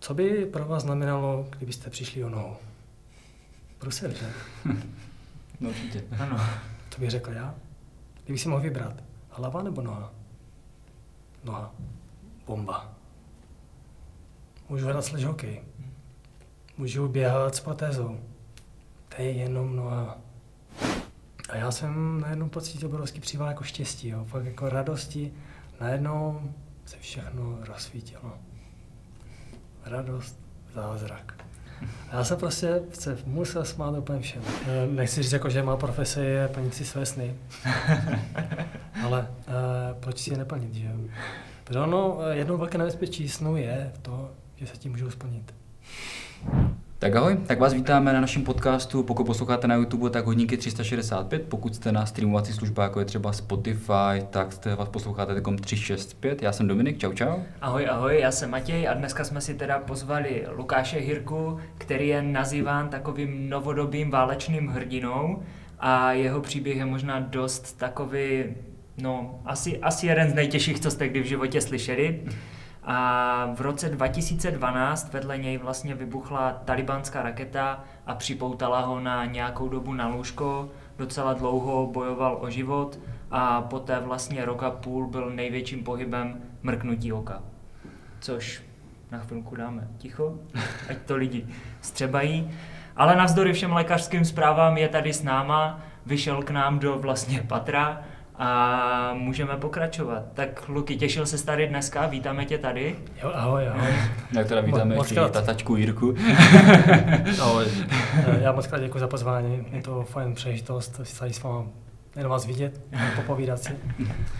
Co by pro vás znamenalo, kdybyste přišli o nohu? Brusel, že? No určitě. Ano. To bych řekl já. Kdybych si mohl vybrat, hlava nebo noha? Noha. Bomba. Můžu hrát sledge hokej. Můžu běhat s protézou. To je jenom noha. A já jsem najednou pocítil obrovský příval jako štěstí, jo. fakt jako radosti. Najednou se všechno rozsvítilo. Radost, zázrak. A já jsem prostě se musel smát úplně všem. Eh, Nechci říct, jako, že má profese je plnit si své sny. Ale uh, proč si je neplnit, že jo? Protože ono, eh, jedno velké nebezpečí snu je to, že se tím můžou splnit. Tak ahoj, tak vás vítáme na našem podcastu. Pokud posloucháte na YouTube, tak hodinky 365. Pokud jste na streamovací službách, jako je třeba Spotify, tak jste vás posloucháte takom 365. Já jsem Dominik, čau čau. Ahoj, ahoj, já jsem Matěj a dneska jsme si teda pozvali Lukáše Hirku, který je nazýván takovým novodobým válečným hrdinou a jeho příběh je možná dost takový, no, asi, asi jeden z nejtěžších, co jste kdy v životě slyšeli. A v roce 2012 vedle něj vlastně vybuchla talibánská raketa a připoutala ho na nějakou dobu na lůžko. Docela dlouho bojoval o život a poté vlastně rok a půl byl největším pohybem mrknutí oka. Což na chvilku dáme ticho, ať to lidi střebají. Ale navzdory všem lékařským zprávám je tady s náma, vyšel k nám do vlastně patra a můžeme pokračovat. Tak Luky, těšil se tady dneska, vítáme tě tady. Jo, ahoj, ahoj. Jak teda vítáme Moc ještě tatačku Jirku. ahoj. Eh, Já moc krát děkuji za pozvání, je to fajn příležitost si tady s váma jenom vás vidět, popovídat si,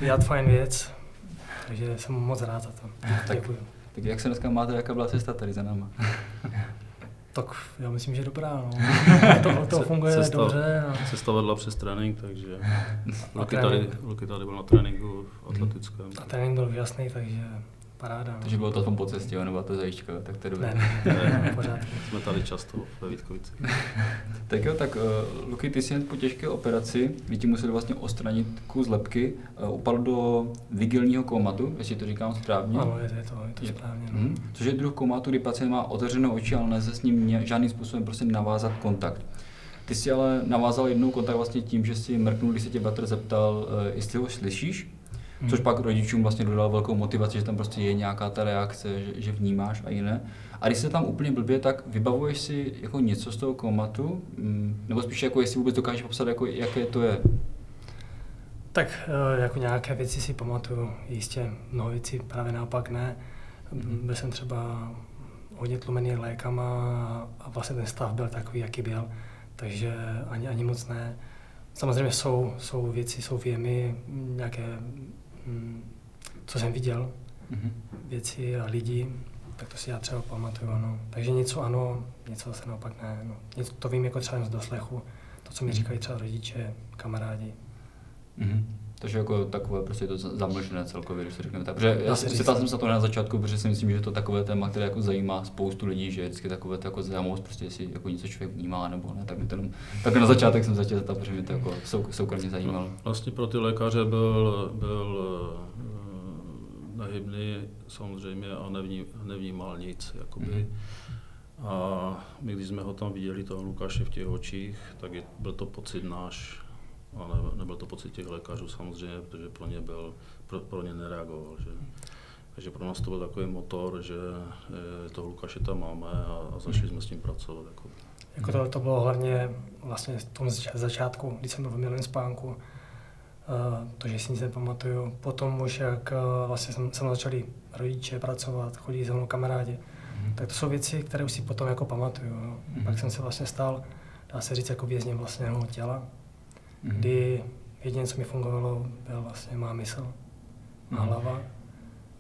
dělat fajn věc, takže jsem moc rád za to. Tak- Děkuji. Tak jak se dneska máte, jaká byla cesta tady za náma? Tak já myslím, že dobrá, no. To, to funguje Cesta- dobře. A... Cesta vedla přes trénink, takže Luky tady. Luky tady byl na tréninku v atletickém. A trénink byl úžasný, takže paráda. No. Takže bylo to aspoň po cestě, jo, nebo to zajíčka, tak to je dobré. Ne, ne, ne, pořád. Jsme tady často ve Vítkovici. Tak jo, tak uh, Luky, ty jsi jen po těžké operaci, kdy ti museli vlastně odstranit kus lepky, uh, upadl do vigilního komatu, jestli to říkám správně. Ano, je, je to, je to Je- správně. No. Mhm. Což je druh komatu, kdy pacient má otevřené oči, ale nelze s ním ně- žádným způsobem prostě navázat kontakt. Ty jsi ale navázal jednou kontakt vlastně tím, že si mrknul, když se tě bratr zeptal, uh, jestli ho slyšíš, Mhm. což pak rodičům vlastně dodal velkou motivaci, že tam prostě je nějaká ta reakce, že, že vnímáš a jiné. A když se tam úplně blbě, tak vybavuješ si jako něco z toho komatu, Mm, nebo spíš jako jestli vůbec dokážeš popsat, jako, jaké to je. Tak eh, jako nějaké věci si pamatuju, jistě mnoho věcí právě naopak ne. Mhm. Byl jsem třeba hodně tlumený lékama a- vlastně ten stav byl takový, jaký byl, takže ani, ani moc ne. Samozřejmě jsou, jsou věci, jsou věmy, nějaké, co jsem viděl, Mhm. věci a lidi, tak to si já třeba pamatuju, ano. Takže něco ano, něco zase naopak ne. No. Něco to vím jako třeba z doslechu, to, co mi Mhm. říkají třeba rodiče, kamarádi. Mhm. Takže jako takové prostě je to za- zamlžené celkově, když to řekneme tak. Protože já říct. ptal jsem se na to na začátku, protože si myslím, že je to takové téma, které jako zajímá spoustu lidí, že je vždycky takové to jako zajímavost, prostě jestli jako něco člověk vnímá nebo ne, tak to jenom, tak na začátek jsem začal zeptat, protože mě to jako sou, soukromně zajímalo. Vlastně pro ty lékaře byl, byl eh, nehybný samozřejmě a nevní, nevnímal nic. Jakoby. Mhm. A my, když jsme ho tam viděli, toho Lukáše v těch očích, tak je, byl to pocit náš, a ne, nebyl to pocit těch lékařů samozřejmě, protože pro ně byl, pro, pro ně nereagoval. Že? Takže pro nás to byl takový motor, že eh, toho tam máme a, a začali jsme s ním pracovat. Jako. Jako to, to bylo hlavně vlastně v tom zač- začátku, když jsem byl v minulém spánku, uh, to, že si nic nepamatuju. Potom už, jak uh, vlastně jsem, jsem začali rodiče pracovat, chodí za mnou kamarádi, tak to jsou věci, které už si potom jako pamatuju. No. Mhm. Pak jsem se vlastně stal, dá se říct, jako vězněm vlastně mého těla. Kdy jediné, co mi fungovalo, byl vlastně má mysl, má Mhm. hlava,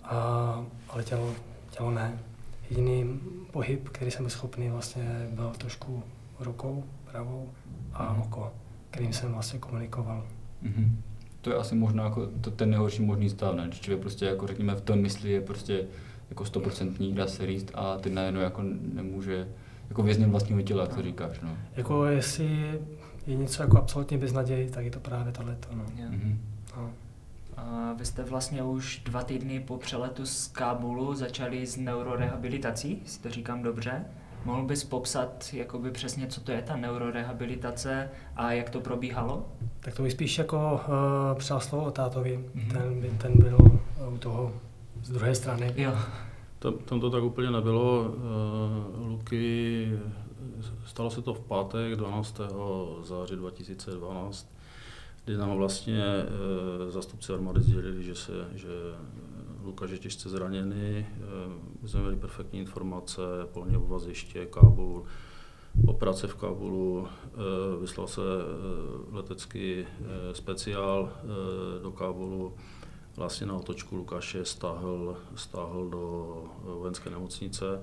a, ale tělo, tělo ne. Jediný pohyb, který jsem byl schopný, vlastně byl trošku rukou pravou a Mhm. oko, kterým jsem vlastně komunikoval. Mhm. To je asi možná jako to, ten nejhorší možný stav, ne? Když člověk prostě jako řekněme v tom mysli je prostě jako stoprocentní, dá se říct, a ty najednou jako nemůže, jako vězněm vlastního těla, jak to říkáš, no. Jako jestli je něco jako absolutně beznaděj, tak je to právě tohleto. No. Mhm. No. A vy jste vlastně už dva týdny po přeletu z Kábulu začali s neurorehabilitací, jestli to říkám dobře. Mohl bys popsat jakoby přesně, co to je ta neurorehabilitace a jak to probíhalo? Tak to bych spíš jako uh, přál slovo o tátovi. Mhm. Mm-hmm. Ten, by- ten byl u toho z druhé strany. Jo. Tam, tam to tak úplně nebylo. Eh, Luky, stalo se to v pátek 12. září 2012, kdy nám vlastně eh, zastupci armády sdělili, že, se, že Lukáš je těžce zraněný. Eh, My jsme měli perfektní informace, polní obvaziště, Kábul, operace v Kábulu, eh, vyslal se eh, letecký eh, speciál eh, do Kábulu, vlastně na otočku Lukáše stáhl, stáhl do eh, vojenské nemocnice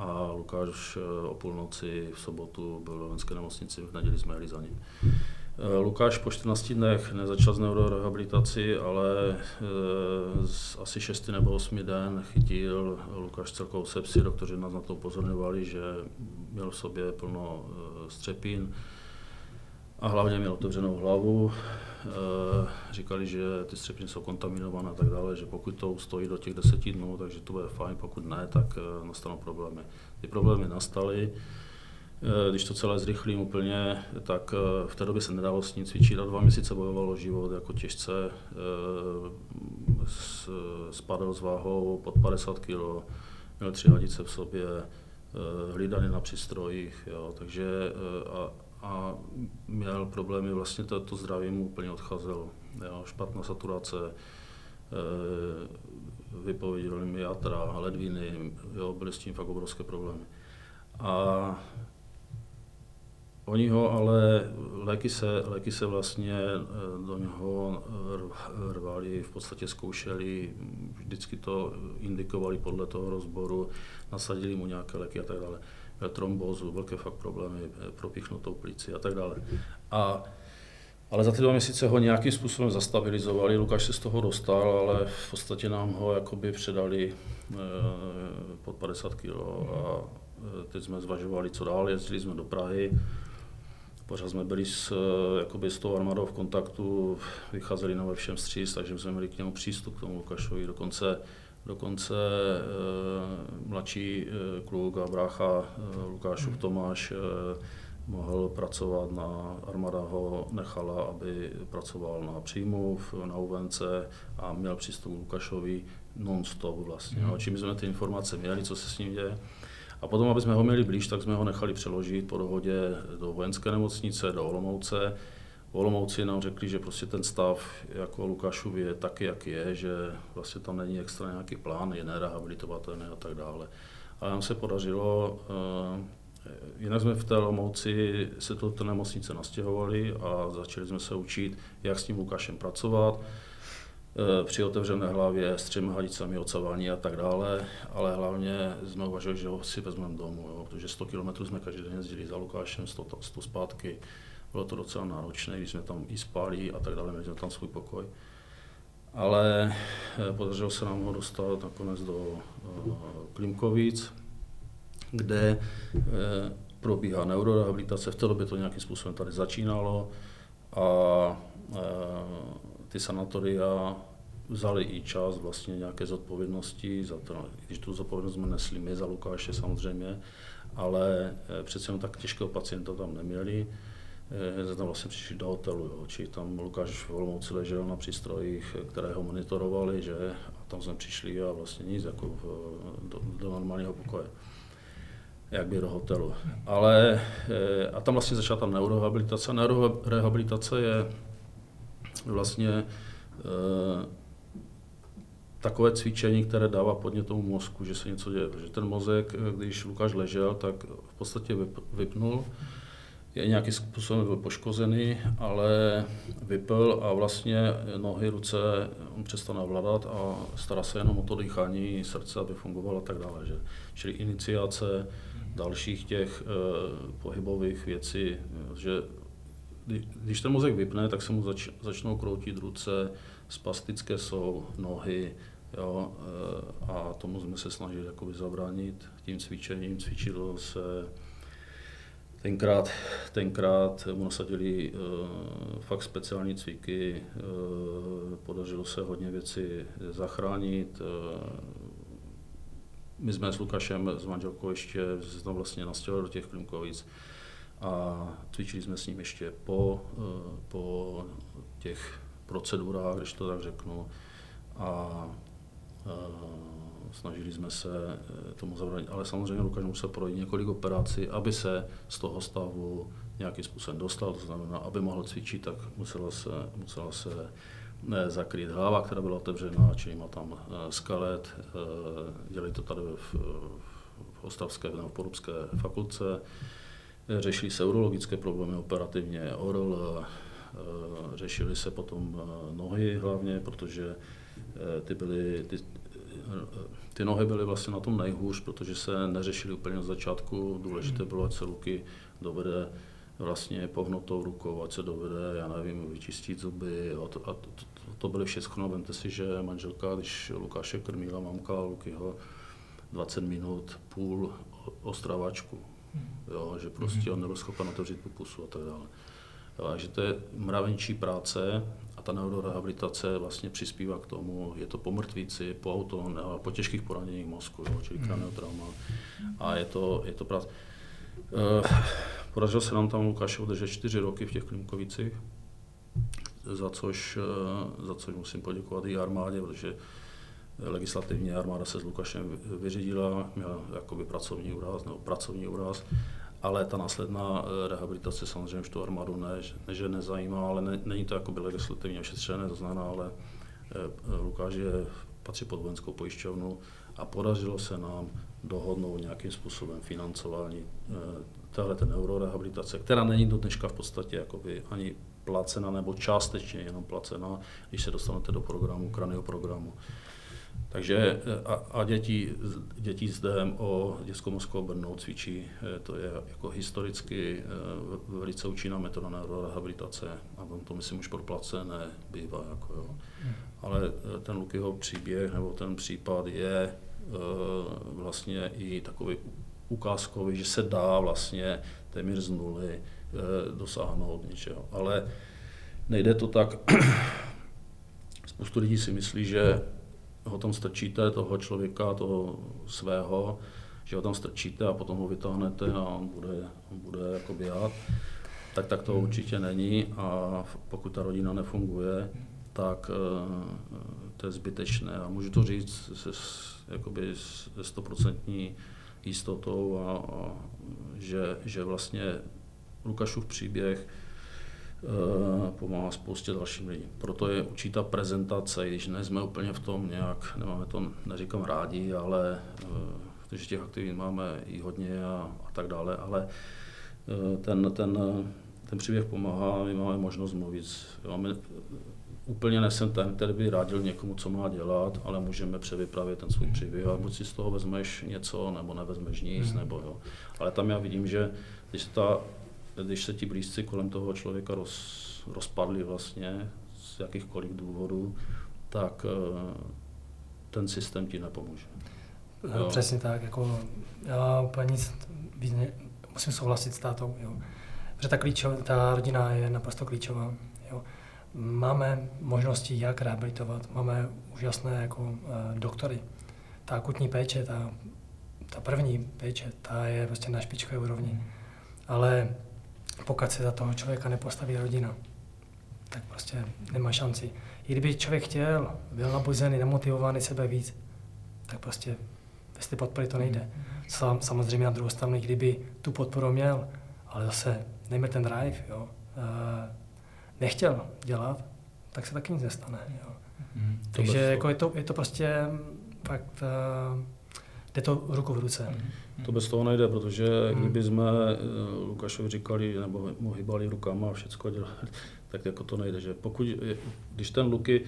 a Lukáš eh, o půlnoci v sobotu byl ve vojenské nemocnici, v neděli jsme jeli za ním. Eh, Lukáš po 14 dnech nezačal s neurorehabilitací, ale eh, z asi 6 nebo 8 den chytil Lukáš celkovou sepsi. Doktoři nás na to upozorňovali, že měl v sobě plno střepin a hlavně měl otevřenou hlavu. Eh, Říkali, že ty střepiny jsou kontaminované a tak dále, že pokud to stojí do těch deseti dnů, takže to bude fajn, pokud ne, tak eh, nastanou problémy. Ty problémy nastaly, Eh, když to celé zrychlím úplně, tak v té době se nedalo s ním cvičit a dva měsíce bojovalo život jako těžce, spadl s váhou pod 50 kg, měl tři hadice v sobě, hlídaný na přístrojích, jo, takže a, a měl problémy, vlastně to, to zdraví mu úplně odcházelo, jo, špatná saturace, eh, vypověděli mi játra, ledviny, jo, byly s tím fakt obrovské problémy. A Oni ho ale, léky se, léky se vlastně eh, do něho rv- rvali, v podstatě zkoušeli, vždycky to indikovali podle toho rozboru, nasadili mu nějaké léky a tak dále. Trombózu, velké fakt problémy, eh, propichnutou plíci a tak dále. A, ale za ty dva měsíce ho nějakým způsobem zastabilizovali, Lukáš se z toho dostal, ale v podstatě nám ho jakoby předali eh, pod 50 kg a eh, teď jsme zvažovali, co dál, jezdili jsme do Prahy, Pořád jsme byli s, eh, jakoby s tou armádou v kontaktu, vycházeli nám ve všem stříc, takže jsme měli k němu přístup k tomu Lukášovi. Dokonce, dokonce e, mladší e, kluk a brácha e, Lukášův Tomáš e, mohl pracovat na, armáda ho nechala, aby pracoval na příjmu, v- na UVNC a měl přístup k Lukášovi non-stop vlastně. No, čím jsme ty informace měli, co se s ním děje. A potom, aby jsme ho měli blíž, tak jsme ho nechali přeložit po dohodě do vojenské nemocnice, do Olomouce. Olomouci nám řekli, že prostě ten stav jako Lukášův je taky, jak je, že vlastně tam není extra nějaký plán, je nerehabilitovatelný a tak dále. A nám se podařilo, eh, jinak jsme v té Olomouci se do té nemocnice nastěhovali a začali jsme se učit, jak s tím Lukášem pracovat, eh, při otevřené hlavě s třemi hadicemi ocavání a tak dále, ale hlavně jsme uvažovali, že ho si vezmeme domů, jo, protože 100 km jsme každý den jezdili za Lukášem, 100, ta- 100 zpátky, bylo to docela náročné, když jsme tam i spali a tak dále, měli jsme tam svůj pokoj. Ale eh, podařilo se nám ho dostat nakonec do eh, Klimkovic, kde eh, probíhá neurorehabilitace. V té době to nějakým způsobem tady začínalo a ty sanatoria vzali i čas vlastně nějaké zodpovědnosti, za to, když tu zodpovědnost jsme nesli my za Lukáše samozřejmě, ale přece jenom tak těžkého pacienta tam neměli. Eh, jsme tam vlastně přišli do hotelu, jo. či tam Lukáš v Olomouci ležel na přístrojích, které ho monitorovali, že a tam jsme přišli a vlastně nic, jako v, do, do normálního pokoje jak by do hotelu. Ale eh, a tam vlastně začala ta neurorehabilitace. Neurorehabilitace je vlastně eh, takové cvičení, které dává podnět tomu mozku, že se něco děje. Protože ten mozek, eh, když Lukáš ležel, tak v podstatě vyp- vypnul, je nějakým způsobem byl poškozený, ale vypl a vlastně nohy, ruce přestal navládat a stará se jenom o to dýchání srdce, aby fungovalo a tak dále. Že? Čili iniciace dalších těch eh, pohybových věcí, že kdy- když ten mozek vypne, tak se mu zač, začnou kroutit ruce, spastické jsou nohy, jo, eh, a tomu jsme se snažili jakoby zabránit tím cvičením. Cvičilo se Tenkrát, tenkrát mu nasadili uh, fakt speciální cviky, uh, podařilo se hodně věcí zachránit. Uh, my jsme s Lukášem, s manželkou ještě se tam vlastně nastěhovali do těch Klimkovic a cvičili jsme s ním ještě po, uh, po těch procedurách, když to tak řeknu. A uh, snažili jsme se eh, tomu zabránit, ale samozřejmě Lukáš musel projít několik operací, aby se z toho stavu nějakým způsobem dostal, to znamená, aby mohl cvičit, tak musela se, musela se ne, zakrýt hlava, která byla otevřená, čili má tam eh, skalet, eh, dělali to tady v, v Ostravské nebo v Porubské fakultce, řešili se urologické problémy operativně, ORL, řešili se potom nohy hlavně, protože ty byly, ty, ty nohy byly vlastně na tom nejhůř, protože se neřešily úplně na začátku. Důležité bylo, ať se Luky dovede vlastně pohnutou rukou, ať se dovede, já nevím, vyčistit zuby. A to, a to, to, to byly všechno. Vemte si, že manželka, když Lukáše krmila, mamka Lukyho 20 minut, půl ostravačku. Jo, že prostě on nebyl schopen otevřít pusu a tak dále. Takže to je mravenčí práce a ta neurorehabilitace vlastně přispívá k tomu, je to po mrtvíci, po auto, po těžkých poraněních mozku, jo, čili hmm. kraniotrauma. A je to, je to práce. Eh, podařilo se nám tam Lukáše udržet čtyři roky v těch Klimkovicích, za což, eh, za což musím poděkovat i armádě, protože legislativní armáda se s Lukášem vyřídila, měla jakoby pracovní úraz nebo pracovní úraz ale ta následná eh, rehabilitace samozřejmě už tu armádu ne, ne že nezajímá, ale ne, není to jako legislativně ošetřené, to znamená, ale eh, Lukáš je, patří pod vojenskou pojišťovnu a podařilo se nám dohodnout nějakým způsobem financování eh, téhle ten eurorehabilitace, která není do dneška v podstatě jakoby ani placena nebo částečně jenom placena, když se dostanete do programu, kranio programu. Takže eh, a, a děti, děti s DMO, dětskou mozkovou brnou cvičí, eh, to je jako historicky eh, velice účinná metoda neurorehabilitace a on to myslím už proplacené bývá. Jako jo. Hmm. Ale ten Lukyho příběh nebo ten případ je vlastně i takový ukázkový, že se dá vlastně téměř z nuly dosáhnout něčeho. Ale nejde to tak, spoustu lidí si myslí, že ho tam strčíte, toho člověka, toho svého, že ho tam strčíte a potom ho vytáhnete a on bude, on bude jako běhat, tak tak to určitě není a pokud ta rodina nefunguje, tak eh, to je zbytečné. A můžu to říct se, jakoby se stoprocentní jistotou, a, a že, že vlastně Lukášův příběh Eh, pomáhá spoustě dalším lidem. Proto je určitá prezentace, když nejsme úplně v tom nějak, nemáme to, neříkám rádi, ale eh, protože těch aktivit máme i hodně a, a tak dále, ale eh, ten, ten, ten příběh pomáhá, my máme možnost mluvit. Máme, úplně nesem ten, který by radil někomu, co má dělat, ale můžeme převypravit ten svůj příběh a buď si z toho vezmeš něco, nebo nevezmeš nic, mm. nebo jo. Ale tam já vidím, že když ta když se ti blízci kolem toho člověka roz, rozpadli vlastně z jakýchkoliv důvodů, tak eh, ten systém ti nepomůže. No, jo. Přesně tak, jako já paní musím souhlasit s tátou, jo. Protože ta, klíčová, ta rodina je naprosto klíčová. Jo. Máme možnosti, jak rehabilitovat, máme úžasné jako, uh, doktory. Ta akutní péče, ta, ta první péče, ta je prostě na špičkové úrovni. Mm. Ale pokud se za toho člověka nepostaví rodina, tak prostě nemá šanci. I kdyby člověk chtěl, byl nabuzený, nemotivovaný sebe víc, tak prostě bez té podpory to nejde. Sam, samozřejmě na druhou stranu, kdyby tu podporu měl, ale zase neměl ten drive, jo, nechtěl dělat, tak se taky nic nestane. Jo. Hmm, Takže jako je, to, je to prostě fakt, uh, jde to ruku v ruce. Hmm. To bez toho nejde, protože hmm. kdyby jsme eh, Lukášovi říkali, nebo mu hýbali rukama a všechno dělali, tak jako to nejde. Že pokud, když ten Luky,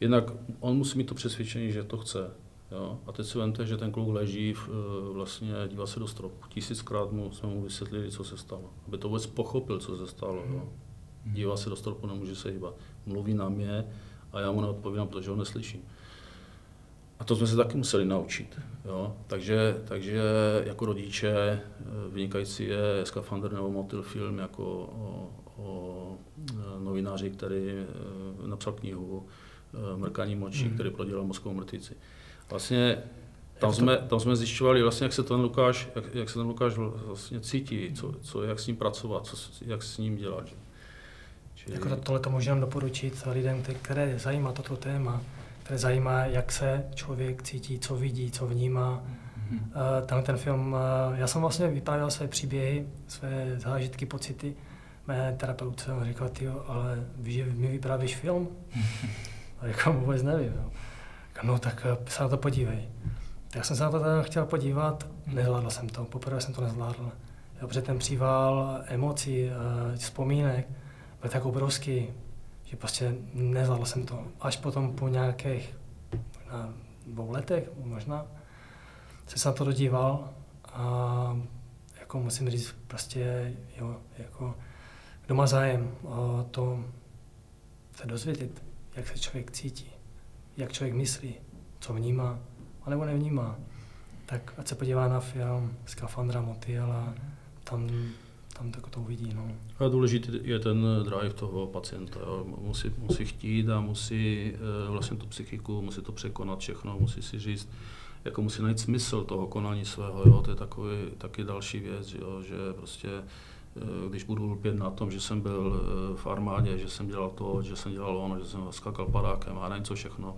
jinak on musí mít to přesvědčení, že to chce. Jo? A teď si vemte, že ten kluk leží, v, eh, vlastně dívá se do stropu. Tisíckrát mu jsme mu vysvětlili, co se stalo. Aby to vůbec pochopil, co se stalo. Jo? Dívá se do stropu, nemůže se hýbat. Mluví na mě a já mu neodpovídám, protože ho neslyším. A to jsme se taky museli naučit. Jo? Takže, takže jako rodiče eh, vynikající je Skafander nebo Motil film jako o, o eh, novináři, který eh, napsal knihu Mrkání moči, hmm. který prodělal mozkovou mrtvici. Vlastně tam jsme, tam jsme zjišťovali, vlastně, jak se ten Lukáš, jak, jak se ten Lukáš vlastně cítí, co, co, jak s ním pracovat, co, jak s ním dělat. Čili... Jako tohle to můžeme doporučit lidem, které zajímá toto téma, které zajímá, jak se člověk cítí, co vidí, co vnímá. Mm-hmm. Uh, tam ten film, uh, já jsem vlastně vyprávěl své příběhy, své zážitky, pocity mé terapeutce. On říkal, ty ale víš, že mi vyprávíš film? a jako vůbec nevím. Jo. No tak uh, se na to podívej. Tak jsem se na to teda chtěl podívat, nezvládl jsem to, poprvé jsem to nezvládl. Jo, protože ten příval emocí, vzpomínek byl tak obrovský, že prostě nezvládl jsem to. Až potom po nějakých možná dvou letech, možná, jsem se na to dodíval a jako musím říct, prostě jo, jako kdo má zájem o to se dozvědět, jak se člověk cítí, jak člověk myslí, co vnímá, anebo nevnímá, tak ať se podívá na film Skafandra Motiela, tam tam tak to uvidí. No. A důležitý je ten drive toho pacienta. Jo. Musí, musí chtít a musí e, vlastně tu psychiku, musí to překonat všechno, musí si říct, jako musí najít smysl toho konání svého. Jo. To je takový, taky další věc, jo, že prostě e, když budu lpět na tom, že jsem byl e, v armádě, že jsem dělal to, že jsem dělal ono, že jsem skakal padákem a něco všechno,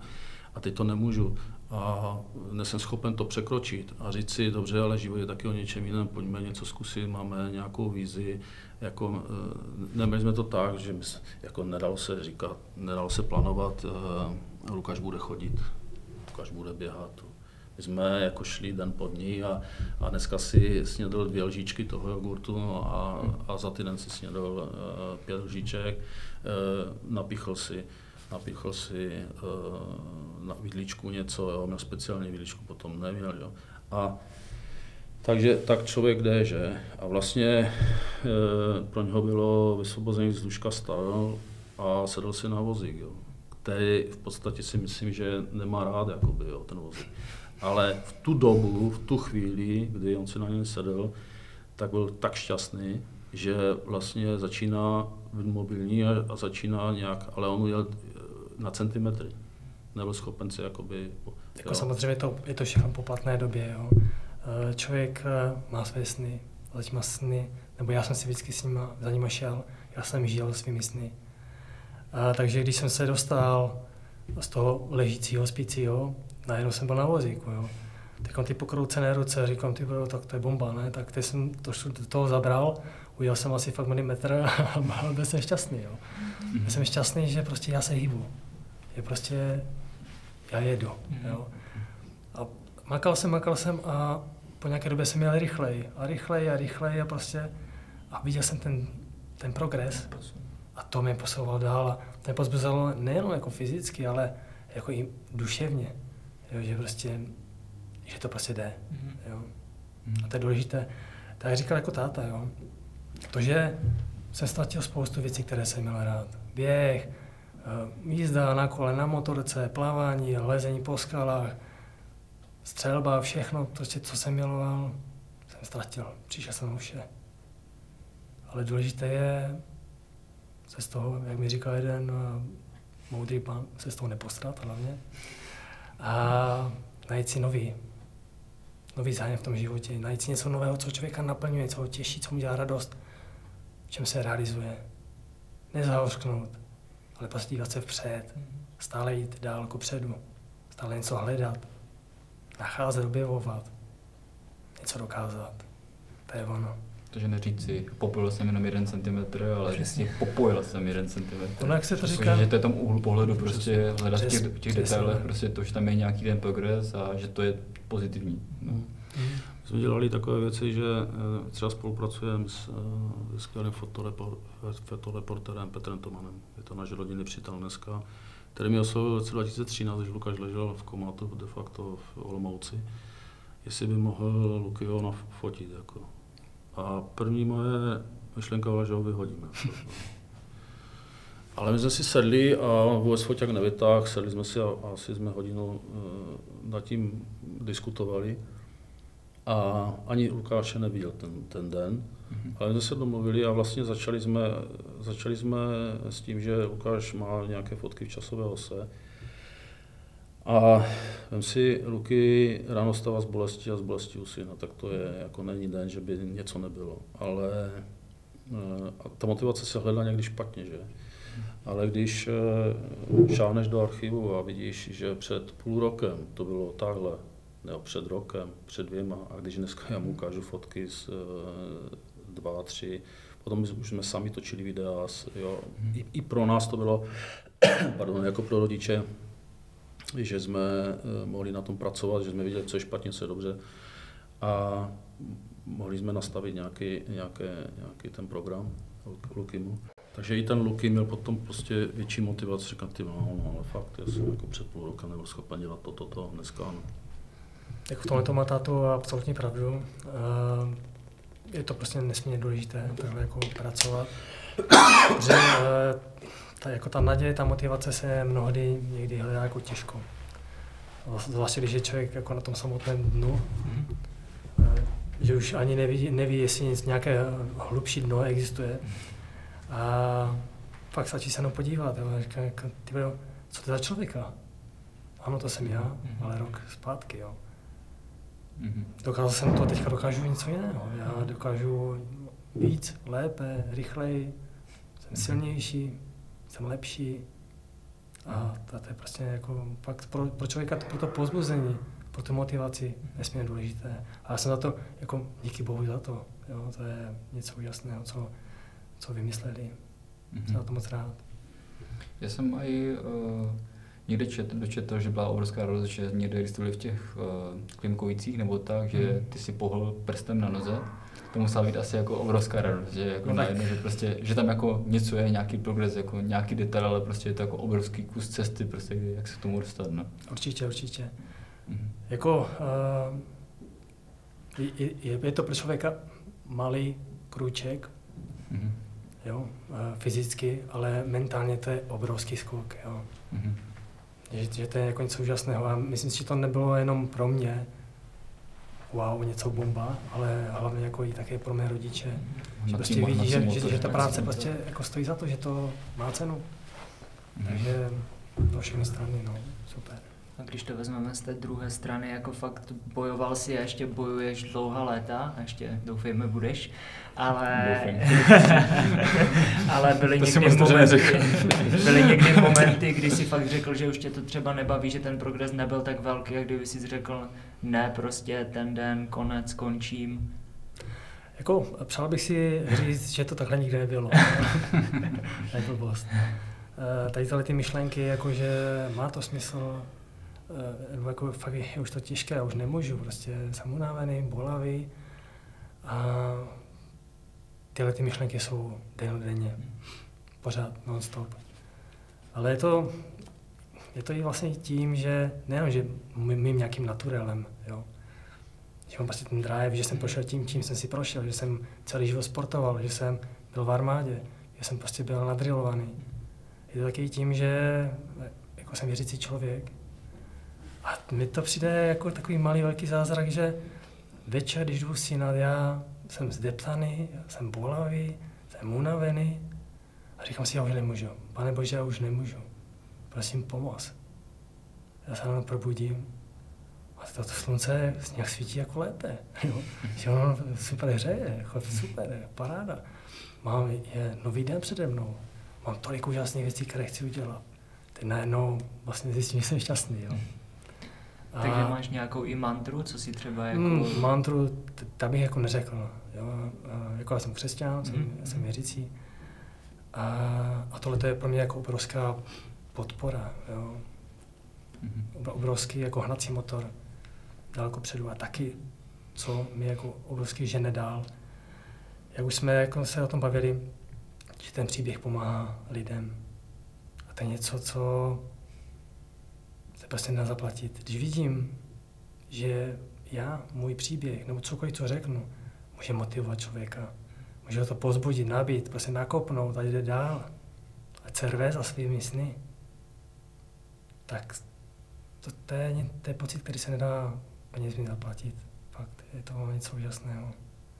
a teď to nemůžu a nejsem schopen to překročit a říct si, dobře, ale život je taky o něčem jiném, pojďme něco zkusit, máme nějakou vizi, jako, eh, neměli jsme to tak, že my, jako nedalo se říkat, nedalo se plánovat, uh, Lukáš bude chodit, Lukáš bude běhat. My jsme jako šli den pod ní a, a dneska si snědl dvě lžičky toho jogurtu a, a za týden si snědl uh, pět lžiček, uh, napichl si napichl si uh, na vidličku něco, jo, měl speciální vidličku, potom neměl, jo. A takže tak člověk jde, že? A vlastně e, pro něho bylo vysvobození z duška stal a sedl si na vozík, jo. který v podstatě si myslím, že nemá rád jakoby, jo, ten vozík. Ale v tu dobu, v tu chvíli, kdy on si na něm sedl, tak byl tak šťastný, že vlastně začíná být mobilní a, a začíná nějak, ale on jel na centimetry. Nebyl schopen si jakoby... Jako samozřejmě to, je to všechno po platné době. Jo. Eh, člověk eh, má své sny, teď má sny, nebo já jsem si vždycky s nima, za nima šel, já jsem žil svými sny. A, takže když jsem se dostal z toho ležícího, spícího, najednou jsem byl na vozíku. Jo. Teď ty pokroucené ruce, říkám, ty bro, tak to je bomba, ne? Tak teď jsem to, do toho zabral, udělal jsem asi fakt milimetr a byl jsem šťastný. Jo. Mm-hmm. Byl jsem šťastný, že prostě já se hýbu je prostě, já jedu. Mm. Jo. A makal jsem, makal jsem a po nějaké době jsem jel rychleji a rychleji a rychleji a prostě a viděl jsem ten, ten progres a to mě posouval dál a to mě pozbuzoval nejenom jako fyzicky, ale jako i duševně, jo, že prostě, že to prostě jde. Mm. Jo. A to je důležité. Tak říkal jako táta, jo. To, že jsem ztratil spoustu věcí, které jsem měl rád. Běh, jízda na kole, na motorce, plavání, lezení po skalách, střelba, všechno, prostě, co jsem miloval, jsem ztratil. Přišel jsem vše. Ale důležité je se z toho, jak mi říkal jeden eh, moudrý pán, se z toho nepostrat hlavně. A najít si nový, nový zájem v tom životě, najít si něco nového, co člověka naplňuje, co ho těší, co mu dělá radost, v čem se realizuje. Nezahořknout, ale dívat se vpřed, stále jít dál ku předu, stále něco hledat, nacházet, objevovat, něco dokázat. To je ono. Takže neříct si, popojil jsem jenom jeden centimetr, ale Přesně. popojil jsem jeden centimetr. Ono, jak se to říká? Že to je tom úhlu pohledu, prostě hledat v těch, těch detailech, prostě to, že tam je nějaký ten progres a že to je pozitivní. No. Mm. Jsme dělali takové věci, že eh, třeba spolupracujeme s, eh, s skvělým fotoreporterem Petrem Tomanem. Je to náš rodinný přítel dneska, který mi oslovil v roce 2013, když Lukáš ležel v komatu de facto v Olomouci, jestli by mohl Lukyho fotit. Jako. A první moje myšlenka byla, že ho vyhodíme. Ale my jsme si sedli a vůbec foťák nevytáhl, sedli jsme si a asi jsme hodinu uh, nad tím diskutovali. A ani Lukáše neviděl ten, ten den, mm-hmm. ale jsme se domluvili a vlastně začali jsme, začali jsme s tím, že Lukáš má nějaké fotky v časové ose. A vem si, Luky ráno stává z bolesti a z bolesti u syna, tak to je, jako není den, že by něco nebylo. Ale eh, a ta motivace se hledá někdy špatně, že? Ale když eh, šáhneš do archivu a vidíš, že před půl rokem to bylo takhle, nebo před rokem, před dvěma, a když dneska já mu ukážu fotky z eh, dva, tři, potom už jsme sami točili videa, jo. I, i pro nás to bylo, pardon, jako pro rodiče, že jsme eh, mohli na tom pracovat, že jsme viděli, co je špatně, co je dobře. A mohli jsme nastavit nějaký, nějaké, nějaký ten program Lukimu. Takže i ten Luky měl potom prostě větší motivaci říkat, ty no, no, ale fakt, já jsem jako před půl rokem nebyl schopen dělat toto, to, to, dneska ano. Tak v tomhle to má tátu absolutní pravdu. Eh, je to prostě nesmírně důležité takhle jako pracovat. Že eh, ta, jako ta naděje, ta motivace se mnohdy někdy hledá jako těžko. Zvláště když je člověk jako na tom samotném dnu, mm-hmm. že už ani neví, neví jestli nic, nějaké hlubší dno existuje. A pak stačí se jenom podívat. Jo. Říkám, jako, ty co to za člověka? Ano, to jsem já, mm-hmm. ale rok zpátky. Jo. Mm-hmm. Dokázal jsem to, teďka dokážu něco jiného. Já dokážu víc, lépe, rychleji, jsem silnější, jsem lepší. A to, to je prostě jako pak pro, pro člověka to, pro to pozbuzení, pro tu motivaci nesmírně důležité. A já jsem za to, jako díky bohu za to, jo, to je něco úžasného, co, co vymysleli. Mm-hmm. Jsem za to moc rád. Já jsem i uh, někde čet, dočetl, že byla obrovská radost, že někde, když byli v těch uh, klimkovicích nebo tak, že mhm. ty si pohl prstem na noze to musela být asi jako obrovská radost, že jako no najednou, že prostě, že tam jako něco je, nějaký progres, jako nějaký detail, ale prostě je to jako obrovský kus cesty, prostě jak se k tomu dostat, no. Určitě, určitě. Mm-hmm. Jako, uh, je, je, je to pro člověka malý krůček, mm-hmm. jo, uh, fyzicky, ale mentálně to je obrovský skok, jo. Mm-hmm. Že, že to je jako něco úžasného a myslím si, že to nebylo jenom pro mě, wow, něco bomba, ale hlavně jako i také pro mé rodiče. Že prostě vidí, že, že, že ta práce prostě jako stojí za to, že to má cenu. Mm. Takže pro všechny strany, no, super. A když to vezmeme z té druhé strany, jako fakt bojoval si a ještě bojuješ dlouhá léta, a ještě doufejme budeš, ale, ale byly, někdy momenty, byly někdy momenty, kdy si fakt řekl, že už tě to třeba nebaví, že ten progres nebyl tak velký, a kdyby si řekl, ne, prostě ten den, konec, končím. Jako, přál bych si říct, že to takhle nikdy nebylo. tak blbost. Eh, tady tyhle ty myšlenky, jakože má to smysl, nebo jako fakt je už to těžké, já už nemůžu, prostě jsem unavený, bolavý a tyhle ty myšlenky jsou denně, pořád, non-stop. Ale je to, je to i vlastně tím, že nejenom, že mým nějakým naturelem, jo, že mám prostě ten drive, že jsem prošel tím, čím jsem si prošel, že jsem celý život sportoval, že jsem byl v armádě, že jsem prostě byl nadrilovaný. Je to taky tím, že jako jsem věřící člověk, a mi to přijde jako takový malý velký zázrak, že večer, když jdu synat, já jsem zdeptaný, jsem bolavý, jsem unavený a říkám si, já už nemůžu. Pane Bože, já už nemůžu. Prosím, pomoz. Já se jenom probudím a to, to slunce nějak svítí jako lépe. Že ono super hřeje, jako super, paráda. Mám je nový den přede mnou. Mám tolik úžasných věcí, které chci udělat. Teď najednou vlastně zjistím, že jsem šťastný. Jo? A... Takže máš nějakou i mantru, co si třeba jako... Mm, mantru, tam bych jako neřekl. Jo? A, jako já jsem křesťan, jsem, mm. jsem věřící. A, a tohle to je pro mě jako obrovská podpora. Jo? Mm. Obrovský jako hnací motor daleko předu a taky, co mi jako obrovský žene dál. Jak už jsme jako se o tom bavili, že ten příběh pomáhá lidem. A to je něco, co prostě nedá zaplatit. Když vidím, že já, můj příběh, nebo cokoliv, co řeknu, může motivovat člověka, může ho to pozbudit, nabít, prostě nakopnout a jde dál. ať se rve za svými sny, tak to, to, je, to je pocit, který se nedá penězmi zaplatit. Fakt, je to něco úžasného.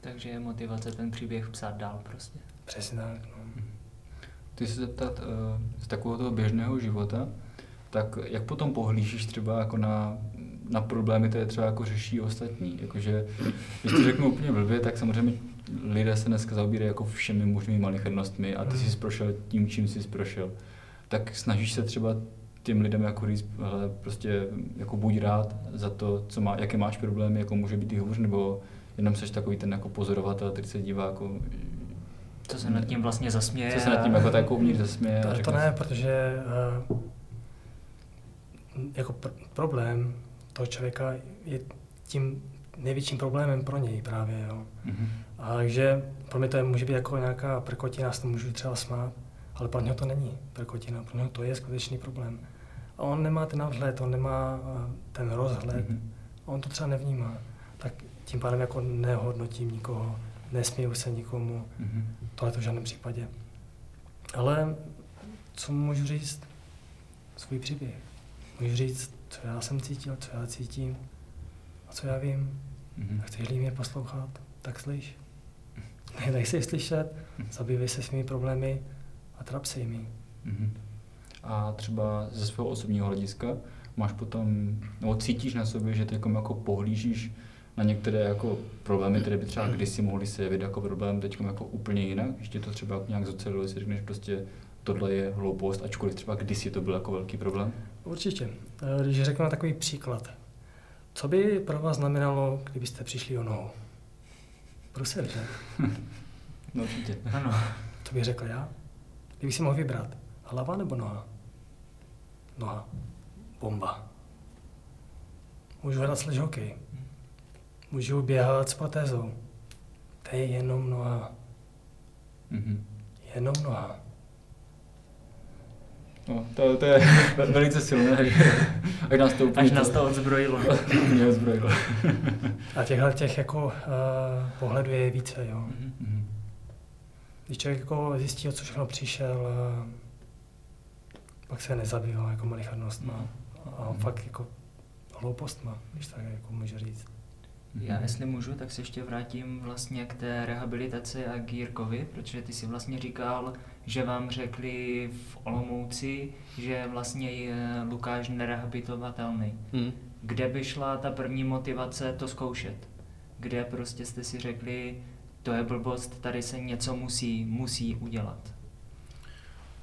Takže je motivace ten příběh psát dál prostě. Přesně tak, no. Ty se zeptat uh, z takového toho běžného života, tak jak potom pohlížíš třeba jako na, na problémy, které třeba jako řeší ostatní? Jakože, když to řeknu úplně blbě, tak samozřejmě lidé se dneska zaobírají jako všemi možnými malichernostmi a ty jsi prošel tím, čím jsi prošel. Tak snažíš se třeba těm lidem jako říct, hele, prostě jako buď rád za to, co má, jaké máš problémy, jako může být i hůř, nebo jenom seš takový ten jako pozorovatel, který se dívá jako... Co se nad tím vlastně zasměje. Co se nad tím jako tak uvnitř zasměje. To, to ne, protože uh, jako pr- problém toho člověka je tím největším problémem pro něj právě, jo. Mm-hmm. A takže pro mě to je, může být jako nějaká prkotina, s to můžu třeba smát, ale pro něho to není prkotina, pro něho to je skutečný problém. A on nemá ten nadhled, on nemá eh, ten rozhled, mm-hmm. on to třeba nevnímá. Tak tím pádem jako nehodnotím nikoho, nesměju se nikomu, mm-hmm. tohle to v žádném případě. Ale co můžu říct? Svůj příběh. Můžu říct, co já jsem cítil, co já cítím a co já vím. Mm-hmm. A chceš-li mě poslouchat, tak slyš. Ne, nechceš slyšet, zabývej se svými problémy a trap se jimi. Mm-hmm. A třeba ze svého osobního hlediska máš potom, nebo cítíš na sobě, že ty jako, jako pohlížíš na některé jako problémy, které by třeba kdysi mohly se jevit jako problém, teď jako úplně jinak, ještě to třeba nějak zocelilo, si řekneš prostě tohle je hloupost, ačkoliv třeba kdysi to byl jako velký problém? Určitě. Eh, když řeknu takový příklad. Co by pro vás znamenalo, kdybyste přišli o nohu? Brusel, že? no určitě. Ano. Co bych řekl já? Kdybych si mohl vybrat, hlava nebo noha? Noha. Bomba. Můžu hrát sledge hokej. Můžu běhat s protézou. To je jenom noha. Mm-hmm. Jenom noha. No, to, to je velice silné, až nás to úplně... Až nás to odzbrojilo. Mě odzbrojilo. A těchhle těch jako uh, pohledů je více, jo. Mm-hmm. Když člověk jako zjistí, o co všechno přišel, uh, pak se nezabývá jako malichernost má. A mm-hmm. fakt jako hloupost má, když tak jako může říct. Já jestli můžu, tak se ještě vrátím vlastně k té rehabilitaci a k Jirkovi, protože ty si vlastně říkal, že vám řekli v Olomouci, že vlastně je Lukáš nerehabilitovatelný. Hmm. Kde by šla ta první motivace to zkoušet? Kde prostě jste si řekli, to je blbost, tady se něco musí, musí udělat?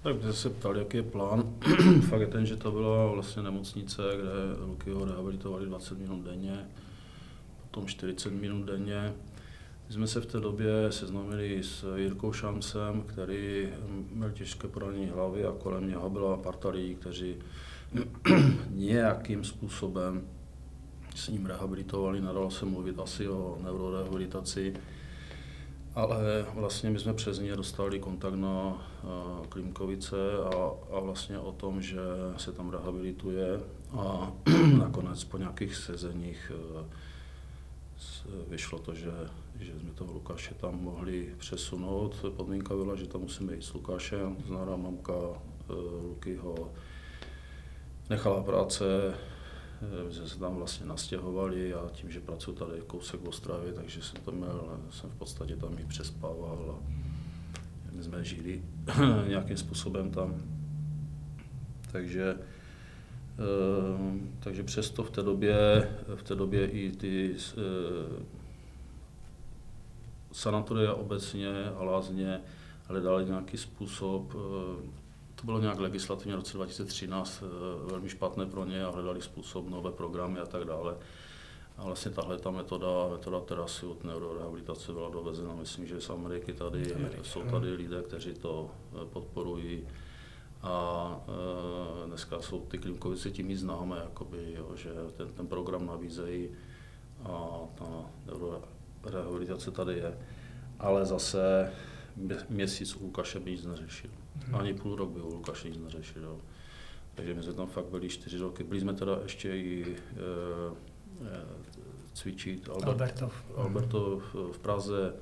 Tak když se ptali, jaký je plán, fakt je ten, že to byla vlastně nemocnice, kde Luky ho rehabilitovali 20 minut denně, potom 40 minut denně. My jsme se v té době seznámili s Jirkou Šamsem, který měl těžké poranění hlavy a kolem něho byla parta lidí, kteří nějakým způsobem s ním rehabilitovali, nadalo se mluvit asi o neurorehabilitaci, ale vlastně my jsme přes ně dostali kontakt na uh, Klimkovice a, a vlastně o tom, že se tam rehabilituje a nakonec po nějakých sezeních uh, vyšlo to, že, že jsme toho Lukáše tam mohli přesunout. Podmínka byla, že tam musíme jít s Lukášem, znamená mamka eh, Luky ho nechala práce, eh, že se tam vlastně nastěhovali a tím, že pracuji tady kousek v Ostravě, takže jsem to měl, jsem v podstatě tam i přespával a my jsme žili nějakým způsobem tam. Takže takže přesto v té době, v té době i ty eh, sanatoria obecně a lázně hledali nějaký způsob, eh, to bylo nějak legislativně v roce 2013 eh, velmi špatné pro ně a hledali způsob, nové programy a tak dále. A vlastně tahle ta metoda, metoda terasy od neurorehabilitace byla dovezena, myslím, že z Ameriky tady, Amerika. jsou tady lidé, kteří to podporují a e, dneska jsou ty Klimkovice tím i známé, jakoby, jo, že ten, ten program nabízejí a ta rehabilitace tady je. Ale zase měsíc u Lukáše by nic neřešil. Hmm. Ani půl rok by u Lukáše nic neřešil. Jo. Takže my jsme tam fakt byli čtyři roky. Byli jsme teda ještě i e, e, cvičit. Albert, Albertov. Albertov v Praze,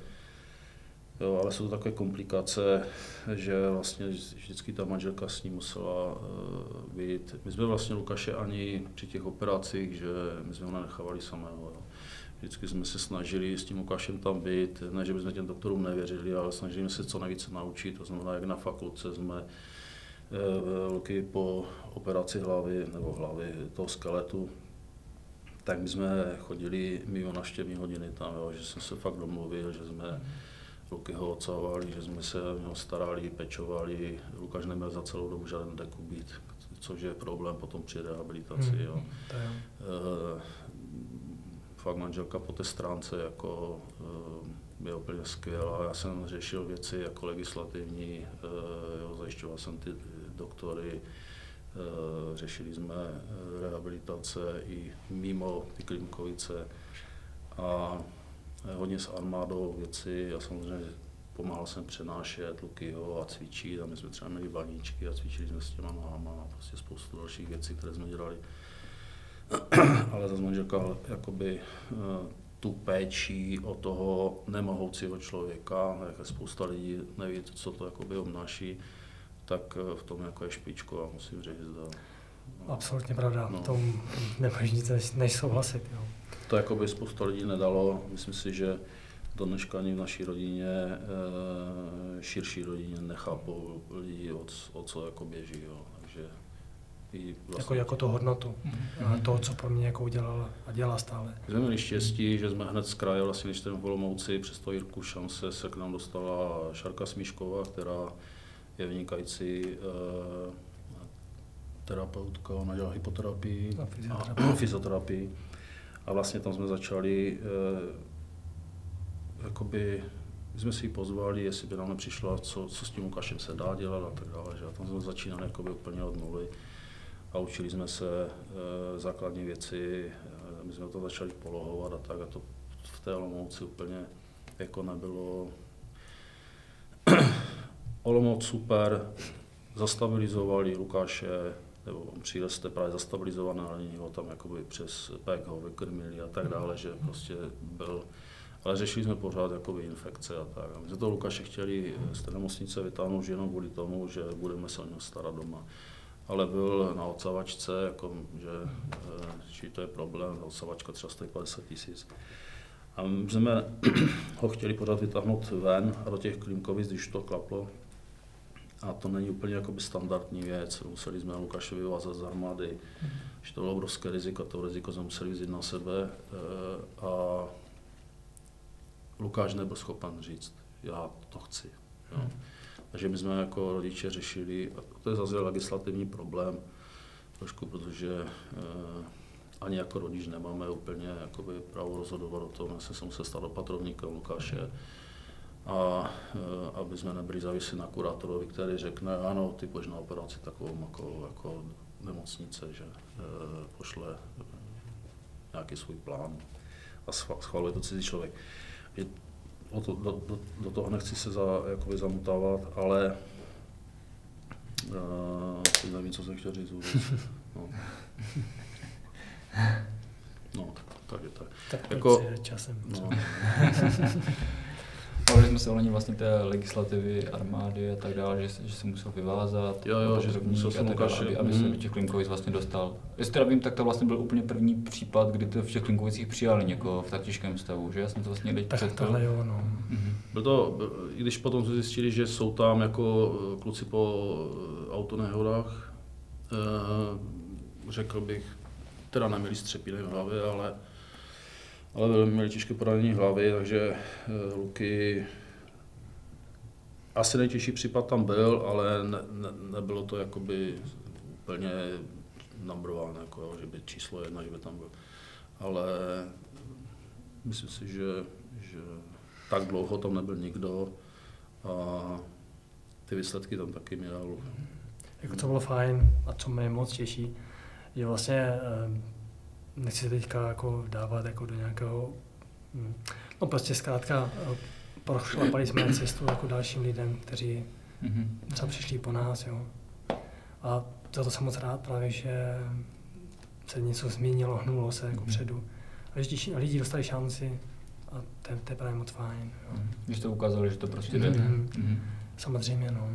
Jo, ale jsou to takové komplikace, že vlastně vždycky ta manželka s ním musela uh, být. My jsme vlastně Lukáše ani při těch operacích, že my jsme ho nenechávali samého. Jo. Vždycky jsme se snažili s tím Lukášem tam být, ne, že bychom těm doktorům nevěřili, ale snažili se co nejvíce naučit, to znamená, jak na fakultce jsme uh, po operaci hlavy, nebo hlavy toho skeletu, tak my jsme chodili mimo naštěvní hodiny tam, jo, že jsme se fakt domluvil, že jsme kluky ho odsávali, že jsme se o něho starali, pečovali. Lukáš neměl za celou dobu žádný dekubít, což je problém potom při rehabilitaci. Hmm, Jo. To jo. E, fakt manželka po té stránce jako e, je úplně skvělá. Já jsem řešil věci jako legislativní, e, jo, zajišťoval jsem ty doktory, e, řešili jsme rehabilitace i mimo ty Klimkovice. A hodně s armádou věci a samozřejmě pomáhal jsem přenášet Lukyho a cvičit a my jsme třeba měli baníčky a cvičili jsme s těma nohama a prostě spoustu dalších věcí, které jsme dělali. Ale zase manželka jakoby tu péči o toho nemohoucího člověka, jak spousta lidí neví, co to jakoby obnáší, tak v tom jako je špičko a musím říct. Da, Absolutně pravda, no. tom nemůžeš nic než souhlasit. Jo to jako by spousta lidí nedalo. Myslím si, že do dneška ani v naší rodině, eh, širší rodině nechápou lidi, o, o co jako běží. Jo. Takže i vlastně... jako, jako tu hodnotu, mm-hmm. to, co pro mě jako udělal a dělá stále. Jsme měli štěstí, že jsme hned z kraje, vlastně když jsme v Olomouci, přes to Jirku šance se k nám dostala Šarka Smíšková, která je vynikající uh, terapeutka, ona dělá hypoterapii a fyzioterapii. A fyzioterapii. A vlastně tam jsme začali, eh, jakoby, jsme si ji pozvali, jestli by nám nepřišla, co, co s tím Lukášem se dá dělat a tak dále. Že? A tam jsme začínali jakoby úplně od nuly a učili jsme se eh, základní věci, eh, my jsme to začali polohovat a tak a to v té Olomouci úplně jako nebylo. Olomouc super, zastabilizovali Lukáše, nebo on té právě zastabilizované, ale ho tam jakoby přes PEK ho vykrmili a tak dále, že prostě byl, ale řešili jsme pořád jakoby infekce a tak. A my jsme to Lukáše chtěli z té nemocnice vytáhnout jenom kvůli tomu, že budeme se o něho starat doma. Ale byl na odsavačce, jako, že eh, či to je problém, odsavačka třeba stojí 50 tisíc. A my jsme ho chtěli pořád vytáhnout ven a do těch klimkovic, když to klaplo, a to není úplně jakoby standardní věc. Museli jsme Lukáše vyvázat z armády, mm. že to bylo obrovské riziko, to riziko jsme museli vzít na sebe eh, a Lukáš nebyl schopen říct, já to chci. Jo. Mm. Takže my jsme jako rodiče řešili, a to je zase legislativní problém, trošku, protože eh, ani jako rodič nemáme úplně jakoby právo rozhodovat o tom, jestli jsem se stal opatrovníkem Lukáše. Mm a e, aby jsme nebyli závislí na kurátorovi, který řekne, ano, ty půjdeš na operaci takovou jako, jako nemocnice, že e, pošle nějaký svůj plán a schvaluje to cizí člověk. Je, o to, do, do, do toho nechci se za, jakoby zamutávat, ale uh, nevím, co jsem chtěl říct No. no, tak je tak. Tak jako, časem. No. Bavili jsme se o vlastně té legislativy, armády a tak dále, že, že se musel vyvázat. Jo, jo, že musel se dále, aby, aby mm. se do těch Klinkovic vlastně dostal. Jestli teda vím, tak to vlastně byl úplně první případ, kdy to v těch Klinkovicích přijali někoho v tak těžkém stavu, že? Já jsem to vlastně někde tak tohle jo, no. Mm-hmm. Byl to, i když potom jsme zjistili, že jsou tam jako eh, kluci po eh, autonehodách, eh, řekl bych, teda neměli střepiny v hlavě, ale ale měli těžké poranění hlavy, takže uh, Luky asi nejtěžší případ tam byl, ale ne, ne, nebylo to jakoby úplně number one, jako, že by číslo jedna, že by tam byl. Ale myslím si, že, že tak dlouho tam nebyl nikdo a ty výsledky tam taky měl. Jako co bylo fajn a co mě moc těší, je vlastně eh, nechci se teďka jako dávat jako do nějakého, hm, no prostě zkrátka eh, prošlapali jsme cestu jako dalším lidem, kteří mm-hmm. třeba přišli po nás, jo. A za to jsem moc rád právě, že se něco změnilo, hnulo se jako mm-hmm. předu. A že lidi dostali šanci a to, je- to je právě moc fajn. Jo. Když to ukázali, že to prostě jde. Mhm. Mhm. Samozřejmě, no.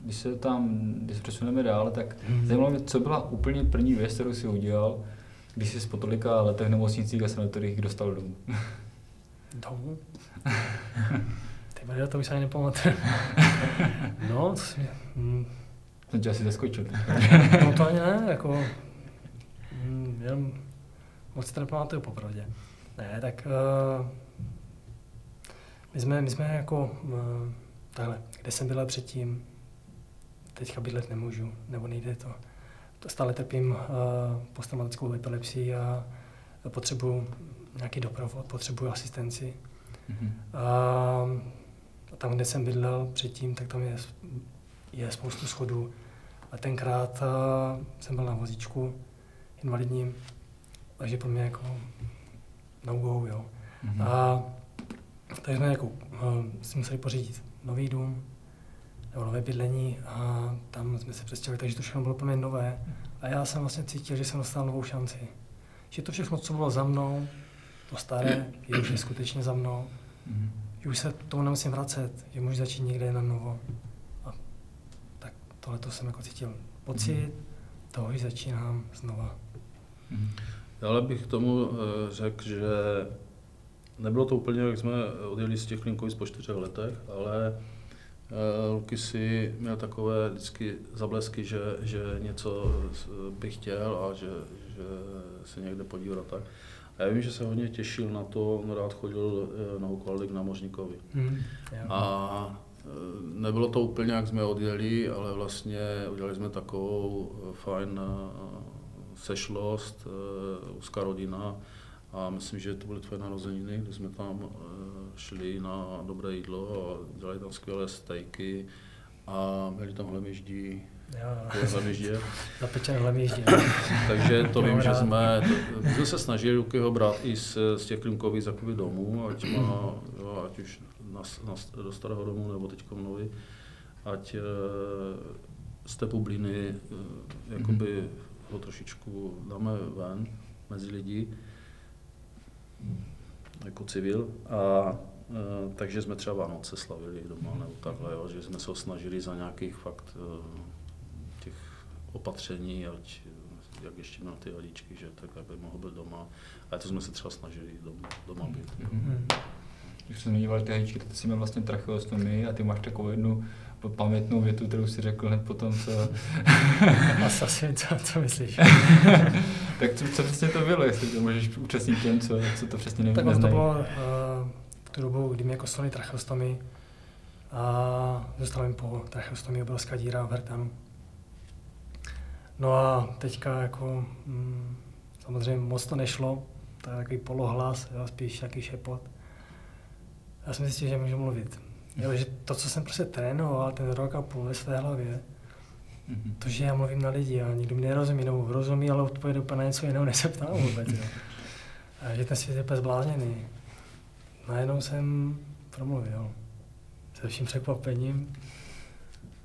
Když se tam, když se přesuneme dál, tak Mhm. zajímalo mě, co byla úplně první věc, kterou si udělal, když jsi po tolika letech nemocnicích a sanatoriích dostal domů. Domů? Ty vole, to už se ani nepamatuju. no, co jsem, hm, Jsem tě asi zaskočil. no to ani ne, jako, hm, jenom moc si to nepamatuju popravdě. Ne, tak uh, my jsme, my jsme jako, uh, takhle, kde jsem byl předtím, teďka bydlet nemůžu, nebo nejde to. Stále trpím uh, posttraumatickou epilepsii a potřebuju nějaký doprovod, potřebuju asistenci. Mhm. A tam, kde jsem bydlel předtím, tak tam je, je spoustu schodů. A tenkrát a, jsem byl na vozíčku invalidním, takže pro mě jako no go, jo. Mhm. A takže jsme jako, uh, si museli pořídit nový dům, nebo nové bydlení a tam jsme se přestěhovali, takže to všechno bylo mě nové. A já jsem vlastně cítil, že jsem dostal novou šanci. Že to všechno, co bylo za mnou, to staré, je už je skutečně za mnou Mhm. že už se k tomu nemusím vracet, že můžu začít někde na novo. A tak tohle to jsem jako cítil pocit toho, že začínám znova. Mhm. Ale bych k tomu eh, řekl, že nebylo to úplně, jak jsme odjeli z těch Klinkovic po čtyřech letech, ale Luky si měl takové vždycky zablesky, že, že něco s- by chtěl a že, že se někde podívat tak. A já vím, že se hodně těšil na to, on rád chodil eh, na Ukaldy k námořníkovi. Hmm. A nebylo to úplně, jak jsme odjeli, ale vlastně udělali jsme takovou fajn sešlost, úzká rodina a myslím, že to byly tvoje narozeniny, kdy jsme tam šli na dobré jídlo a dělali tam skvělé stejky a měli tam hlemyždí, Jo, hlemyždě. zapečené hlemíždí. Takže to vím, že jsme, to, my jsme se snažili Lukyho brát i z, z těch Klimkových jakoby domů, ať má, jo, ať už na, na, do starého domu nebo teď nový, ať e, z té bubliny e, jakoby ho trošičku dáme ven mezi lidi, jako civil. A takže jsme třeba Vánoce slavili doma nebo takhle, jo, že jsme se ho snažili za nějakých fakt e, těch opatření, ať eh, jak ještě měl ty vadičky, že tak aby mohl být doma. A to jsme se třeba snažili doma, doma být. Jo. Hmm. Když jsme zmiňovali ty hadičky, tak ty jsi měl vlastně tracheostomii a ty máš takovou jednu pamětnou větu, kterou si řekl hned potom, co... Asi, asi co, co myslíš? tak co, co přesně to bylo, jestli to můžeš účastnit těm, co, co to přesně nevím, Tak to bylo uh, tu dobu, kdy mě jako stali tracheostomy a zostala mi po tracheostomii obrovská díra v hrtanu. No a teďka jako mm, samozřejmě moc to nešlo, to je takový polohlas, jo, spíš nějaký šepot. Já jsem zjistil, že můžu mluvit. Jo, že to, co jsem prostě trénoval ten rok a půl ve své hlavě, to, že já mluvím na lidi a nikdo mi nerozumí, nebo rozumí, ale odpověď úplně na něco jiného, než se ptám vůbec. Jo. A že ten svět je úplně zblázněný. Najednou jsem promluvil. Se vším překvapením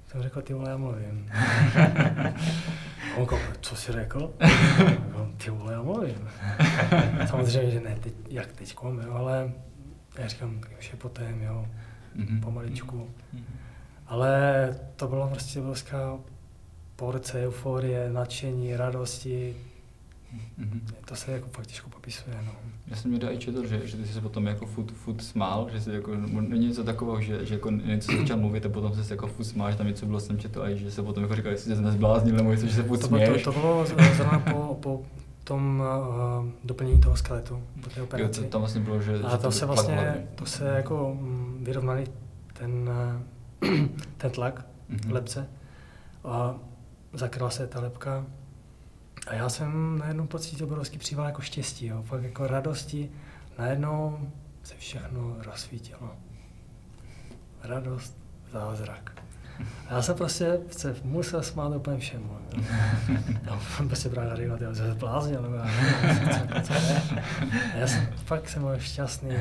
jsem řekl, ty vole, já mluvím. On říkal, co jsi řekl? Ty vole, já mluvím. Samozřejmě, že ne teď, jak teď, jo, ale já říkám, už je potem, jo, Mhm. pomaličku. Mhm. Ale to bylo prostě obrovská porce euforie, nadšení, radosti. Mhm. To se jako fakt těžko popisuje. No. Já jsem někde i četl, že, že ty jsi se potom jako furt, furt smál, že jsi jako, není něco takového, že, že jako něco začal mluvit a potom se jako furt smál, že tam něco bylo, jsem četl a že se potom jako říkal, jestli jsi se nezbláznil nebo že se furt To, bylo- to, směješ. to bylo zrovna po, po tom uh, doplnění toho skeletu, po té Jo, operaci. to, tam vlastně bylo, že, A že to se vlastně, hlavně. to se jako mm, vyrovnali ten, eh, ten tlak v Mhm. lepce a zakryla se ta lepka. A já jsem najednou pocítil obrovský příval jako štěstí, jo, fakt jako radosti. Najednou se všechno rozsvítilo. Radost, zázrak. A já jsem prostě se musel smát úplně všemu. Já jsem prostě právě říkal, že se zbláznil, nebo já co, co, co já jsem fakt jsem byl šťastný.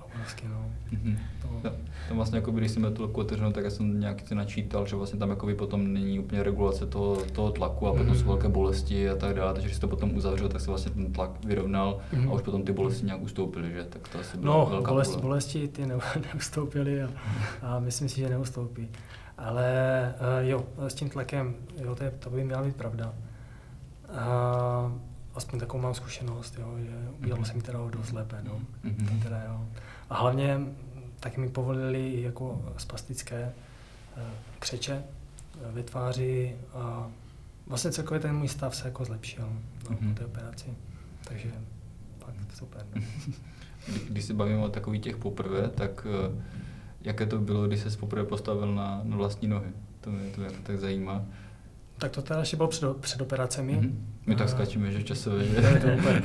obrovský, no. Tam vlastně, jako když jsme tu lepku otevřenou, tak já jsem nějak si načítal, že vlastně tam jakoby potom není úplně regulace toho, toho tlaku a potom Mhm. jsou velké bolesti a tak dále, takže když to potom uzavřel, tak se vlastně ten tlak vyrovnal Mhm. a už potom ty bolesti nějak ustoupily, že? Tak to asi byla no, velká bolesti, bolesti ty ne, neustoupily a, a myslím si, že neustoupí. Ale uh, jo, s tím tlakem, jo, to, je, to by měla být pravda. A aspoň takovou mám zkušenost, jo, že udělalo Mhm. se mi teda dost lépe, no. Mhm. To teda, jo. A hlavně taky mi povolili jako spastické eh, křeče eh, ve tváři a vlastně celkově ten můj stav se jako zlepšil no, Mhm. po té operaci. Takže fakt super. No. Kdy- Když se bavíme o takových těch poprvé, tak eh, jaké to bylo, když se poprvé postavil na, na vlastní nohy? To mě, to mě tak zajímá. Tak to teda ještě bylo před, před operacemi. Mhm. My tak skáčíme, že časově, To je to úplně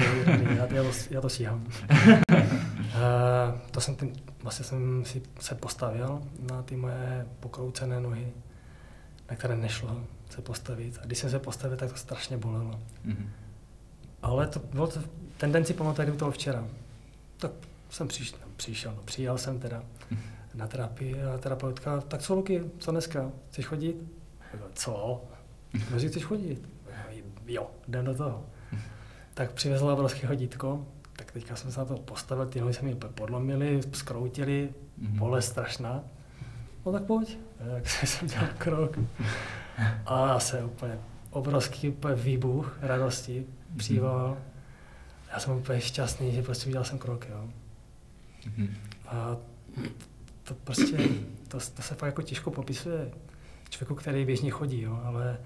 já, já, to, já to stíhám. Uh, to jsem tím, vlastně jsem si se postavil na ty moje pokroucené nohy, na které nešlo se postavit. A když jsem se postavil, tak to strašně bolelo. Mhm. Ale to bylo to tendenci pamatovat, kdyby to bylo včera. Tak jsem přišel, no, přišel, no, přijel jsem teda na terapii a terapeutka, tak co Luky, co dneska, chceš chodit? Co? Kdo chceš chodit? Jo, jdem do toho. Tak přivezla obrovské hodítko, tak teďka jsem se na to postavil, ty nohy se mi podlomily, skroutily, Mhm. bolest strašná. No tak pojď. Tak jsem dělal krok. A se úplně obrovský úplně výbuch radosti, příval. Já jsem úplně šťastný, že prostě udělal jsem krok, jo. Mhm. A to prostě, to, to se fakt jako těžko popisuje člověku, který běžně chodí, jo, ale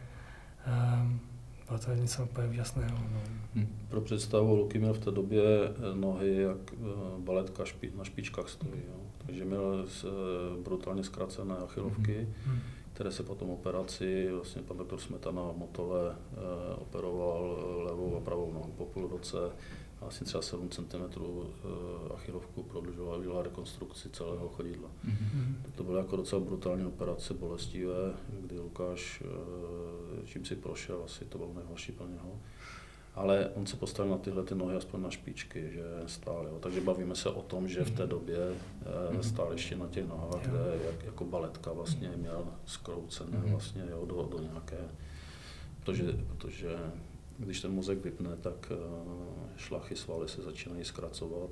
bylo to něco úplně úžasného. No. Mhm. Pro představu, Luky měl v té době eh, nohy jak eh, baletka špi, na špičkách stojí. Jo. Takže měl eh, brutálně zkrácené achilovky, Hmm. které se po tom operaci, vlastně pan doktor Smetana Motole eh, operoval levou a pravou nohu po půl roce. Asi třeba 7 cm eh, achilovku prodlužoval, udělal rekonstrukci celého chodidla. Mhm. Hmm. Tak to byla jako docela brutální operace, bolestivé, kdy Lukáš eh, čím si prošel, asi to bylo nejhorší pro něho. Ale on se postavil na tyhle ty nohy aspoň na špičky, že stál. Jo. Takže bavíme se o tom, že v té době eh, stál ještě na těch nohách, kde jak, jako baletka vlastně měl skroucené Mhm. vlastně, jo, do, do nějaké, protože, protože když ten mozek vypne, tak šlachy svaly se začínají zkracovat.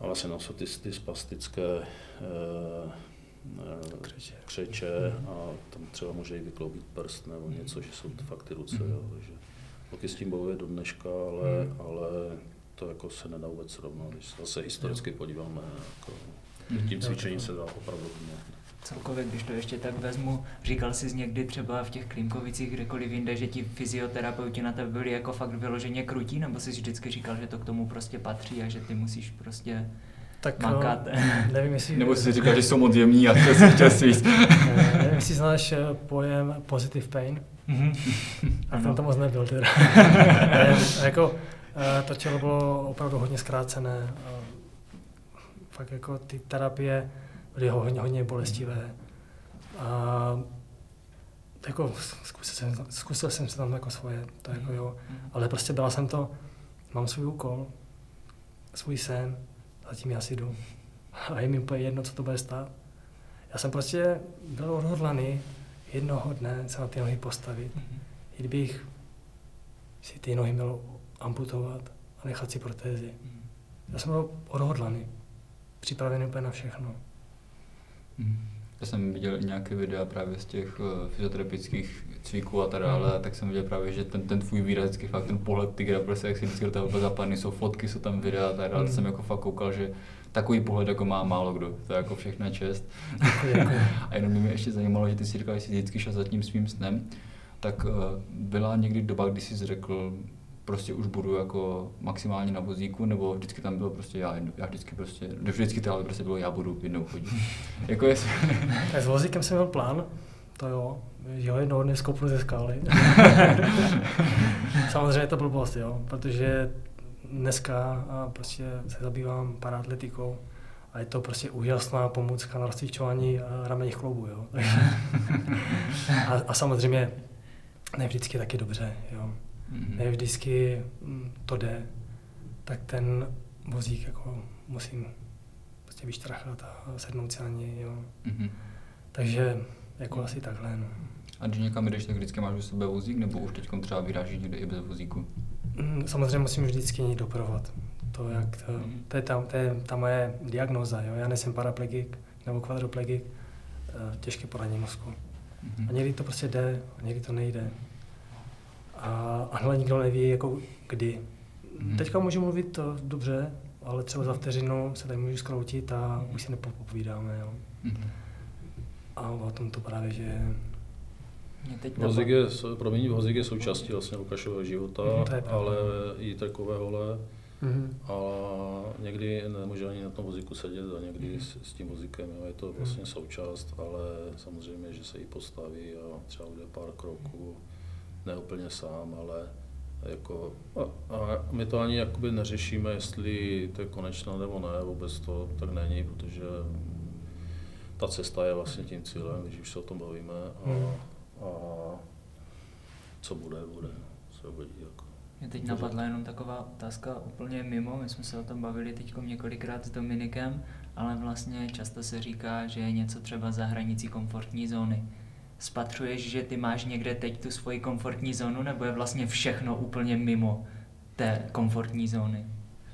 A vlastně tam jsou ty, ty spastické eh, eh, Křeče. křeče a tam třeba může i vykloubit prst nebo něco, že jsou to fakt ty ruce. Jo, takže taky s tím bojuje do dneška, ale, Mhm. ale to jako se nedá vůbec srovnat, když se zase historicky podíváme, jako, Mhm. tím cvičením se dá opravdu hodně. Celkově, když to ještě tak vezmu, říkal jsi někdy třeba v těch Klimkovicích, kdekoliv jinde, že ti fyzioterapeuti na tebe byli jako fakt vyloženě krutí, nebo jsi vždycky říkal, že to k tomu prostě patří a že ty musíš prostě Tak makat? eh, nevím, jestli... Nebo jsi říkal, že jsou moc jemní a to jsem chtěl říct. Eh, nevím, jestli znáš eh, pojem positive pain. Mhm. A tam to moc nebyl teda. Ne, jako, to tělo bylo opravdu hodně zkrácené. A fakt jako ty terapie byly hodně, hodně bolestivé. A jako zkusil jsem, zkusil jsem se tam jako svoje, to jako jo. Ale prostě dal jsem to, mám svůj úkol, svůj sen, zatím já si jdu. A je mi úplně jedno, co to bude stát. Já jsem prostě byl odhodlaný jednoho dne se na ty nohy postavit. Mhm. I kdybych si ty nohy měl amputovat a nechat si protézy. Já jsem byl odhodlaný, připravený úplně na všechno. Já jsem viděl i nějaké videa právě z těch uh, fyzioterapeutických cviků a tak dále, Mhm. tak jsem viděl právě, že ten, ten tvůj výraz, vždycky fakt ten pohled tygra, prostě jak si vždycky do toho úplně zapadný, jsou fotky, jsou tam videa a tak dále, Mhm. jsem jako fakt koukal, že takový pohled jako má málo kdo, to je jako všechna čest. A jenom by mě ještě zajímalo, že ty si říkal, že jsi vždycky šel za tím svým snem, tak uh, byla někdy doba, kdy jsi řekl, prostě už budu jako maximálně na vozíku, nebo vždycky tam bylo prostě já, já vždycky prostě, vždycky to ale prostě bylo já budu jednou chodit. jako jestli, Tak s vozíkem jsem měl plán, to jo, že ho jednoho dne skopnu ze skály. Samozřejmě to blbost, jo, protože dneska prostě se zabývám paratletikou a je to prostě úžasná pomůcka na rozcvičování ramenních kloubů, jo. a, a samozřejmě ne vždycky taky dobře, jo. Mhm. Ne vždycky mm, to jde, tak ten vozík jako musím prostě vyštrachat a sednout si na něj, jo. Mhm. Takže jako asi takhle, no. A když někam jdeš, tak vždycky máš u sebe vozík, nebo už teď třeba vyrážíš někde i bez vozíku? Mm, Samozřejmě musím vždycky mít doprovod. To, jak to, Mhm. to, je ta, to je ta moje diagnoza. Jo? Já nejsem paraplegik nebo kvadroplegik, eh, těžké poranění mozku. Mhm. A někdy to prostě jde, a někdy to nejde. A, a hlavně nikdo neví, jako kdy. Mhm. Teďka můžu mluvit to dobře, ale třeba za vteřinu se tady můžu skroutit a už si nepopovídáme. Jo? Mhm. A o tom to právě, že Vozík je, promiň, vozík je součástí vlastně Lukášového života, Mhm, pravda. ale i trkové hole. Mhm. A někdy nemůže ani na tom vozíku sedět a někdy s, s tím vozíkem, jo, je to vlastně součást, ale samozřejmě, že se jí postaví a třeba udělá pár kroků, ne úplně sám, ale jako, a, a my to ani jakoby neřešíme, jestli to je konečné nebo ne, vůbec to tak není, protože ta cesta je vlastně tím cílem, když už se o tom bavíme a, Hmm. a co bude, bude, se uvidí. Jako. Mě teď napadla jenom taková otázka úplně mimo, my jsme se o tom bavili teď několikrát s Dominikem, ale vlastně často se říká, že je něco třeba za hranicí komfortní zóny. Spatřuješ, že ty máš někde teď tu svoji komfortní zónu, nebo je vlastně všechno úplně mimo té komfortní zóny?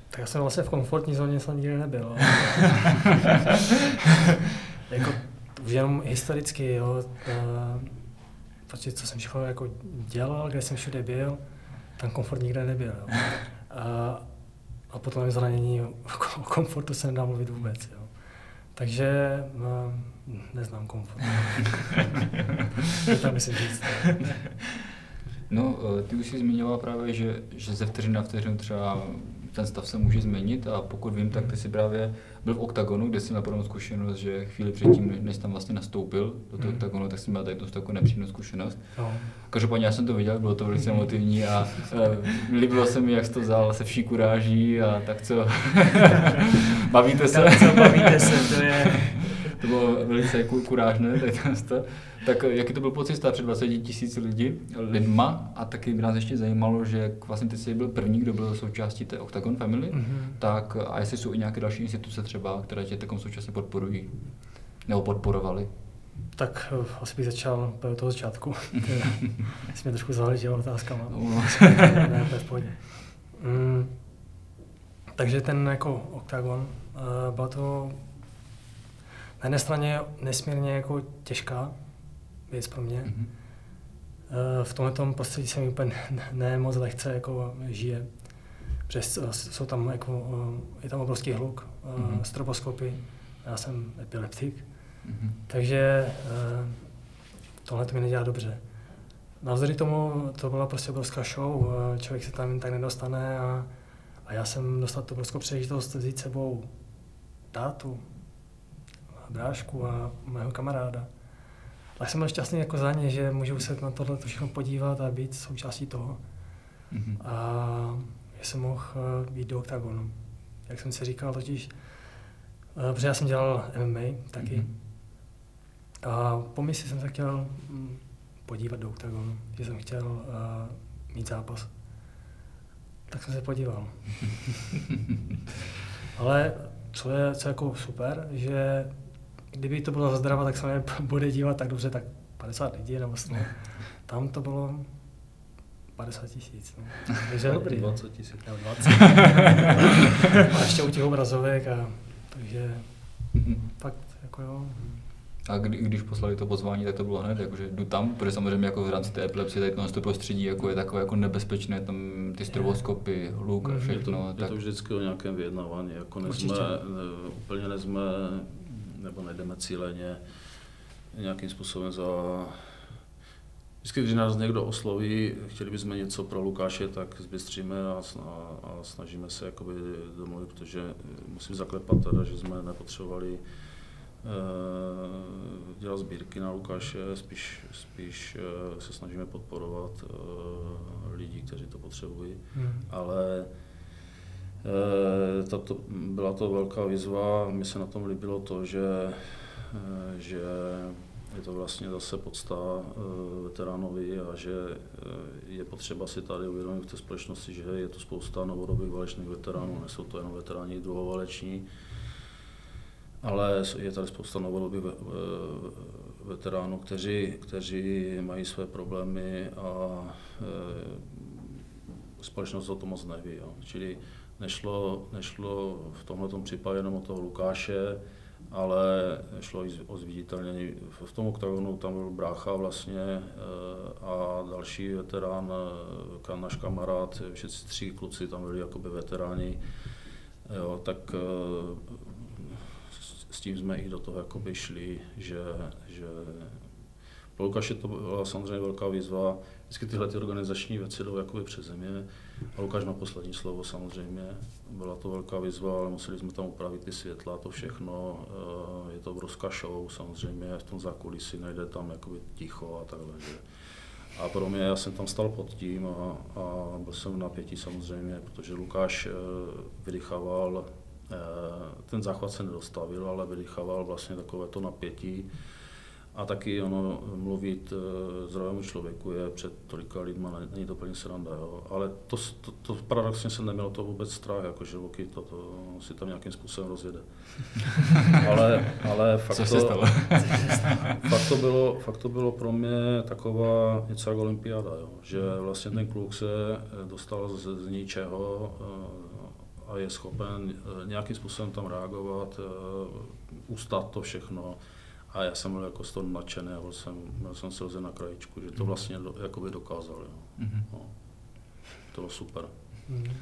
Tak já jsem vlastně v komfortní zóně jsem nikdy nebyl. jako už jenom historicky, jo, a, protože co jsem všechno jako dělal, kde jsem všude byl, tam komfort nikde nebyl. Jo. A, a potom zranění o komfortu se nedá mluvit vůbec. Jo. Takže no, neznám komfort. to tam myslím říct. No, eh, ty už jsi zmiňoval právě, že, že ze vteřiny na vteřinu třeba ten stav se může změnit a pokud vím, tak ty jsi právě byl v OKTAGONu, kde jsi měl podobnou zkušenost, že chvíli předtím, než- tam vlastně nastoupil do toho Mhm. OKTAGONu, tak jsi měl tady takovou nepříjemnou zkušenost. No. Každopádně já jsem to viděl, bylo to velice emotivní a e, líbilo se mi, jak jsi to vzal se vší kuráží a tak co. Bavíte se? Tak co bavíte se, to je... to bylo velice ku- kurážné, tady to. Tak eh, jaký to byl pocit stát před 20 tisíc lidí, lidma a taky by nás ještě zajímalo, že vlastně ty jsi byl první, kdo byl součástí té Octagon Family, Mhm. tak a jestli jsou i nějaké další instituce třeba, které tě takom současně podporují nebo podporovali. Tak eh, asi bych začal od toho začátku. Mě trošku zahlížel otázkama. No. ne, to je v pohodě. Mm, takže ten jako oktagon, uh, byla to na jedné straně nesmírně jako těžká věc pro mě. Mhm. Uh, v tomhle prostředí se mi úplně ne, ne moc lehce jako žije. Protože s- jsou tam jako, uh, je tam obrovský hluk, Mhm. stroboskopy, já jsem epileptik, Mhm. takže tohle to mi nedělá dobře. Navzdory tomu to byla prostě obrovská show, eh, člověk se tam jen tak nedostane a, a já jsem dostal tu obrovskou příležitost vzít sebou tátu, a brášku a mého kamaráda. A jsem byl šťastný jako za ně, že můžu se na tohle všechno podívat a být součástí toho. Mhm. A že jsem mohl eh, být do oktagonu. Jak jsem si říkal totiž, eh, protože já jsem dělal MMA taky. Mhm. A po misi jsem se chtěl mm, podívat do oktagonu, že jsem chtěl uh, mít zápas. Tak jsem se podíval. Ale co je, co je jako super, že kdyby to bylo zdrava, tak se mě bude dívat tak dobře, tak 50 lidí nebo 100. Tam to bylo 50 tisíc. No. Takže dobrý. 20 tisíc. Nebo 20. a ještě u těch obrazovek a takže fakt jako jo. A kdy, když poslali to pozvání, tak to bylo hned, jakože jdu tam, protože samozřejmě jako v rámci té epilepsie tady to prostředí jako je takové jako nebezpečné, tam ty stroboskopy, hluk a Mhm. Je to, všechno. je tak, to vždycky o nějakém vyjednávání, jako nejsme, ne, úplně nejsme, nebo nejdeme cíleně nějakým způsobem za... Vždycky, když nás někdo osloví, chtěli bychom něco pro Lukáše, tak zbystříme a, a snažíme se jakoby domluvit, protože musím zaklepat teda, že jsme nepotřebovali eh, dělat sbírky na Lukáše, spíš, spíš eh, se snažíme podporovat eh, lidi, kteří to potřebují Hmm. ale tato, byla to velká výzva. Mně se na tom líbilo to, že, eh, že je to vlastně zase podsta eh, veteránovi a že eh, je potřeba si tady uvědomit v té společnosti, že je tu spousta novodobých válečných veteránů, nejsou to jenom veteráni druhovaleční. ale je tady spousta novodobých veteránů, kteří, kteří mají své problémy a společnost o tom moc neví. Jo. Čili nešlo, nešlo v tomto případě jenom o toho Lukáše, ale šlo i o zviditelnění. V tom oktagonu tam byl brácha vlastně e, a další veterán, e, náš kamarád, všichni tři kluci tam byli jakoby veteráni, jo, tak s tím jsme i do toho jakoby šli, že, že pro Lukáše to byla samozřejmě velká výzva. Vždycky tyhle ty organizační věci jdou jakoby přes země. A Lukáš má poslední slovo samozřejmě. Byla to velká výzva, ale museli jsme tam upravit ty světla, to všechno. Eh, je to obrovská show samozřejmě, v tom zákulisí najde tam jakoby ticho a takhle. Že. A pro mě, já jsem tam stal pod tím a, a byl jsem v napětí samozřejmě, protože Lukáš eh, vydychával Eh, ten záchvat se nedostavil, ale vydechával vlastně takové to napětí. A taky ono mluvit eh, zdravému člověku je před tolika lidma, není to plně sranda, jo. Ale to, to, to paradoxně se nemělo to vůbec strach, jako že Luky to, to si tam nějakým způsobem rozjede. ale, ale fakt, Co to, stalo? fakt, to bylo, fakt to bylo pro mě taková něco jako olympiáda, jo. že vlastně ten kluk se dostal z, z ničeho, eh, a je schopen eh, nějakým způsobem tam reagovat, eh, ustat to všechno. A já jsem byl jako z toho nadšený a byl jsem, měl jsem slzy na krajičku, že to mhm. vlastně do, jakoby dokázal. Jo. Mm-hmm. No. To bylo super. Mm-hmm.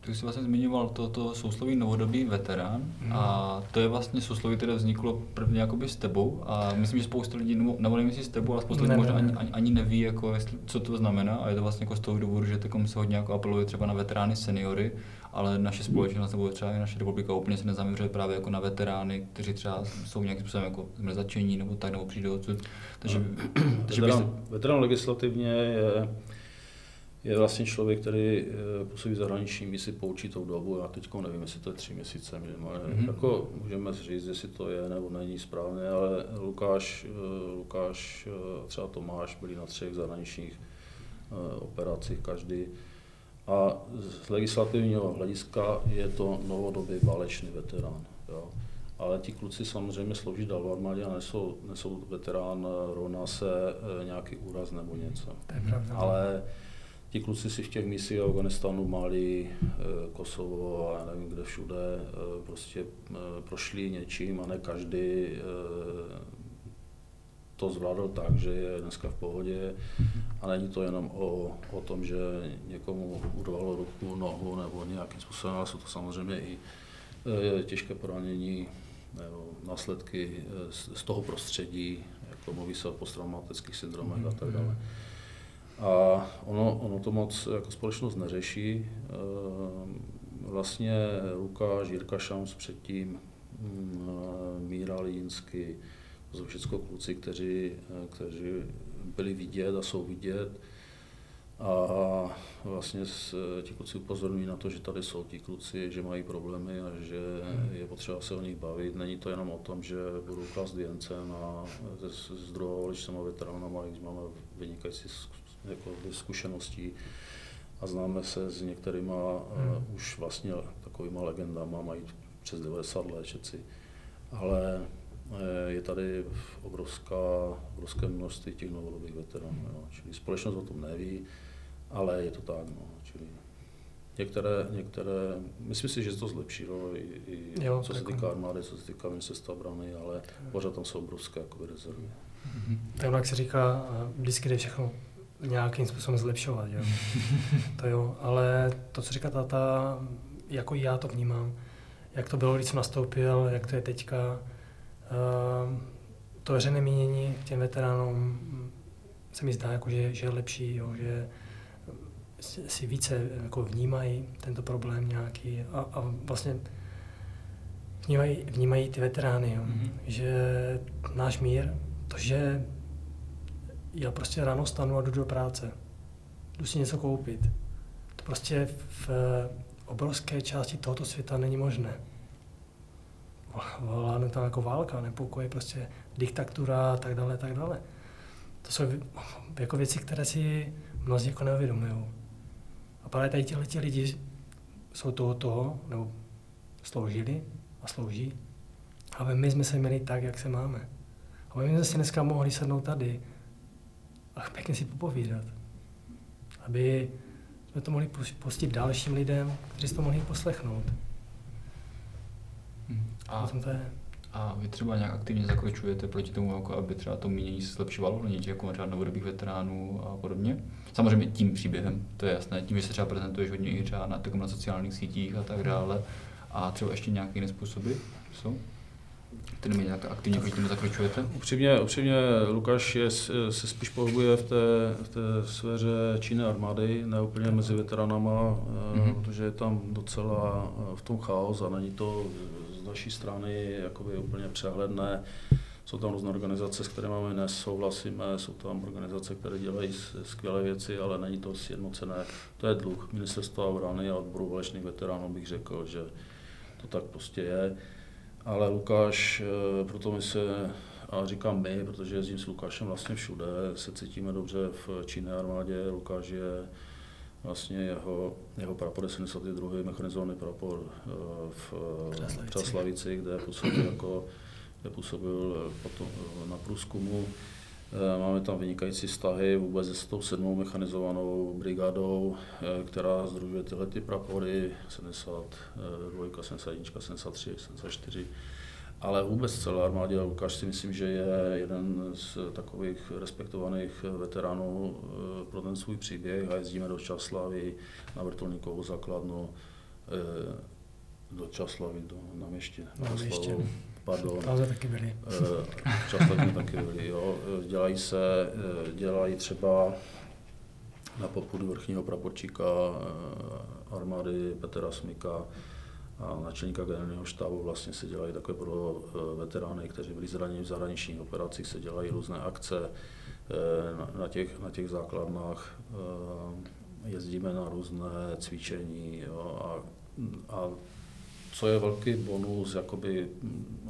Ty jsi vlastně zmiňoval to, to sousloví novodobý veterán mm. a to je vlastně sousloví, které vzniklo prvně jakoby s tebou a myslím, že spousta lidí, nebo nevím jestli s tebou, ale spousta lidí možná ani, ani, ani, neví, jako, jestli, co to znamená a je to vlastně jako z toho důvodu, že takom se hodně jako apeluje třeba na veterány seniory, ale naše společnost nebo třeba i naše republika úplně se nezaměřuje právě jako na veterány, kteří třeba jsou nějakým způsobem jako mrzačení nebo tak, nebo přijdou odsud. Takže, no. takže veterán, byste... veterán legislativně je je vlastně člověk, který eh, působí v zahraniční misi po určitou dobu. Já teď nevím, jestli to je tři měsíce minimálně. Mm-hmm. Jako můžeme říct, jestli to je nebo není správně, ale Lukáš, eh, Lukáš eh, třeba Tomáš byli na třech zahraničních operacích každý. A z legislativního hlediska je to novodobý válečný veterán. Jo. Ale ti kluci samozřejmě slouží dál v armádě a nesou, nesou veterán, rovná se nějaký úraz nebo něco. To je pravda. Ale ti kluci si v těch misích Afganistánu, Mali, eh, Kosovo a nevím kde všude eh, prostě eh, prošli něčím a ne každý to zvládl tak, že je dneska v pohodě a není to jenom o, o tom, že někomu urvalo ruku, nohu nebo nějakým způsobem, ale jsou to samozřejmě i těžké poranění nebo následky z, z toho prostředí, jako mluví se o posttraumatických syndromech a tak dále. A ono, ono to moc jako společnost neřeší. Ehm, vlastně Lukáš, Jirka Šams předtím, Míra Línsky, jsou všechno kluci, kteří, kteří byli vidět a jsou vidět. A vlastně ti kluci upozorňují na to, že tady jsou ti kluci, že mají problémy a že je potřeba se o nich bavit. Není to jenom o tom, že budou klást věncem a s druhou a veteránama, když máme vynikající jako zkušeností a známe se s některýma hmm. uh, už vlastně takovýma legendama, mají přes 90 let všetci. Ale je tady obrovská, obrovské množství těch novodobých veteránů. Jo. Čili společnost o tom neví, ale je to tak. No. Čili některé, některé, myslím si, že se to zlepšilo, i, i jo, co se týká armády, co se týká ministerstva obrany, ale pořád tam jsou obrovské jako rezervy. Mm-hmm. Tak jak se říká, vždycky jde všechno nějakým způsobem zlepšovat. Jo. to jo, ale to, co říká tata, jako já to vnímám, jak to bylo, když jsem nastoupil, jak to je teďka, to veřejné mínění k těm veteránům se mi zdá, jako, že, že je lepší, jo, že si více jako vnímají tento problém nějaký a, a vlastně vnímají, vnímají ty veterány, jo, mm-hmm. že náš mír, to, že já prostě ráno stanu a jdu do práce. Jdu si něco koupit. To prostě v obrovské části tohoto světa není možné. Vládne tam jako válka, nepokoj, prostě diktatura a tak dále, tak dále. To jsou jako věci, které si mnozí jako neuvědomují. A právě tady těhle lidi jsou toho toho, nebo sloužili a slouží. aby my jsme se měli tak, jak se máme. Aby my jsme si dneska mohli sednout tady a pěkně si popovídat. Aby jsme to mohli pustit dalším lidem, kteří si to mohli poslechnout. A, to je. a vy třeba nějak aktivně zakročujete proti tomu, jako aby třeba to mínění se zlepšovalo, není jako třeba novodobých veteránů a podobně? Samozřejmě tím příběhem, to je jasné, tím, že se třeba prezentuješ hodně i třeba na, na sociálních sítích a tak dále. A třeba ještě nějaké jiné způsoby jsou? který mi nějak aktivně proti tomu zakročujete? Upřímně, upřímně Lukáš je, se spíš pohybuje v té, v té sféře činné armády, ne úplně mezi veteranama, mm-hmm. protože je tam docela eh, v tom chaos a není to naší strany jakoby úplně přehledné. Jsou tam různé organizace, s kterými my nesouhlasíme, jsou tam organizace, které dělají skvělé věci, ale není to sjednocené. To je dluh ministerstva obrany a odboru válečných veteránů, bych řekl, že to tak prostě je. Ale Lukáš, eh, proto my se, a říkám my, protože jezdím s Lukášem vlastně všude, se cítíme dobře v činné armádě. Lukáš je vlastně jeho, jeho prapor 72. mechanizovaný prapor eh, v Přeslavici, kde působil jako kde působil potom na průzkumu Eh, máme tam vynikající vztahy vůbec s tou sedmou mechanizovanou brigádou, eh, která združuje tyhle ty prapory 72, 71, 73, 74. Ale vůbec celé armádě Lukáš si myslím, že je jeden z takových respektovaných veteránů eh, pro ten svůj příběh a jezdíme do Časlavy na vrtulníkovou základnu, do Časlavy, do. Na Naměště pardon. Tam jsme taky byli. Eh, často jsme taky byli, jo. Dělají se, eh, dělají třeba na popudu vrchního praporčíka eh, armády Petra Smika a načelníka generálního štábu vlastně se dělají takové pro veterány, kteří byli zraněni v zahraničních operacích, se dělají různé akce na těch, na těch základnách, jezdíme na různé cvičení jo, a, a co je velký bonus jakoby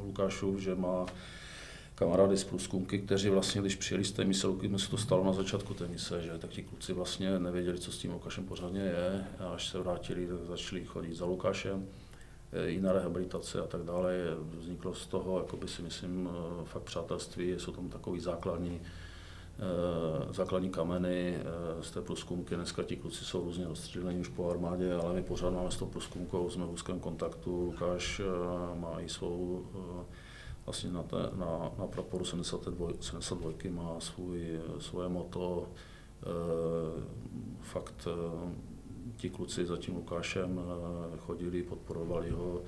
Lukášův, že má kamarády z průzkumky, kteří vlastně, když přijeli z té mise, mi se to stalo na začátku té mise, že tak ti kluci vlastně nevěděli, co s tím Lukášem pořádně je a až se vrátili, tak začali chodit za Lukášem i na rehabilitace a tak dále. Vzniklo z toho, jako by si myslím, fakt přátelství, jsou tam takový základní Eh, základní kameny eh, z té průzkumky. Dneska ti kluci jsou různě rozstřílení už po armádě, ale my pořád máme s tou průzkumkou, jsme v úzkém kontaktu. Lukáš eh, má i svou, vlastně na, té, na, na praporu 72, 72 má svůj, svoje moto. Fakt ti kluci za tím Lukášem chodili, podporovali ho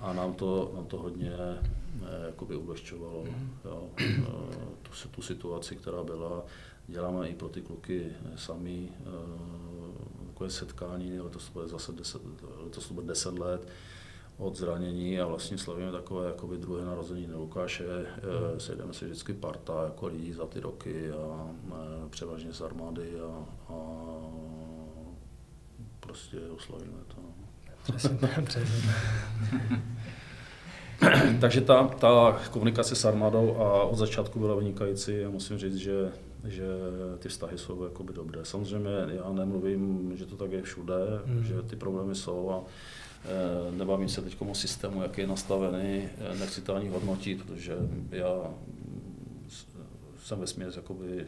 a nám to, nám to hodně eh, jakoby ulehčovalo mm. jo, eh, tu, tu situaci, která byla. Děláme i pro ty kluky sami eh, takové setkání, letos to bude zase 10, letos to bude 10 let od zranění a vlastně slavíme takové jakoby druhé narození Lukáše. Mm. Sejdeme se vždycky parta jako lidí za ty roky a převážně z armády a, a prostě oslavíme to. Takže ta, ta komunikace s armádou a od začátku byla vynikající a musím říct, že, že ty vztahy jsou jakoby dobré. Samozřejmě já nemluvím, že to tak je všude, mm. že ty problémy jsou a e, nebavím se teď o systému, jak je nastavený, e, nechci to ani hodnotit, protože já jsem ve směs jakoby, e,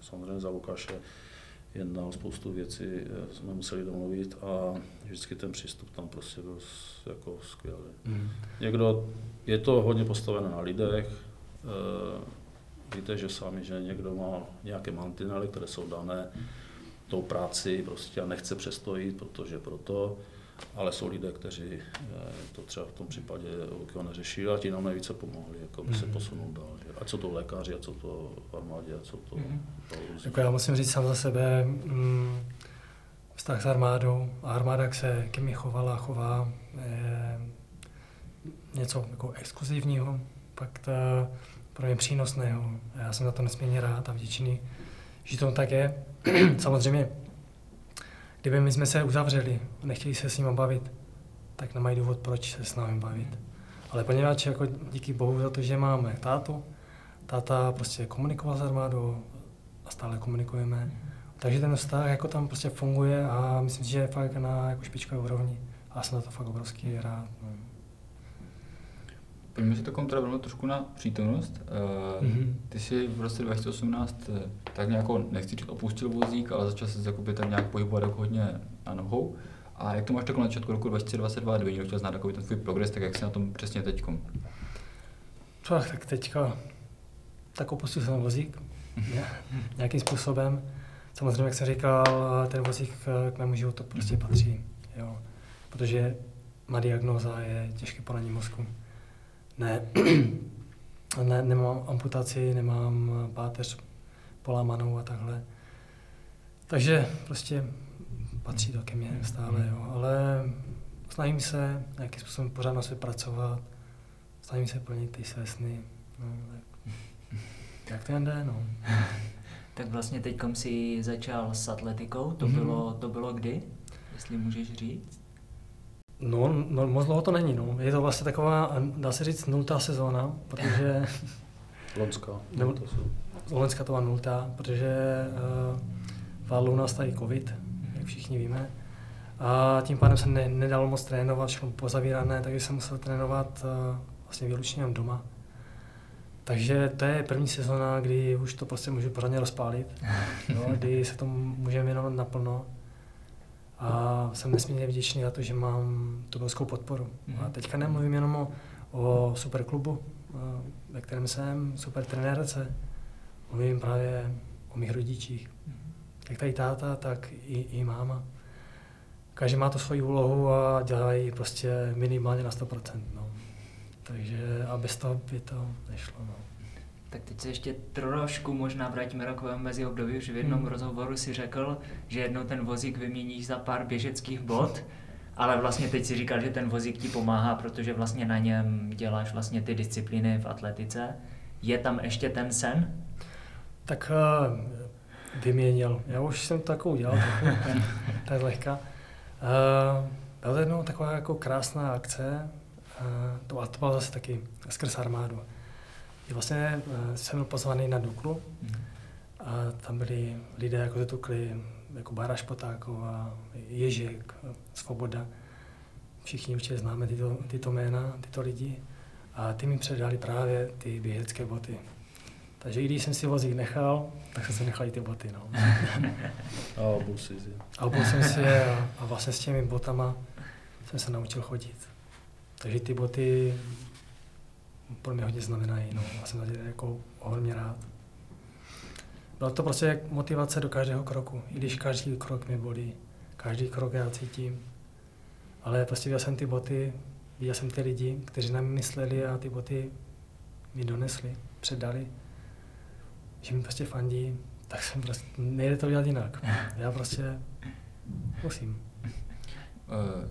samozřejmě za Lukáše jednal, spoustu věcí eh, jsme museli domluvit a vždycky ten přístup tam prostě byl jako skvělý. Mm. Někdo, je to hodně postavené na lidech, eh, víte, že sami, že někdo má nějaké mantinely, které jsou dané tou práci prostě a nechce přestojit, protože proto, ale jsou lidé, kteří eh, to třeba v tom případě Lukio neřeší a ti nám nejvíce pomohli, jako by se mhm. posunout dál. Že? Ať co to lékaři, ať co to v armádě, ať co to... Mm. Jako já musím říct sám za sebe, mm, vztah s armádou a armáda, jak se ke mně chovala, chová, je něco jako exkluzivního, pak to pro mě přínosného. Já jsem za to nesmírně rád a vděčný, že to tak je. Samozřejmě Kdyby my jsme se uzavřeli a nechtěli se s ním bavit, tak nemají důvod, proč se s námi bavit. Ale poněvadž jako díky bohu za to, že máme tátu, táta prostě komunikoval s armádou a stále komunikujeme. Takže ten vztah jako tam prostě funguje a myslím si, že je fakt na jako špičkové úrovni. A jsem na to fakt obrovský rád. No. Pojďme si to kontrolovat trošku na přítomnost. Mm-hmm. Ty jsi v roce 2018 eh, tak nějak, nechci říct opustil vozík, ale začal se jakoby tak nějak pohybovat jako hodně na nohou. A jak to máš takhle na začátku roku 2022, kdyby někdo chtěl znát takový ten tvůj progres, tak jak jsi na tom přesně teď? Tak teďka, tak opustil jsem vozík nějakým způsobem. Samozřejmě, jak jsem říkal, ten vozík k mému životu prostě patří. Jo. Protože má diagnóza je těžké poranění mozku. Ne, ne, nemám amputaci, nemám páteř polámanou a takhle. Takže prostě patří to ke mně stále, jo. ale snažím se nějakým způsobem pořád na sebe pracovat, snažím se plnit ty své sny. No, tak, jak to jen jde, no. tak vlastně teď si začal s atletikou, to, mm-hmm. bylo, to bylo kdy, jestli můžeš říct? No, no, moc dlouho to není, no. Je to vlastně taková, dá se říct, nultá sezóna, protože... Loňská. Loňská to byla nultá, protože uh, vládl u nás tady covid, jak všichni víme. A tím pádem se ne, nedalo moc trénovat, všechno pozavírané, takže jsem musel trénovat uh, vlastně výlučně jen doma. Takže to je první sezóna, kdy už to prostě můžu pořádně rozpálit, no, kdy se tomu můžeme věnovat naplno. A jsem nesmírně vděčný za to, že mám tu velkou podporu. A teďka nemluvím jenom o, o superklubu, ve kterém jsem, super trenérce. Mluvím právě o mých rodičích. Mm-hmm. Jak tady táta, tak i, i máma. Každý má to svoji úlohu a dělají prostě minimálně na 100%. No. Takže a bez toho by to nešlo. No. Tak teď se ještě trošku možná vrátíme rokovému mezi období. Už v jednom hmm. rozhovoru si řekl, že jednou ten vozík vyměníš za pár běžeckých bod, ale vlastně teď si říkal, že ten vozík ti pomáhá, protože vlastně na něm děláš vlastně ty disciplíny v atletice. Je tam ještě ten sen? Tak uh, vyměnil. Já už jsem to takovou dělal, tak lehka. Uh, byla to jednou taková jako krásná akce, uh, to, to byla zase taky skrz armádu vlastně eh, jsem byl pozvaný na Duklu a tam byli lidé jako Zetukli, jako Bára Špotáková, Ježek, Svoboda. Všichni určitě známe tyto, tyto jména, tyto lidi. A ty mi předali právě ty běžecké boty. Takže i když jsem si vozík nechal, tak jsem si nechal i ty boty. No. a obul si je. A obul jsem si je a, a vlastně s těmi botama jsem se naučil chodit. Takže ty boty pro mě hodně znamenají. No. Já jsem tady jako hodně rád. Byla to prostě motivace do každého kroku, i když každý krok mě bolí, každý krok já cítím. Ale prostě viděl jsem ty boty, viděl jsem ty lidi, kteří na mě mysleli a ty boty mi donesli, předali, že mi prostě fandí, tak jsem prostě, nejde to dělat jinak. Já prostě musím. Uh,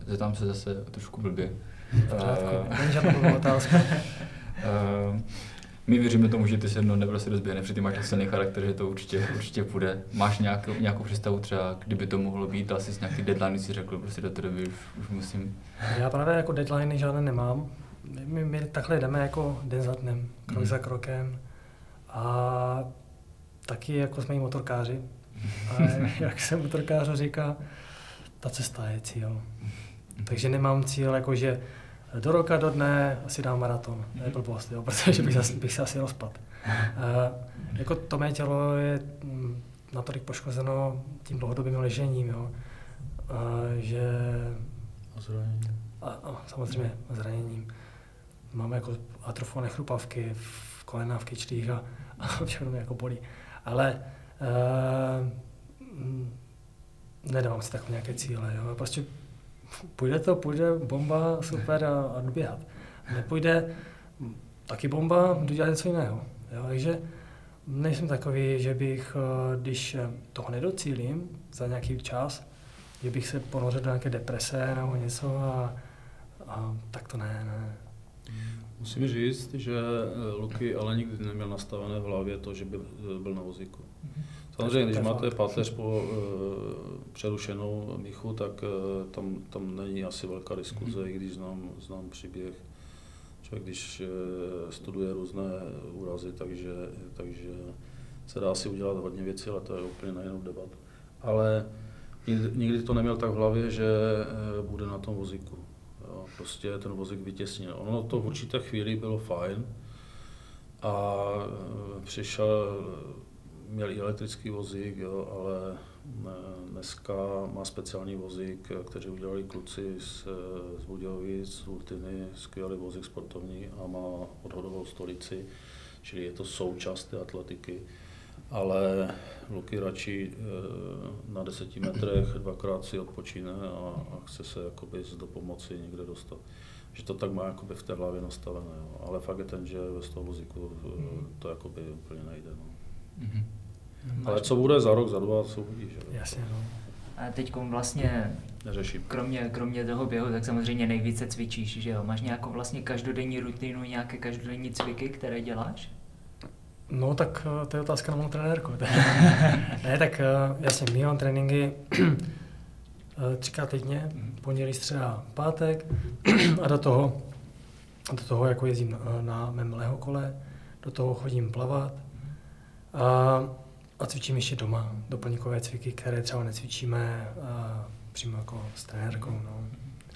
zeptám se zase trošku blbě. Pořádku, uh, není žádná otázka. Uh, my věříme tomu, že ty se jednou nebude si rozběhne, protože ty máš silný charakter, že to určitě, určitě půjde. Máš nějakou, nějakou představu třeba, kdyby to mohlo být, dal jsi nějaký deadline, si řekl, prostě do té doby už, už musím. Já právě jako deadline žádné nemám. My, my takhle jdeme jako den za dnem, krok mm. za krokem. A taky jako jsme i motorkáři. A jak se motorkář říká, ta cesta je cíl. Takže nemám cíl, jako že do roka, do dne si dám maraton. To je blbost, jo, protože bych, zase, bych se asi rozpad. Uh, jako to mé tělo je mm, natolik poškozeno tím dlouhodobým ležením, jo, uh, že... A zraněním. A, a, samozřejmě zraněním. Máme jako atrofované chrupavky v kolenách, v kyčlích a, a všechno mě jako bolí. Ale uh, nedávám si takové nějaké cíle. Jo. Prostě půjde to, půjde bomba, super a, a doběhat. Nepůjde, taky bomba, jdu dělat něco jiného. Jo, takže nejsem takový, že bych, eh, když toho nedocílím za nějaký čas, že bych se ponořil do nějaké deprese nebo něco a, a tak to ne, ne. Musím říct, že eh, Luky ale nikdy neměl nastavené v hlavě to, že by eh, byl na vozíku. Mm-hmm. Samozřejmě, když máte páteř po uh, přerušenou míchu, tak uh, tam, tam není asi velká diskuze, mm-hmm. i když znám, znám příběh. Člověk, když uh, studuje různé úrazy, takže, takže se dá si udělat hodně věcí, ale to je úplně na jinou debatu. Ale nikdy, to neměl tak v hlavě, že uh, bude na tom vozíku. Jo. prostě ten vozík vytěsnil. Ono to v určité chvíli bylo fajn a eh, přišel, měl i elektrický vozík, jo, ale dneska má speciální vozík, který udělali kluci z, z Budějovic, z Ultiny, skvělý vozík sportovní a má odhodovou stolici, čili je to součást té atletiky ale Luky radši eh, na deseti metrech dvakrát si odpočíne a, a chce se jakoby do pomoci někde dostat. Že to tak má jakoby v té hlavě nastavené, jo. ale fakt je ten, že ve toho vozíku eh, to jakoby úplně nejde. No. Mm-hmm. Ale co bude za rok, za dva, co uvidíš. Jasně, no. A teď vlastně Neřeším. Kromě, kromě toho běhu, tak samozřejmě nejvíce cvičíš, že jo? Máš nějakou vlastně každodenní rutinu, nějaké každodenní cviky, které děláš? No tak eh, to je otázka na mou trenérku. ne, tak eh, jasně, my mám tréninky eh, třikrát týdně, pondělí, středa, pátek a do toho, do toho jako jezdím na, na mém kole, do toho chodím plavat a, a cvičím ještě doma, doplňkové cviky, které třeba necvičíme a, přímo jako s trenérkou, no.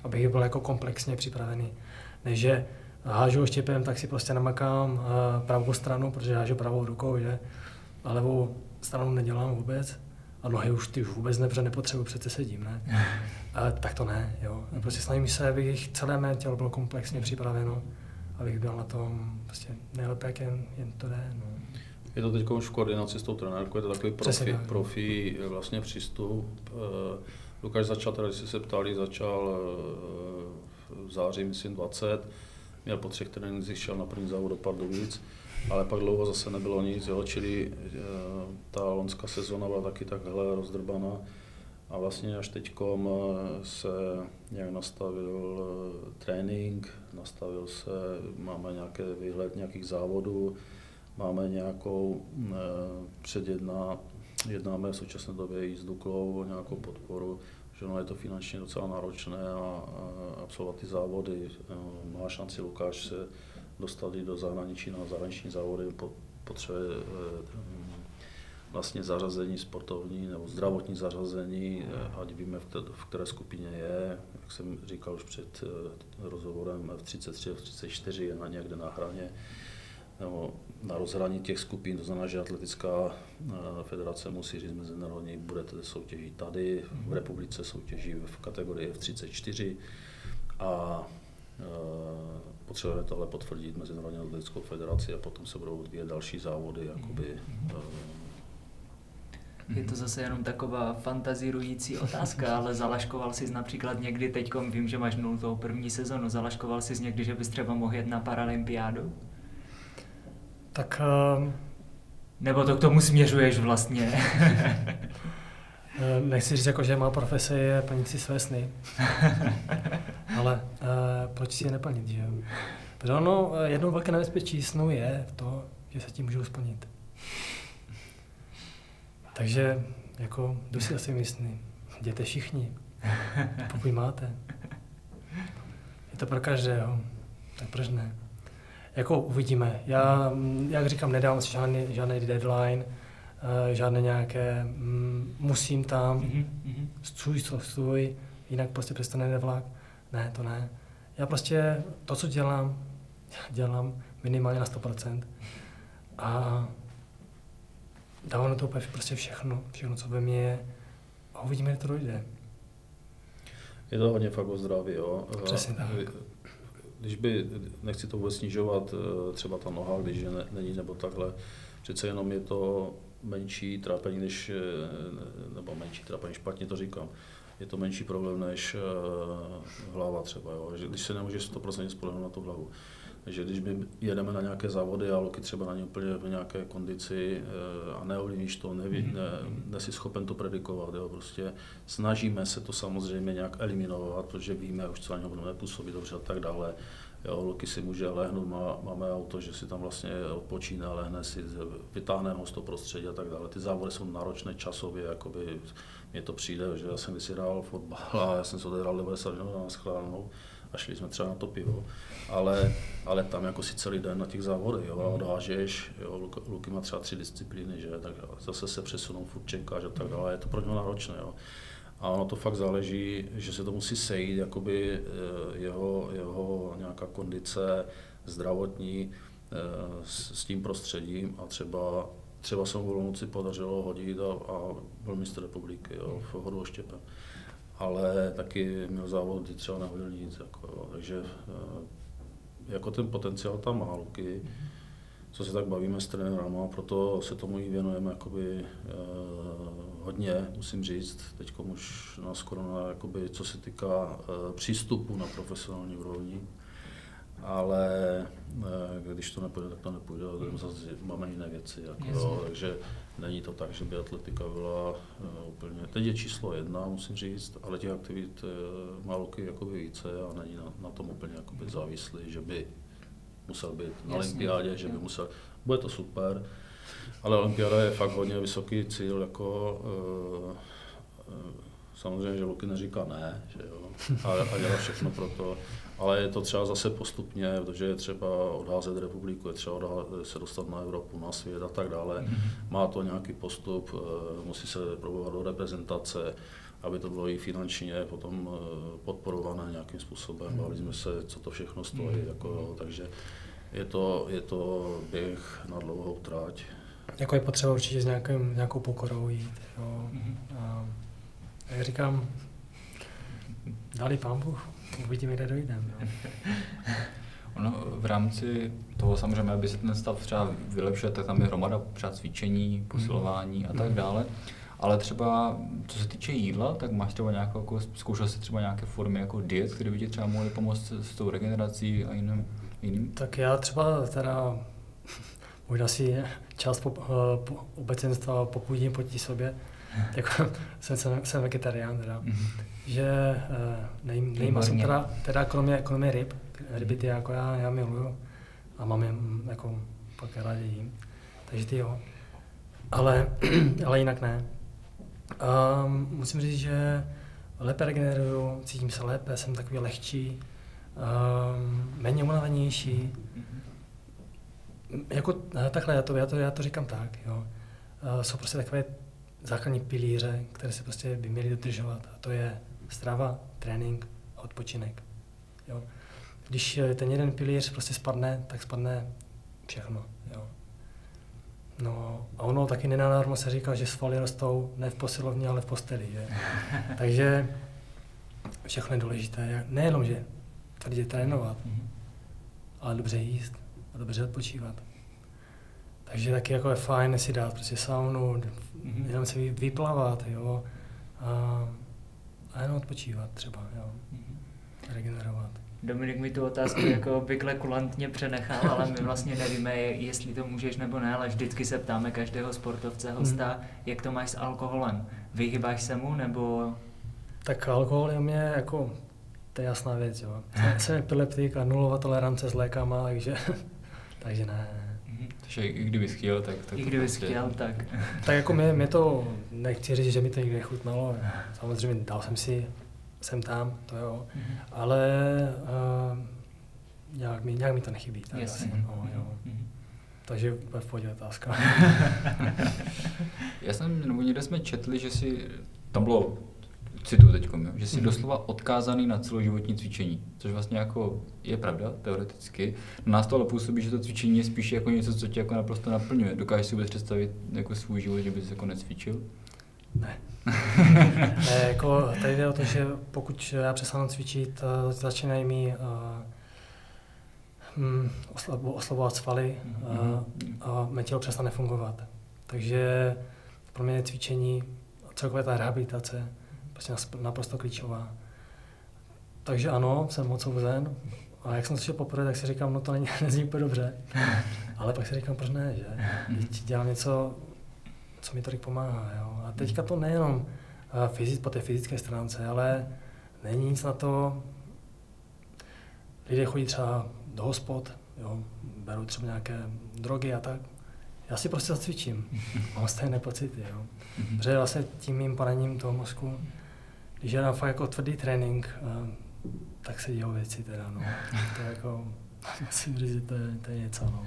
abych byl jako komplexně připravený. Ne, že hážu štěpem, tak si prostě namakám eh, pravou stranu, protože hážu pravou rukou, že? A levou stranu nedělám vůbec. A nohy už ty už vůbec ne, protože nepotřebuji, přece sedím, ne? A, tak to ne, jo. A prostě snažím se, abych celé mé tělo bylo komplexně připraveno, abych byl na tom prostě nejlépe, jak jen, jen to jde, no. Je to teď už v koordinaci s tou trenérkou, je to takový profi, profi vlastně přístup. Eh, Lukáš začal, teda, když se ptali, začal eh, v září, myslím, 20 měl po třech trénincích, šel na první závod do Pardubic, ale pak dlouho zase nebylo nic, jo, čili eh, ta lonská sezona byla taky takhle rozdrbaná. A vlastně až teď eh, se nějak nastavil eh, trénink, nastavil se, máme nějaký výhled nějakých závodů, máme nějakou předjedná, jednáme v současné době i s Duklou o nějakou podporu, že ono je to finančně docela náročné a, a absolvovat ty závody. Eh, má šanci Lukáš se dostat do zahraničí na zahraniční závody, potřebuje eh, vlastně zařazení sportovní nebo zdravotní zařazení, eh, ať víme, v které skupině je. Jak jsem říkal už před rozhovorem, v 33, v 34 je na někde na hraně nebo na rozhraní těch skupin, to znamená, že atletická eh, federace musí říct mezinárodní, budete soutěžit tady, v mhm. republice soutěží v kategorii F34 a eh, potřebujeme to ale potvrdit Mezinárodní atletickou federaci a potom se budou odvíjet další závody, jakoby, mhm. je to zase jenom taková fantazírující otázka, ale zalaškoval jsi například někdy, teď vím, že máš nultou první sezonu, zalaškoval jsi někdy, že bys třeba mohl jet na paralympiádu? Tak... Uh, Nebo to k tomu směřuješ vlastně? Eh, nechci říct, jako, že má profese je plnit si své sny. Ale uh, proč si je neplnit, že Protože ono, jedno velké nebezpečí snu je to, že se tím můžou splnit. Takže jako jdu si asi sny. Jděte všichni, pokud máte. Je to pro každého, tak proč ne? Jako uvidíme. Já, jak říkám, nedám si žádný, žádný deadline, uh, žádné nějaké, mm, musím tam, mm-hmm. stůj, co stůj, jinak prostě přestane vlak. Ne, to ne. Já prostě to, co dělám, dělám minimálně na 100%. A dávám na to úplně prostě všechno, všechno, co ve mně je. A uvidíme, jak to dojde. Je to hodně fakt o zdraví, jo. Přesně tak když by, nechci to vůbec snižovat, eh, třeba ta noha, když ne, není nebo takhle, přece jenom je to menší trápení než, eh, nebo menší trápení, špatně to říkám, je to menší problém než eh, hlava třeba, jo? Když se nemůžeš 100% spolehnout na tu hlavu. Takže když my jedeme na nějaké závody a Loki třeba na ně úplně v nějaké kondici a neovlivníš to, neví, mhm. ne, nesi schopen to predikovat, jo? prostě snažíme se to samozřejmě nějak eliminovat, protože víme už, co na něho nepůsobí dobře a tak dále. Jo, Luky si může lehnout, má, máme auto, že si tam vlastně odpočíne, lehne si, vytáhne ho z toho prostředí a tak dále. Ty závody jsou náročné časově, jakoby mně to přijde, že já jsem si hrál fotbal a já jsem se odehrál 90 minut na schránou a šli jsme třeba na to pivo, ale, ale tam jako si celý den na těch závodech, jo, a odhážeš, jo, Luky má třeba tři disciplíny, že, tak zase se přesunou furt čekáš a tak dále, je to pro něho náročné, jo. A ono to fakt záleží, že se to musí sejít, jakoby eh, jeho, jeho nějaká kondice zdravotní eh, s, s tím prostředím a třeba, třeba se mu v Olomouci podařilo hodit a, a byl mistr republiky jo, v hodu oštěpem. Ale taky měl závod, kdy třeba nehodil nic. Jako, jo, takže eh, jako ten potenciál tam má Luky, co se tak bavíme s trenérama, proto se tomu i věnujeme jakoby, eh, hodně, musím říct. Teď už nás korona, jakoby, co se týká eh, přístupu na profesionální úrovni. Ale eh, když to nepůjde, tak to nepůjde, ale zase máme jiné věci. Jako, jo, takže není to tak, že by atletika byla uh, úplně... Teď je číslo jedna, musím říct, ale těch aktivit uh, má Luky jakoby více a není na, na tom úplně jakoby závislý, že by musel být na olympiádě, že by musel, bude to super, ale olympiáda je fakt hodně vysoký cíl, jako uh, uh, samozřejmě, že Luky neříká ne, že jo, a, a dělá všechno pro to, ale je to třeba zase postupně, protože je třeba odházet republiku, je třeba se dostat na Evropu, na svět a tak dále. Mhm. Má to nějaký postup, eh, musí se probovat do reprezentace, aby to bylo i finančně potom eh, podporované nějakým způsobem. Bavili jsme se, co to všechno stojí, jako, jo, takže je to, je to běh na dlouhou trať. Jako je potřeba určitě s nějakým, nějakou pokorou jít. Jo. Mhm. A jak říkám, dali pán Bůh, uvidíme, kde dojdeme. No. Ono v rámci toho samozřejmě, aby se ten stav třeba vylepšil, tak tam je hromada třeba cvičení, posilování a tak dále. Ale třeba, co se týče jídla, tak máš třeba nějakou, jako, zkoušel jsi třeba nějaké formy jako diet, které by ti třeba mohly pomoct s, tou regenerací a jiným? jiným? Tak já třeba teda možná si část po, eh, po, obecenstva popudím proti sobě, jako jsem, jsem, jsem vegetarián teda, Mhm. Že nejím, nejím maso, teda, teda kromě, kromě ryb, ryby ty jako já, já miluju a mám je mm, jako pak rádi jím, takže ty jo, ale, ale jinak ne. A musím říct, že lépe regeneruju, cítím se lépe, jsem takový lehčí, um, méně unavenější, jako eh, takhle, já to, já to, já to říkám tak, jo. Eh, Jsou prostě takové základní pilíře, které se prostě by měly dodržovat. A to je strava, trénink a odpočinek. Jo. Když eh, ten jeden pilíř prostě spadne, tak spadne všechno. Jo. No a ono taky nenadarmo se říká, že svaly rostou ne v posilovně, ale v posteli. Že? Takže všechno je důležité. Nejenom, že tvrdě trénovat, Mhm. ale dobře jíst a dobře odpočívat. Takže taky jako je fajn si dát prostě saunu, Mhm. jenom se vy- vyplavat, jo, a, a jenom odpočívat třeba, jo, Mhm. regenerovat. Dominik mi tu otázku jako obvykle kulantně přenechal, ale my vlastně nevíme, jestli to můžeš nebo ne, ale vždycky se ptáme každého sportovce, hosta, jak to máš s alkoholem. Vyhybáš se mu nebo... Tak alkohol je u mě jako, to je jasná věc, jo. Jsem- Jsem epileptik a nulová tolerance s lékama, takže, takže ne. Takže i kdybys chtěl, tak... tak I to kdybys prostě- chtěl, tak... Tak jako mě, mě to, nechci říct, že mi to nikdy nechutnalo, samozřejmě dal jsem si sem tam, to jo, Mhm. ale uh, nějak, mi, nějak mi to nechybí. Tak Jasně. asi, no, jo. Mhm. Takže úplně v pohodě otázka. Já jsem, nebo někde jsme četli, že si, tam bylo, cituju teď, že jsi Mhm. doslova odkázaný na celoživotní cvičení, což vlastně jako je pravda, teoreticky. Na nás to ale působí, že to cvičení je spíš jako něco, co tě jako naprosto naplňuje. Dokážeš si vůbec představit jako svůj život, že bys jako necvičil? Ne. ne, jako tady jde o to, že pokud já přestanu cvičit, eh, začínají mi uh, hm, oslabo, oslabovat svaly uh, Mhm. a mé tělo přestane fungovat. Takže pro mě je cvičení, celkově ta rehabilitace, prostě naprosto klíčová. Takže ano, jsem odsouzen. A jak jsem slyšel poprvé, tak si říkám, no to není, nezní úplně dobře. Ale pak si říkám, proč ne, že? Teď dělám něco, co mi tolik pomáhá. Jo? A teďka to nejenom eh, fyzic, po té fyzické stránce, ale není nic na to. Lidé chodí třeba do hospod, jo? berou třeba nějaké drogy a tak. Já si prostě zacvičím. Mám stejné pocity. Jo? Mhm. Protože vlastně tím mým paraním toho mozku, když dám fakt jako tvrdý trénink, eh, tak se dějou věci teda, no. To je jako, musím říct, že to je, to je něco, no.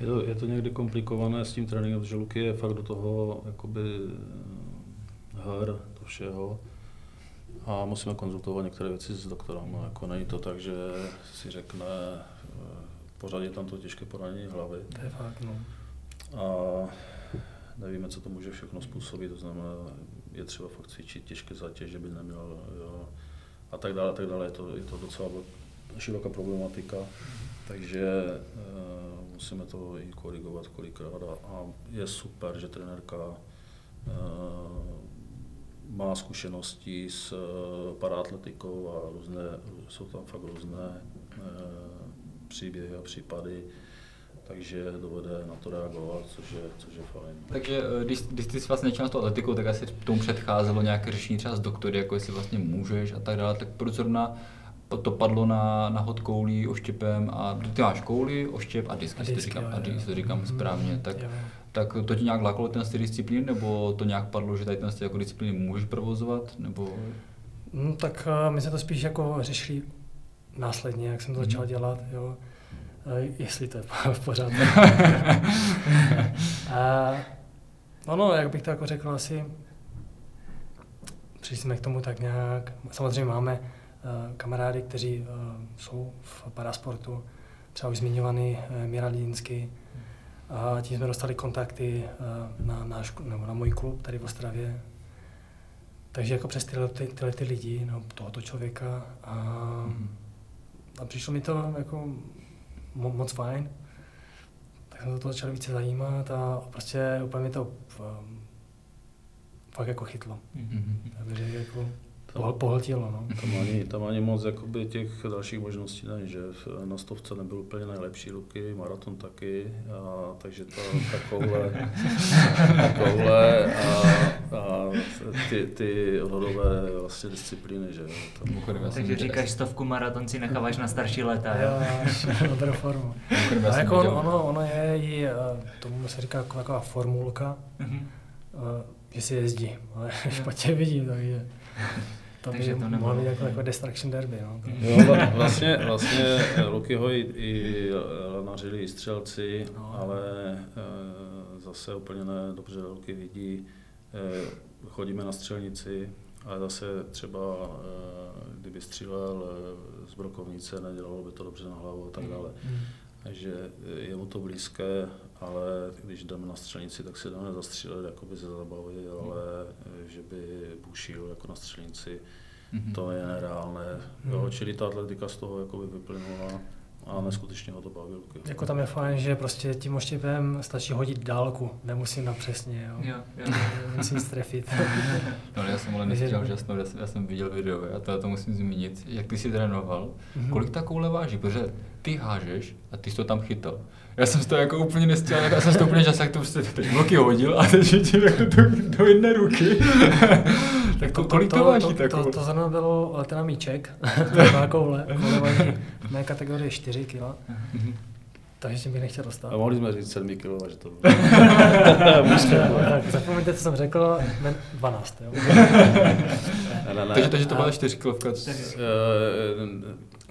Je to, je to někdy komplikované s tím tréninkem, protože Luky je fakt do toho jakoby her všeho. A musíme konzultovat některé věci s doktorem. Jako není to tak, že si řekne, eh, pořád je tam to těžké poranění hlavy. To je fakt, no. A nevíme, co to může všechno způsobit, to znamená, je třeba fakt cvičit těžké zátěže, by neměl, jo, a tak dále, a tak dále. Je to, je to docela široká problematika, takže e, musíme to i korigovat kolikrát. A, a je super, že trenérka e, má zkušenosti s e, paratletikou a různé, jsou tam fakt různé e, příběhy a případy, takže dovede na to reagovat, což je, což je fajn. Takže eh, když, když ty jsi vlastně začal s tou atletikou, tak asi tomu předcházelo nějaké řešení třeba s doktory, jako jestli vlastně můžeš a tak dále, tak proč zrovna to padlo na, na hod koulí, oštěpem a ty máš kouli, oštěp a disk, jestli to říkám, a disk, to říkám mm, správně, tak, tak to ti nějak lákalo ten styl disciplín, nebo to nějak padlo, že tady ten jako disciplíny můžeš provozovat, nebo? No tak eh, my jsme to spíš jako řešili následně, jak jsem to začal mhm. dělat, jo jestli to je v pořádku. a, ono, jak bych to jako řekl, asi přišli jsme k tomu tak nějak, samozřejmě máme uh, kamarády, kteří uh, jsou v parasportu, třeba už zmiňovaný uh, Mira Línsky, a tím jsme dostali kontakty uh, na, náš, nebo na můj klub tady v Ostravě. Takže jako přes tyhle, ty, tyhle ty lidi, no, tohoto člověka a, mm. a přišlo mi to jako moc fajn. Tak jsem se to začal více zajímat a prostě úplně mi to um, fakt jako chytlo. Mm-hmm. Takže jako tam, pohltilo. No. Tam, ani, tam ani moc jakoby, těch dalších možností není, že na stovce nebyl úplně nejlepší ruky, maraton taky, a, takže to takové, takové a, a ty, ty hodové vlastně disciplíny, že tam Takže říkáš stovku maraton si necháváš na starší léta, jo? Jo, dobrou formu. A jako ono, ono, ono je i, tomu se říká taková formulka, mm-hmm. že si jezdí, ale špatně vidím, takže to Takže by to mohlo být jako, jako destruction derby. No. Jo, vlastně, vlastně Lukyho i, i nařili i střelci, no. ale e, zase úplně ne dobře Luky vidí. E, chodíme na střelnici, ale zase třeba, e, kdyby střílel z brokovnice, nedělalo by to dobře na hlavu a tak dále. Mm. Takže je mu to blízké, ale když jdeme na střelnici, tak si dáme zastřílet jakoby ze zabavy, ale že by bušil jako na střelnici, mm-hmm. to je nereálné. Jo, čili ta atletika z toho jakoby vyplynula a neskutečně ho to bavilo. Jako tam je fajn, že prostě tím oštěpem stačí hodit dálku, nemusím na přesně, jo. jo, jo. musím strefit. no, já jsem ale nechtěl, že jsem, já jsem viděl video, a to, to musím zmínit, jak ty jsi trénoval, mm-hmm. kolik ta koule váží, protože ty hážeš a ty jsi to tam chytal. Já jsem to jako úplně nestěl, já jsem to úplně čas, jak to prostě teď bloky hodil a teď ti jako do, do jedné ruky. Tak to, kolik to, to váží to, to, to, to zrovna bylo ten míček, to koule, koule váží v mé kategorii 4 kg. Takže bych nechtěl dostat. A mohli jsme říct 7 kg, že to bylo. tak, zapomeňte, co jsem řekl, 12, jo. ne, ne, ne. Takže, takže to byla 4 kg.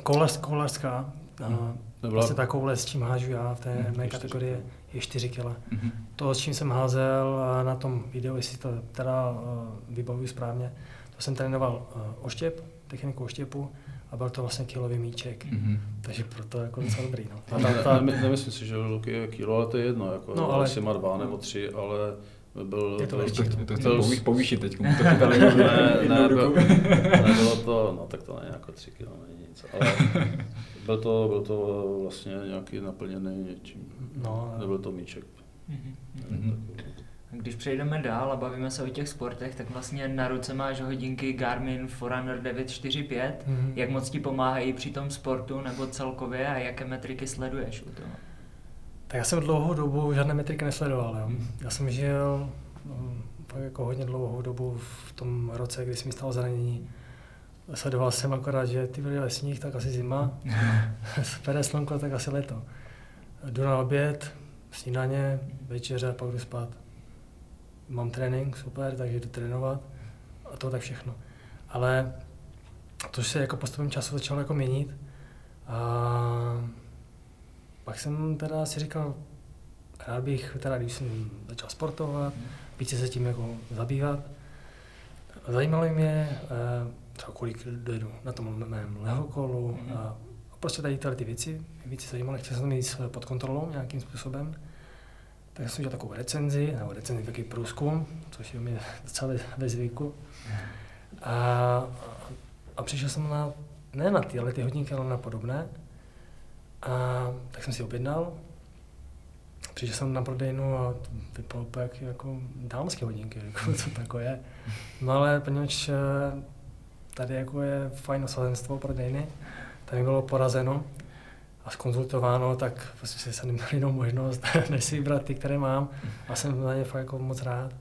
Koulařská, No, Nebyla... Vlastně takovouhle, s čím hážu já v té hmm, mé kategorii, je 4 kg. Mm-hmm. To, s čím jsem házel na tom videu, jestli to teda uh, vybavuju správně, to jsem trénoval uh, oštěp, techniku oštěpu a byl to vlastně kilový míček. Mm-hmm. Takže proto jako docela dobrý. No. Ta, ta, ta... Ne, nemyslím si, že je kilo, ale to je jedno. Jako, no, ale... Jestli má dva nebo tři, ale byl, je to, byl, to, to, to chci byl, povýšit teď. To ne, ne, byl, nebylo to, no tak to není jako tři kilo, není nic, ale byl to, byl to vlastně nějaký naplněný něčím. No, Nebyl to míček. Mm-hmm. Když přejdeme dál a bavíme se o těch sportech, tak vlastně na ruce máš hodinky Garmin Forerunner 945. Mm-hmm. Jak moc ti pomáhají při tom sportu nebo celkově a jaké metriky sleduješ u toho? Tak já jsem dlouhou dobu žádné metriky nesledoval. Jo. Mm-hmm. Já jsem žil um, jako hodně dlouhou dobu v tom roce, kdy jsem mi stalo zranění Sledoval jsem akorát, že ty byly sníh, tak asi zima, pere slunko, tak asi leto. Jdu na oběd, snídaně, večeře, pak jdu spát. Mám trénink, super, takže jdu trénovat a to tak všechno. Ale to se jako postupem času začalo jako měnit. A pak jsem teda si říkal, rád bych, teda když jsem začal sportovat, více se tím jako zabývat, Zajímalo mě, eh, třeba kolik dojedu na tom mém lehokolu Mhm. a prostě tady tyhle ty věci, víc zajímaly, chtěl jsem to mít pod kontrolou nějakým způsobem. Tak jsem udělal takovou recenzi, nebo recenzi takový průzkum, což je mi docela ve, zvyku. A, a přišel jsem na, ne na tyhle ty hodinky, ale na podobné. A tak jsem si objednal. Přišel jsem na prodejnu a vypadalo jak jako dámské hodinky, jako, co to je. No ale poněvadž eh, tady jako je fajn osazenstvo prodejny, tak mi bylo porazeno a skonzultováno, tak prostě jsem neměl jinou možnost, než si vybrat ty, které mám a jsem za ně fakt jako moc rád.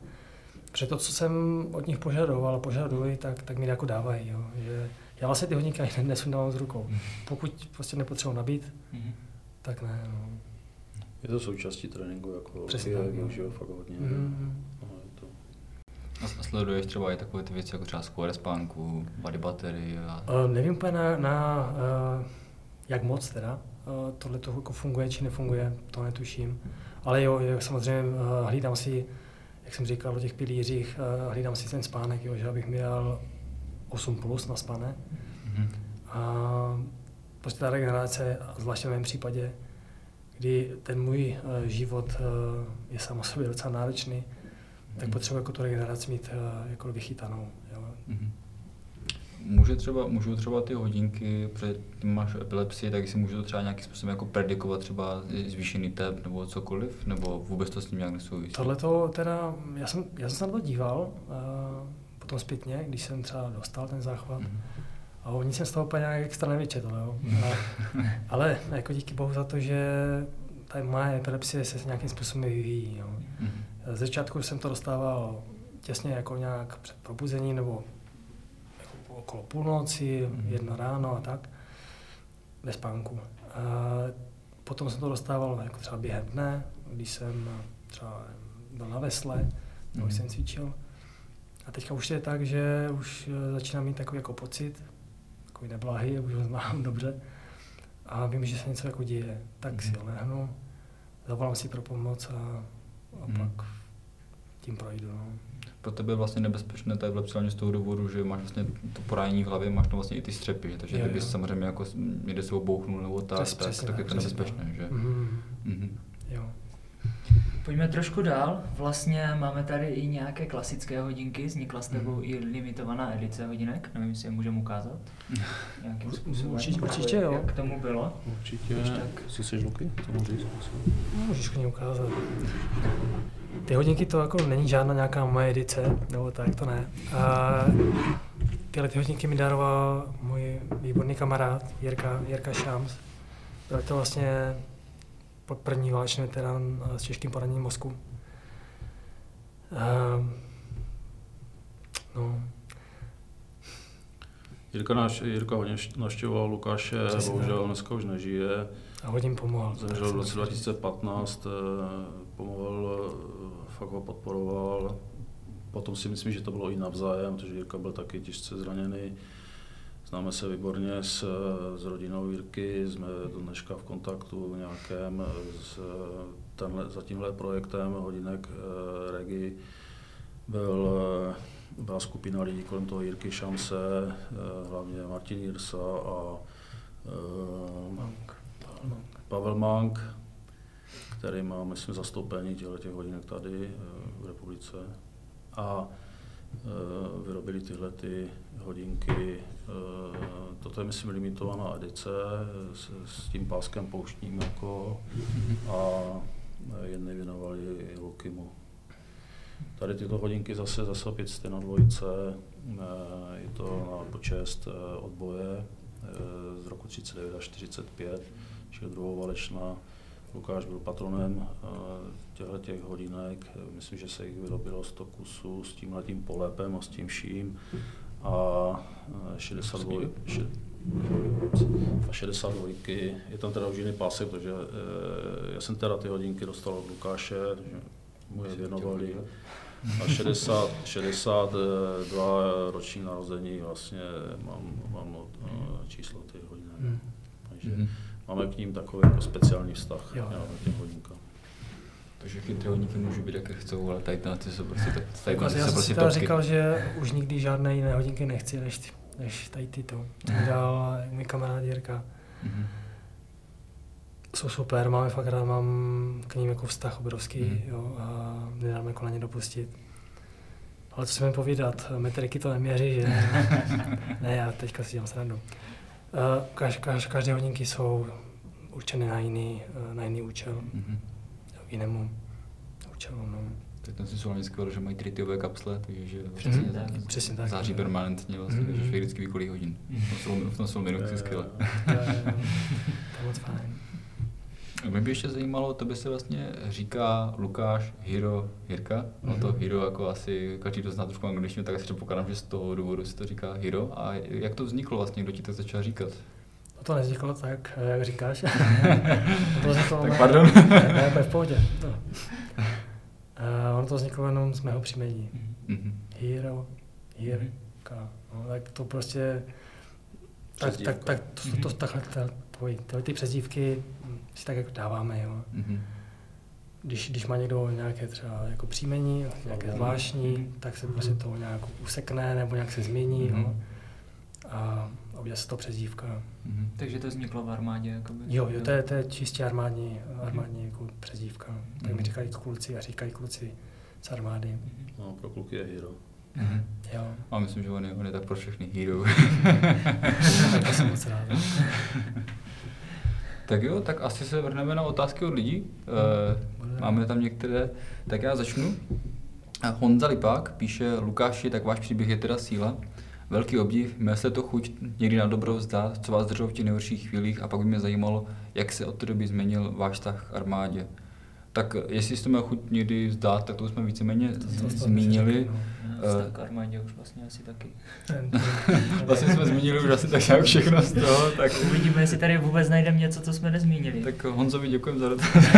Protože to, co jsem od nich požadoval a požaduji, tak, tak mi jako dávají. Jo. Že já vlastně ty hodinky ani nesundávám z rukou. Pokud prostě nepotřebuji nabít, Mhm. tak ne. No. Je to součástí tréninku, jako Přesně je tak, no. využívá fakt hodně. Mm. A sleduješ třeba i takové ty věci jako třeba skóre spánku, body battery a... Uh, nevím úplně na, na uh, jak moc teda uh, tohle to jako funguje či nefunguje, to netuším. Ale jo, jo samozřejmě uh, hlídám si, jak jsem říkal o těch pilířích, uh, hlídám si ten spánek, jo, že abych měl 8 plus na spané. Mhm. A prostě ta regenerace, zvláště v mém případě, kdy ten můj uh, život uh, je sám o sobě docela náročný, tak Mhm. potřebuji jako tu regeneraci mít uh, jako vychytanou. Jo. Mhm. Může třeba, můžou třeba ty hodinky, protože ty máš epilepsii, tak si můžu to třeba nějakým způsobem jako predikovat třeba zvýšený tep nebo cokoliv, nebo vůbec to s tím nějak nesouvisí? Tohle to teda, já jsem, já jsem se na to díval, uh, potom zpětně, když jsem třeba dostal ten záchvat, Mhm. a o nic jsem z toho úplně nějak extra nevyčetl, jo. A, ale jako díky bohu za to, že ta moje epilepsie se nějakým způsobem vyvíjí, jo. Mhm. Z začátku jsem to dostával těsně jako nějak před probuzení nebo jako okolo půlnoci, Mhm. jedno ráno a tak, ve spánku. A potom jsem to dostával jako třeba během dne, když jsem třeba byl na vesle, nebo Mhm. jsem cvičil. A teďka už je tak, že už eh, začínám mít takový jako pocit, takový neblahý, už ho znám dobře. A vím, že se něco jako děje. Tak si Mhm. lehnu, zavolám si pro pomoc a, a Mhm. pak tím projdu. No. Pro tebe je vlastně nebezpečné ta epilepsie hlavně z toho důvodu, že máš vlastně to poránění v hlavě, máš tam vlastně i ty střepy, takže Jo, kdyby samozřejmě jako někde se obouchnul nebo tak, Přes- tak, přesně tak, tak, je to přesně nebezpečné, že? Mhm. Mhm. Jo. Pojďme trošku dál. Vlastně máme tady i nějaké klasické hodinky. Vznikla s tebou Mhm. i limitovaná edice hodinek. Nevím, jestli je můžeme ukázat. Nějakým způsobem. určitě- Jako určitě jo. Jak tomu bylo? Určitě. Když tak. Si chceš luky? To můžu říct. No, Můžeš klidně ukázat. Ty hodinky to jako není žádná nějaká moje edice, nebo tak, to ne. A tyhle ty hodinky mi daroval můj výborný kamarád Jirka, Jirka Šams. Byl to vlastně první válečný veterán eh, s těžkým poraněním mozku. A, no, Jirka, naš, Jirka hodně št- navštěvoval Lukáše, Přesně bohužel dneska už nežije. a hodně jim pomohl. Zemřel v roce 2015, eh, pomohl, eh, fakt ho podporoval. Potom si myslím, že to bylo i navzájem, protože Jirka byl taky těžce zraněný. Známe se výborně s, s rodinou Jirky, jsme do dneška v kontaktu nějakém s tenhle, za tímhle projektem hodinek eh, Regi. Byl, eh, byla skupina lidí kolem toho Jirky Šamse, eh, hlavně Martin Jirsa a eh, Mank. Pavel Mank, který má, myslím, zastoupení těchto těch hodinek tady eh, v republice. A vyrobili tyhle ty hodinky. Eh, Toto je, myslím, limitovaná edice s, s tím páskem pouštním jako a jedny věnovali Lukimu. Tady tyto hodinky zase zase opět jste na dvojice, eh, je to na počest eh, odboje z roku 39 až 45, čili druhou Lukáš byl patronem těchto těch hodinek, myslím, že se jich vyrobilo 100 kusů s tímhletím polepem a s tím vším. A eh, 62, še- a 62, je tam teda už jiný pásek, protože eh, já jsem teda ty hodinky dostal od Lukáše, že mu je věnovali. A 60, 62 roční narození vlastně mám, mám eh, číslo těch hodinek. Hmm. Takže Mhm. máme k ním takový jako speciální vztah Jo. k těm hodinkám. Takže chytré hodníky můžou být, jaké chcou, ale tady na ty jsou prostě, tady Jako, na ty já jsem prostě si topky. říkal, že už nikdy žádné jiné hodinky nechci, než, ty- než tady tyto. To mi kamarád Jirka. Mhm. Jsou super, máme fakt rád, mám k ním jako vztah obrovský Mhm. jo, a nedáme jako na ně dopustit. Ale co si mi povídat, metriky to neměří, že? ne, já teďka si dělám srandu. Eh, Kaž, kaž, každé hodinky jsou určené na jiný, eh, na jiný účel, Mhm. Jinému účelu. No. Tak ten si jsou skoro, že mají tritiové kapsle, takže že Přesně vlastně tak. Přesně tak. září permanentně vlastně, Mhm. takže vždycky vykolí hodin. V tom jsou, v tom jsou minuty skvěle. To je moc fajn. Mě by ještě zajímalo, to by se vlastně říká Lukáš Hiro Hirka. No to Mhm. Hiro jako asi každý, kdo zná trošku angličtinu, tak asi předpokládám, že z toho důvodu si to říká Hiro. A jak to vzniklo vlastně, kdo ti to začal říkat? To nevzniklo tak, jak říkáš. to vzniklo, Tak pardon. Ne, ne, to je v pohodě. No. Uh, ono to vzniklo jenom z mého příjmení. Mhm. Hero, Jirka. No, tak to prostě... Tak, tak, tak to, to, to, takhle, tyhle ty přezdívky hm, si tak jako dáváme, jo. Mhm. Když, když má někdo nějaké třeba jako příjmení, nějaké zvláštní, tak se prostě to nějak usekne nebo nějak se změní, Mhm. jo. A, se to přezdívka. Mhm. Takže to vzniklo v armádě, jakoby. Jo, jo, to je, to je čistě armádní, armádní jako přezdívka. Tak mi Mhm. říkají kluci a říkají kluci z armády. No, pro kluky je hero. Mhm. Jo, A myslím, že on je, on je tak pro všechny Hero. tak to jsem moc rád. tak jo, tak asi se vrhneme na otázky od lidí. Bude. E, máme tam některé, tak já začnu. A Honza Lipák píše, Lukáši, tak váš příběh je teda síla. Velký obdiv, měl jste to chuť někdy na dobro vzdát, co vás drželo v těch nejhorších chvílích a pak by mě zajímalo, jak se od té doby změnil váš vztah k armádě. Tak jestli jste měl chuť někdy vzdát, tak to jsme víceméně To- to- to- to- zmínili. no. Vztah k armádě už vlastně asi taky. Vlastně jsme zmínili už asi tak nějak všechno z toho, tak, Uvidíme, jestli tady vůbec najdeme něco, co jsme nezmínili. tak Honzovi děkujeme za dotaz.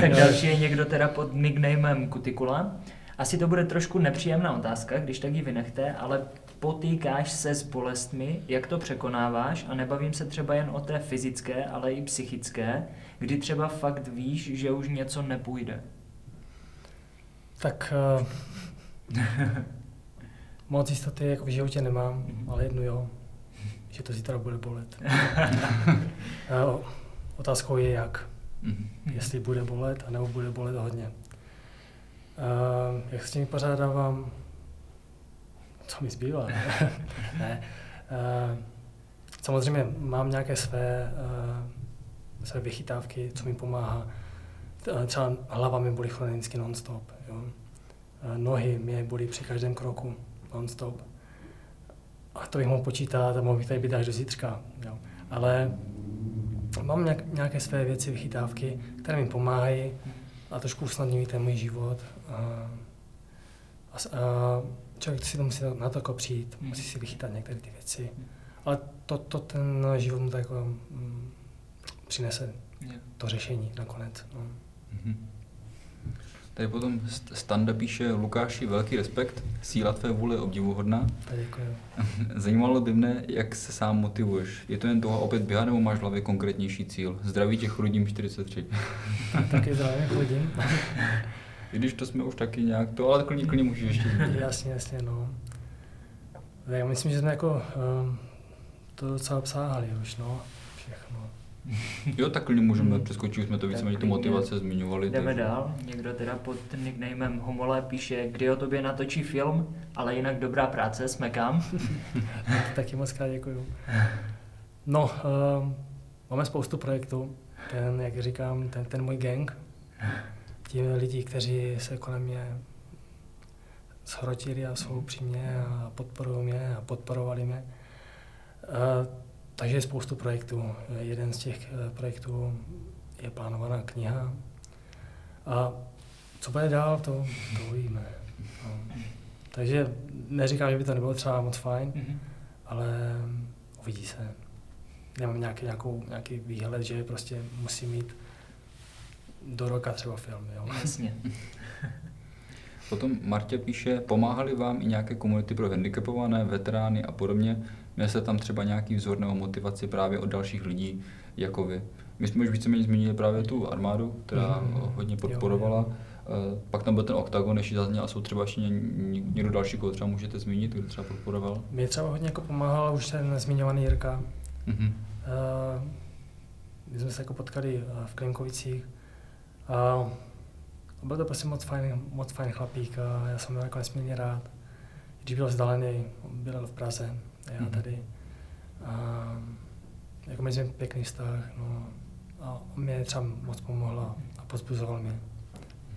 tak další je někdo teda pod nicknamem Kutikula. Asi to bude trošku nepříjemná otázka, když tak ji vynechte, ale potýkáš se s bolestmi, jak to překonáváš a nebavím se třeba jen o té fyzické, ale i psychické, kdy třeba fakt víš, že už něco nepůjde. Tak uh, moc jistoty jako v životě nemám, ale jednu jo, že to zítra bude bolet. uh, otázkou je jak. Mhm. Jestli bude bolet, anebo bude bolet hodně. Uh, jak s tím vypořádávám? Co mi zbývá? ne. Uh, samozřejmě mám nějaké své, uh, své vychytávky, co mi pomáhá. Třeba hlava mi bolí chronicky non-stop. Jo? Nohy mě bolí při každém kroku non-stop. A to bych mohl počítat a mohl bych tady být až do zítřka. Jo? Ale mám nějak, nějaké své věci, vychytávky, které mi pomáhají a trošku usnadňují ten můj život. A, a, člověk si to musí na to jako přijít, musí si vychytat některé ty věci. Ale to, to ten život mu tak jako mm, přinese to řešení nakonec. No. Mhm. Tady potom St- Standa píše, Lukáši, velký respekt, síla tvé vůle je obdivuhodná. Tak děkuji. Zajímalo by mne, jak se sám motivuješ. Je to jen toho opět běhat, nebo máš v hlavě konkrétnější cíl? Zdraví tě chrudím 43. Taky zdravím, chodím. I když to jsme už taky nějak to, ale klidně, klidně můžeš ještě zmínit. jasně, jasně, no. Tak Já myslím, že jsme jako um, to docela obsáhli už, no. Všechno. Jo, tak klidně můžeme přeskočit, už jsme to víceméně tu motivace zmiňovali. Jdeme takže- dál. Někdo teda pod nicknamem Homole píše, kdy o tobě natočí film, ale jinak dobrá práce, smekám. Taky moc krát děkuju. No, um, máme spoustu projektů. Ten, jak říkám, ten, ten můj gang, ti lidi, kteří se kolem mě shrotili a jsou při mě a podporují mě a podporovali mě. Uh, takže je spoustu projektů. Jeden z těch eh, projektů je plánovaná kniha. A co bude dál, to, to uvidíme. No. Takže neříkám, že by to nebylo třeba moc fajn, Mhm. ale uvidí se. Nemám nějaký, nějakou, nějaký výhled, že prostě musím mít do roka třeba film, jo. Jasně. Potom Martě píše, pomáhali vám i nějaké komunity pro handicapované, veterány a podobně? Měl se tam třeba nějaký vzor nebo motivaci právě od dalších lidí jako vy? My jsme už víceméně zmínili právě tu armádu, která Mhm. hodně Jo, podporovala. jo. Eh, Pak tam byl ten OKTAGON, ještě zazněl, a jsou třeba ještě ně- ně- někdo další, koho třeba můžete zmínit, kdo třeba podporoval? Mě třeba hodně jako pomáhal už ten zmiňovaný Jirka. Mhm. Uh, my jsme se jako potkali eh, v Klimkovicích a byl to prostě moc fajn, moc fajn chlapík a já jsem byl jako nesmírně rád. Když byl vzdálený, byl v Praze a já Mhm. tady. A jako mezi pěkný vztah, no. A on mě třeba moc pomohl a- pozbuzoval mě.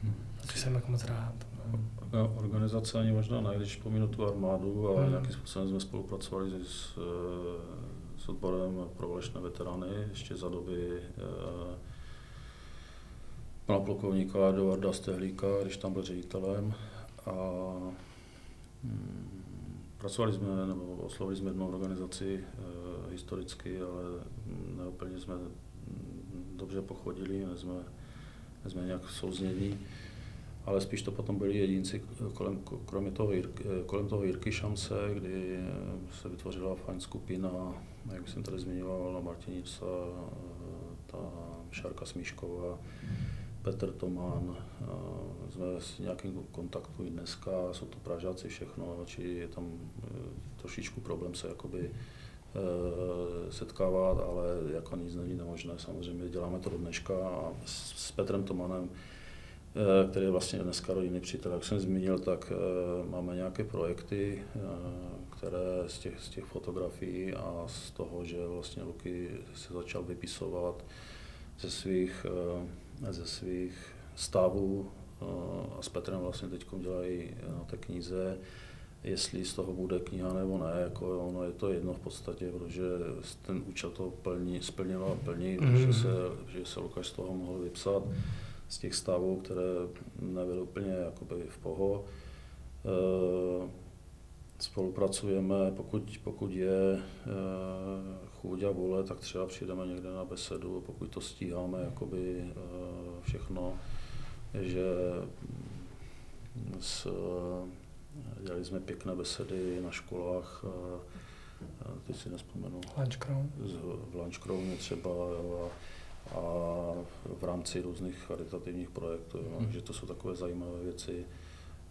Mhm. Takže jsem jako moc rád. No. No, Organizace ani možná ne, když pominu tu armádu, ale Hmm. nějakým způsobem jsme spolupracovali s, s odborem pro válečné veterány ještě za doby eh, pana plukovníka Eduarda Stehlíka, když tam byl ředitelem. A mm, pracovali jsme, nebo oslovili jsme jednu organizaci eh, historicky, ale mm, neúplně jsme mm, dobře pochodili, jsme, jsme nějak souznění ale spíš to potom byli jedinci kolem, kromě toho, Jirky, kolem toho Jirky Šamse, kdy se vytvořila fajn skupina, jak jsem tady zmiňoval, Martinic, ta Šárka Smíšková, Petr Tomán, eh, jsme s nějakým kontaktu i dneska, jsou to Pražáci všechno, či je tam eh, trošičku problém se jakoby eh, setkávat, ale jako nic není nemožné, samozřejmě děláme to do dneška a s, Petrem Tomanem který je vlastně dneska rodinný přítel. Jak jsem zmínil, tak máme nějaké projekty, které z těch, z těch fotografií a z toho, že vlastně Luky se začal vypisovat ze svých, ze svých stavů eh, a s Petrem vlastně teď dělají na té knize, jestli z toho bude kniha nebo ne, jako ono je to jedno v podstatě, protože ten účel to plní, splnilo a plní, Mhm. že, se, že se Lukáš z toho mohl vypsat z těch stavů, které nebyly úplně jakoby v poho. E, spolupracujeme, pokud, pokud je e, chuť a vůle, tak třeba přijdeme někde na besedu, pokud to stíháme jakoby e, všechno, že s, dělali jsme pěkné besedy na školách, e, teď si nespomenu, Lunchcrown. v Lunchcrowně třeba, jo, a, a v rámci různých charitativních projektů. Jo. Mhm. Takže to jsou takové zajímavé věci.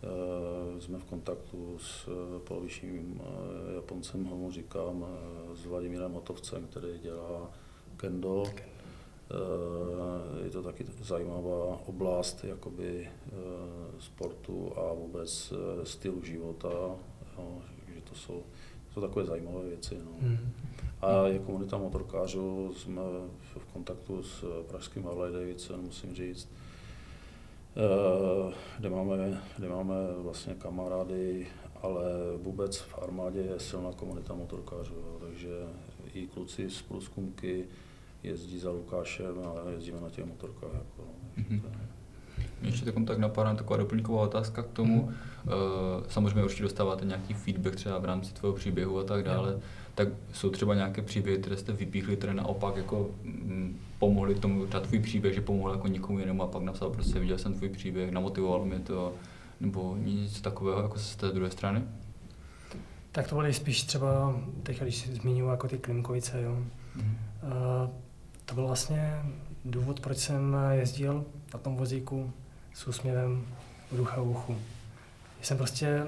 Eh, Jsme v kontaktu s eh, polovičním eh, Japoncem, ho mu říkám, s Vladimírem Hotovcem, který dělá kendo. Je to taky zajímavá oblast jakoby sportu a vůbec stylu života. Jo. Takže to jsou, to jsou takové zajímavé věci. No. Mm. A je komunita motorkářů, jsme v kontaktu s pražským Harley Davidson, musím říct, kde máme, kde máme vlastně kamarády, ale vůbec v armádě je silná komunita motorkářů, jo, takže i kluci z průzkumky jezdí za Lukášem a jezdíme na těch motorkách. Jako, Mhm. Mě ještě tak tak napadá taková doplňková otázka k tomu. Eh, Samozřejmě určitě dostáváte nějaký feedback třeba v rámci tvého příběhu a tak dále. Tak jsou třeba nějaké příběhy, které jste vypíchli, které naopak jako mm, pomohly k tomu, třeba tvůj příběh, že pomohl jako někomu jinému a pak napsal prostě, viděl jsem tvůj příběh, namotivovalo mě to, nebo něco takového jako z té druhé strany? Tak to byly spíš třeba, teď když si zmiňuji jako ty Klimkovice, jo. Mhm. Uh, to byl vlastně důvod, proč jsem jezdil na tom vozíku s úsměvem v ducha uchu. Jsem prostě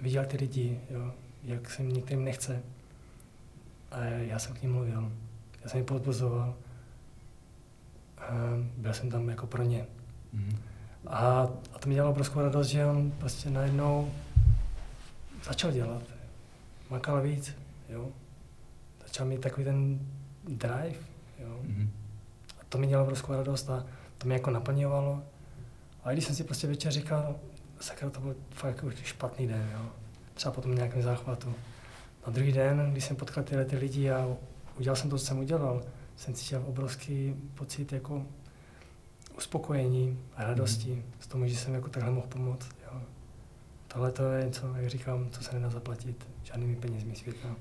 viděl ty lidi, jo, jak se jim některým nechce. A já jsem k ním mluvil. Já jsem je podpozoval. A byl jsem tam jako pro ně. Mhm. A, a to mi dělalo obrovskou radost, že on prostě najednou začal dělat. Makal víc, jo. Začal mít takový ten drive, jo. Mhm. A to mi dělalo obrovskou radost a to mě jako naplňovalo. A když jsem si prostě večer říkal, sakra, to byl fakt jako špatný den, jo. Třeba potom nějakém záchvatu. Na druhý den, když jsem potkal tyhle ty lidi a udělal jsem to, co jsem udělal, jsem cítil obrovský pocit jako uspokojení a radosti z toho, že jsem jako takhle mohl pomoct. Jo. Tohle to je něco, jak říkám, co se nedá zaplatit žádnými penězmi světa.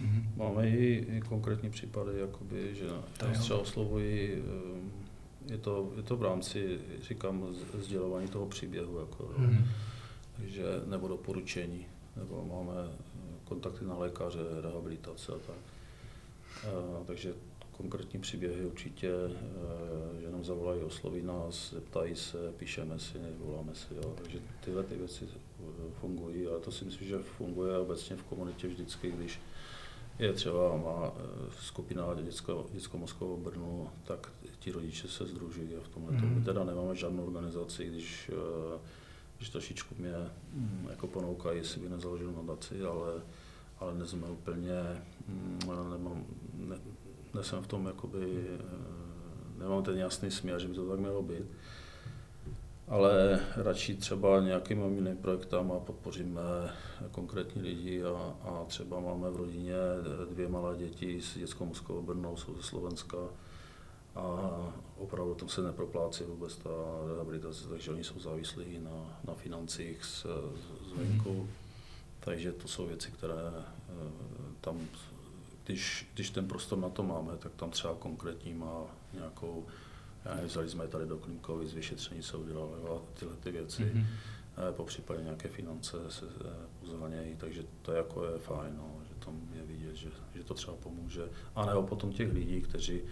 Mhm. Máme i, i konkrétní případy, jakoby, že To nás třeba oslovují, ehm, je to, je to v rámci, říkám, sdělování toho příběhu, jako, Mhm. Mhm. takže, nebo doporučení, nebo máme kontakty na lékaře, rehabilitace a tak. Eh, takže konkrétní příběhy určitě, eh, že nám zavolají, osloví nás, zeptají se, píšeme si, voláme si, jo. takže tyhle ty věci eh, fungují, ale to si myslím, že funguje obecně v komunitě vždycky, když je třeba má skupina dětsko, dětsko-mozkovou Brnu, tak ti rodiče se združují a v tomhle. Mm. My teda nemáme žádnou organizaci, když, když trošičku mě mm, jako ponoukají, jestli by nezaložil nadaci, ale ale nejsme úplně, mm, nemám, ne, nejsem v tom jakoby, eh, nemám ten jasný směr, že by to tak mělo být. Ale radši třeba nějakými jinými projektama podpoříme konkrétní lidi a, a třeba máme v rodině dvě malé děti s dětskou mozkovou Brnou, jsou ze Slovenska a opravdu tam se neproplácí vůbec ta rehabilitace, takže oni jsou závislí na, na financích z, z venku. Mm-hmm takže to jsou věci, které eh, tam, když, když ten prostor na to máme, tak tam třeba konkrétní má nějakou, já nevím, vzali jsme tady do Klimkovi z vyšetření, co udělali a tyhle ty věci, mm-hmm. po případě nějaké finance se eh, uzanějí, takže to je jako je fajn, no, že tam je vidět, že, že to třeba pomůže. A nebo potom těch lidí, kteří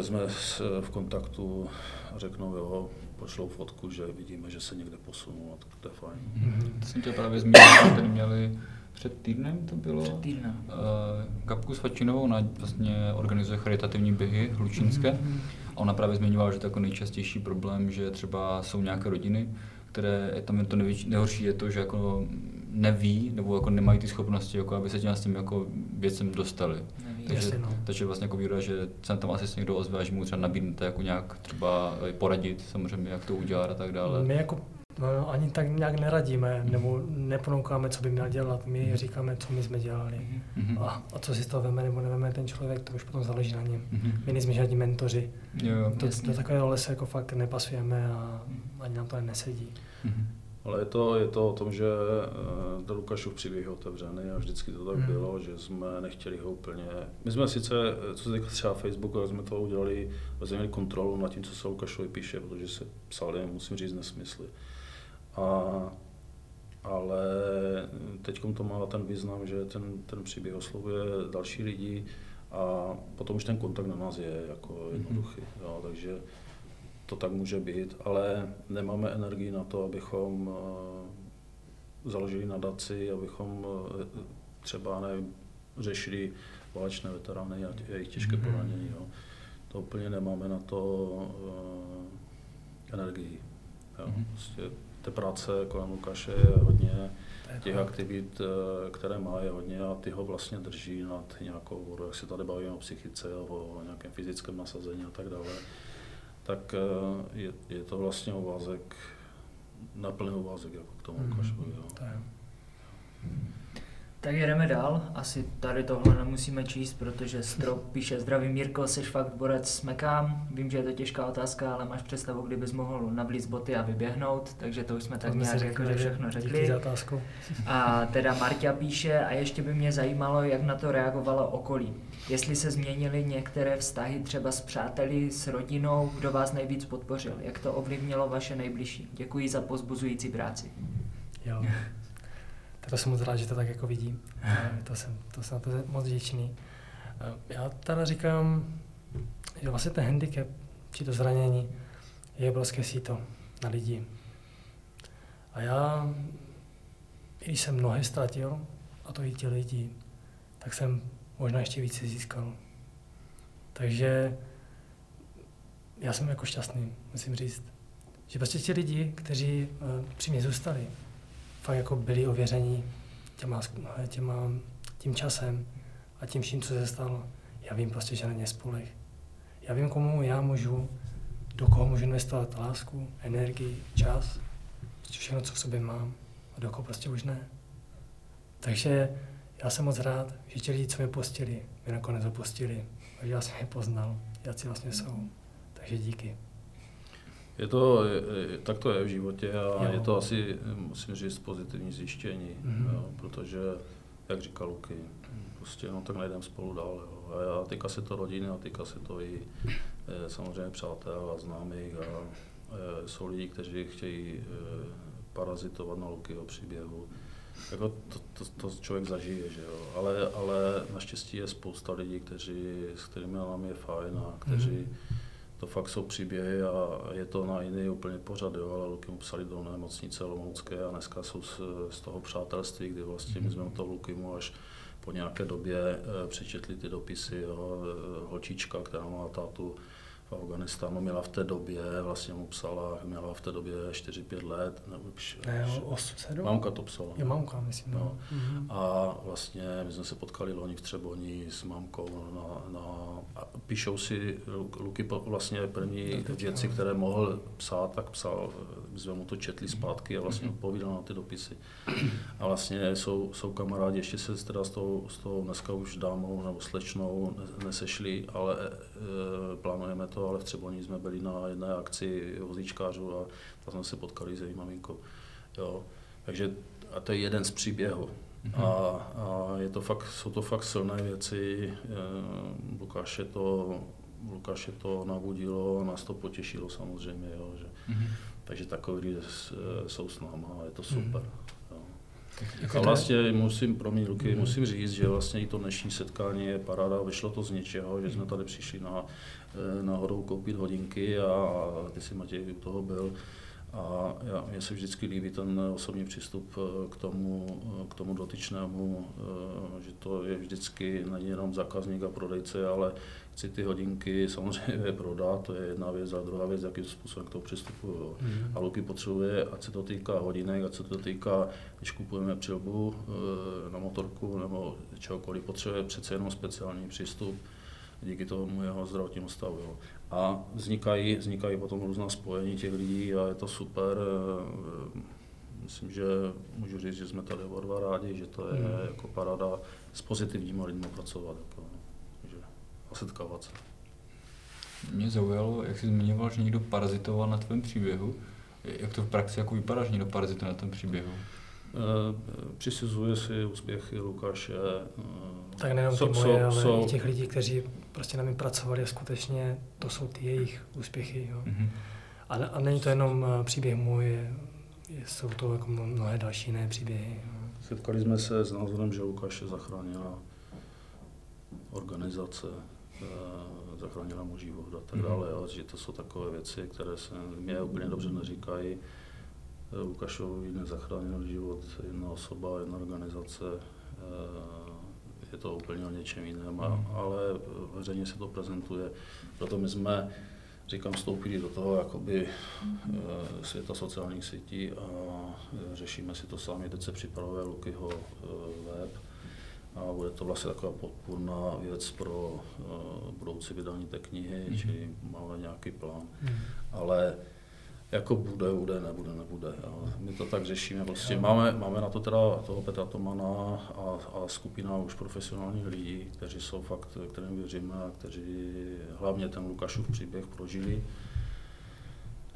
jsme v kontaktu a řeknou, jo, pošlou fotku, že vidíme, že se někde posunul a tak to je fajn. Mm-hmm. To jsem tě právě zmínil, že tady měli před týdnem to bylo. Před týdnem. Uh, Gabku Svačinovou, ona vlastně organizuje charitativní běhy hlučínské. Mm-hmm. A ona právě zmiňovala, že to jako nejčastější problém, že třeba jsou nějaké rodiny, které tam je to největší, nejhorší je to, že jako neví nebo jako nemají ty schopnosti, jako aby se těm s tím jako věcem dostali. Neví, takže, jasně, no. takže vlastně jako výhoda, že se tam asi se někdo ozve a že mu třeba nabídnete jako nějak třeba poradit samozřejmě, jak to udělat a tak dále. My jako no, ani tak nějak neradíme, nebo neponoukáme, co by měl dělat. My mm. říkáme, co my jsme dělali. Mm. A, a co si z toho veme nebo neveme ten člověk, to už potom záleží na něm. Mm. My nejsme žádní mentoři. Jo. To, do takového se jako fakt nepasujeme a ani nám to nesedí. Mm. Ale je to, je to o tom, že uh, ten Lukášův příběh je otevřený a vždycky to tak mm. bylo, že jsme nechtěli ho úplně... My jsme sice, co se týká třeba Facebooku, jsme to udělali, jsme měli kontrolu nad tím, co se Lukášovi píše, protože se psali, musím říct, nesmysly. A, ale teď to má ten význam, že ten, ten příběh oslovuje další lidi a potom už ten kontakt na nás je jako mhm. jednoduchý. Mm. Jo, takže to tak může být, ale nemáme energii na to, abychom eh, založili nadaci, abychom eh, třeba nevím, řešili válečné veterány a jejich těžké mm-hmm. poranění. Jo. To úplně nemáme na to uh, energii. Jo. Mm-hmm. Prostě té práce kolem Lukáše je hodně, těch aktivit, které má, je hodně a ty ho vlastně drží nad nějakou, jak se tady bavíme o psychice, o nějakém fyzickém nasazení a tak dále. Tak eh, je, je to vlastně uvázek, naplný uvázek jako k tomu mm. Tak jedeme dál. Asi tady tohle nemusíme číst, protože Strop píše Zdravý Mírko, jsi fakt borec s mekám. Vím, že je to těžká otázka, ale máš představu, kdybys mohl nablíz boty a vyběhnout, takže to už jsme tak nějak jako, že všechno řekli. za otázku. A teda Marta píše, a ještě by mě zajímalo, jak na to reagovalo okolí. Jestli se změnily některé vztahy třeba s přáteli, s rodinou, kdo vás nejvíc podpořil, jak to ovlivnilo vaše nejbližší. Děkuji za pozbuzující práci. Jo. to jsem moc rád, že to tak jako vidím. To jsem, to jsem na to moc vděčný. Já teda říkám, že vlastně ten handicap, či to zranění, je obrovské síto na lidi. A já, když jsem nohy ztratil, a to i ti lidi, tak jsem možná ještě více získal. Takže já jsem jako šťastný, musím říct. Že prostě ti lidi, kteří uh, při mě zůstali, fakt jako byli ověření těma, těma, tím časem a tím vším, co se stalo. Já vím prostě, že na ně spolech. Já vím, komu já můžu, do koho můžu investovat lásku, energii, čas, všechno, co v sobě mám a do koho prostě už ne. Takže já jsem moc rád, že ti lidi, co mě postili, mě nakonec opustili. Takže já jsem je poznal, jak si vlastně jsou. Takže díky. Je to, je, tak to je v životě a jo. je to asi, musím říct, pozitivní zjištění, mm-hmm. jo, protože, jak říkal Luky, prostě no tak nejdeme spolu dál. Jo. A, a týká se to rodiny a týká se to i e, samozřejmě přátel a známých a e, jsou lidi, kteří chtějí e, parazitovat na Lukyho příběhu. jako to, to, to člověk zažije, že jo. Ale, ale naštěstí je spousta lidí, kteří, s kterými nám je fajn a kteří, mm. To fakt jsou příběhy a je to na jiný úplně pořad, jo, ale Luky mu psali do nemocnice Lomoucké a dneska jsou z, z toho přátelství, kdy vlastně my jsme to Luky mu až po nějaké době eh, přečetli ty dopisy, jo, eh, holčička, která má tátu v Afganistánu měla v té době, vlastně mu psala, měla v té době 4-5 let. Nebo už, ne, 8, 7? Mamka to psala. Je mamka, myslím. No. Mm-hmm. A vlastně my jsme se potkali loni v Třeboni s mamkou na, na a píšou si Luky vlastně první věci, které mohl psát, tak psal, my jsme mu to četli zpátky a vlastně mhm. odpovídal na ty dopisy. A vlastně jsou, jsou kamarádi, ještě se teda s tou, s tou dneska už dámou nebo slečnou nesešli, ale plánujeme to ale v Třeboni jsme byli na jedné akci vozíčkářů a tam jsme se potkali s její maminkou. Jo. Takže a to je jeden z příběhů. Mm-hmm. A, a je to fakt, jsou to fakt silné věci. E, Lukáše to, Lukáše to nabudilo a nás to potěšilo samozřejmě. Jo, že, mm-hmm. Takže takový jsou s náma a je to super. Mm-hmm. Jako a vlastně musím, promiň Luky, musím říct, že vlastně i to dnešní setkání je paráda, vyšlo to z něčeho, že jsme tady přišli na, eh, náhodou koupit hodinky a, a ty si Matěj u toho byl. A já, mně se vždycky líbí ten osobní přístup eh, k tomu, eh, k tomu dotyčnému, že to je vždycky není jenom zákazník a prodejce, ale chci ty hodinky samozřejmě prodat, to je jedna věc, a druhá věc, jakým způsobem k tomu přistupuju. Mm. A Luky potřebuje, ať se to týká hodinek, ať se to týká, když kupujeme přilbu na motorku nebo čehokoliv, potřebuje přece jenom speciální přístup díky tomu jeho zdravotnímu stavu. Jo. A vznikají, vznikají potom různá spojení těch lidí a je to super. Myslím, že můžu říct, že jsme tady oba dva rádi, že to je mm. jako parada s pozitivními lidmi pracovat. Jako, že, a setkávat se. Mě zaujalo, jak jsi zmiňoval, že někdo parazitoval na tvém příběhu. Jak to v praxi jako vypadá, že někdo parazituje na tom příběhu? Eh, přisuzuje si úspěchy Lukáše. Eh, tak nejenom ty moje, ale so, i těch lidí, kteří prostě na mě pracovali a skutečně to jsou ty jejich úspěchy. Jo. Mm-hmm. A, a není to jenom eh, příběh můj, je, jsou to jako mnohé další jiné příběhy. Jo. Setkali jsme se s názorem, že Lukáše zachránila organizace, zachránila mu život a tak mhm. dále, mm-hmm. že to jsou takové věci, které se mě úplně dobře neříkají. Lukášovi nezachránil život jedna osoba, jedna organizace. Eh, je to úplně o něčem jiném, mm. ale veřejně se to prezentuje. Proto my jsme, říkám, vstoupili do toho jakoby eh, světa sociálních sítí a eh, řešíme si to sami. Teď se připravuje Lukyho web a bude to vlastně taková podpůrná věc pro budoucí vydání té knihy, mm. čili máme nějaký plán. Mm. Ale jako bude, bude, nebude, nebude. A my to tak řešíme. Vlastně máme, máme na to teda toho Petra Tomana a, a skupina už profesionálních lidí, kteří jsou fakt, kterým věříme a kteří hlavně ten Lukášův příběh prožili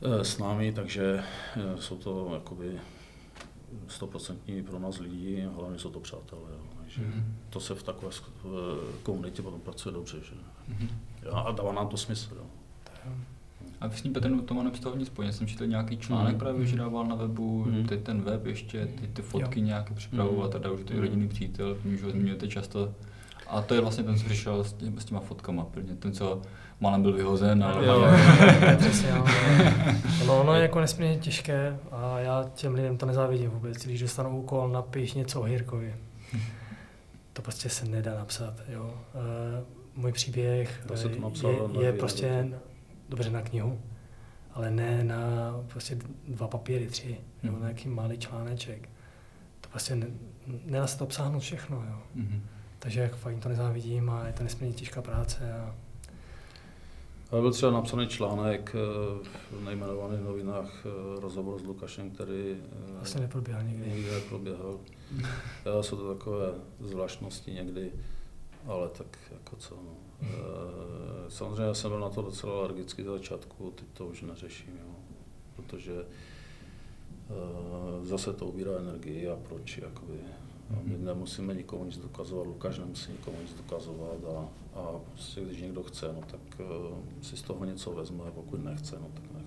eh, s námi, takže eh, jsou to jakoby stoprocentní pro nás lidi, hlavně jsou to přátelé. Jo. Takže mm-hmm. to se v takové komunitě potom pracuje dobře. Že? Mm-hmm. A dává nám to smysl. Jo. A vy s ním Petr to má nepstal nic spojně, jsem četl nějaký článek mm. právě, že dával na webu, mm. teď ten web ještě, ty, ty fotky jo. nějaké připravoval, teda už to je rodinný přítel, už ho zmiňujete často. A to je vlastně ten, co přišel s, těma, s těma fotkama, prvně ten, co malem byl vyhozen, ale... Jo, přesně, jo. No, ono je jako nesmírně těžké a já těm lidem to nezávidím vůbec, když dostanu úkol, napiš něco o Hirkovi. To prostě se nedá napsat, jo. Uh, můj příběh je, je, je prostě dobře na knihu, ale ne na prostě dva papíry, tři, mm. nebo na nějaký malý článeček. To prostě ne, nedá se to obsáhnout všechno, jo. Mm. Takže jako fakt to nezávidím a je to nesmírně těžká práce. A... Ale byl třeba napsaný článek eh, v nejmenovaných novinách eh, rozhovor s Lukašem, který vlastně neproběhl nikdy. Nikdy neproběhl. Já, jsou to takové zvláštnosti někdy, ale tak jako co. No. Eh, samozřejmě já jsem byl na to docela alergický z začátku, teď to už neřeším, jo. protože uh, zase to ubírá energii a proč, jakoby. A my mhm. nemusíme nikomu nic dokazovat, Lukáš nemusí nikomu nic dokazovat a, a prostě když někdo chce, no tak uh, si z toho něco vezme, pokud nechce, no tak nechce.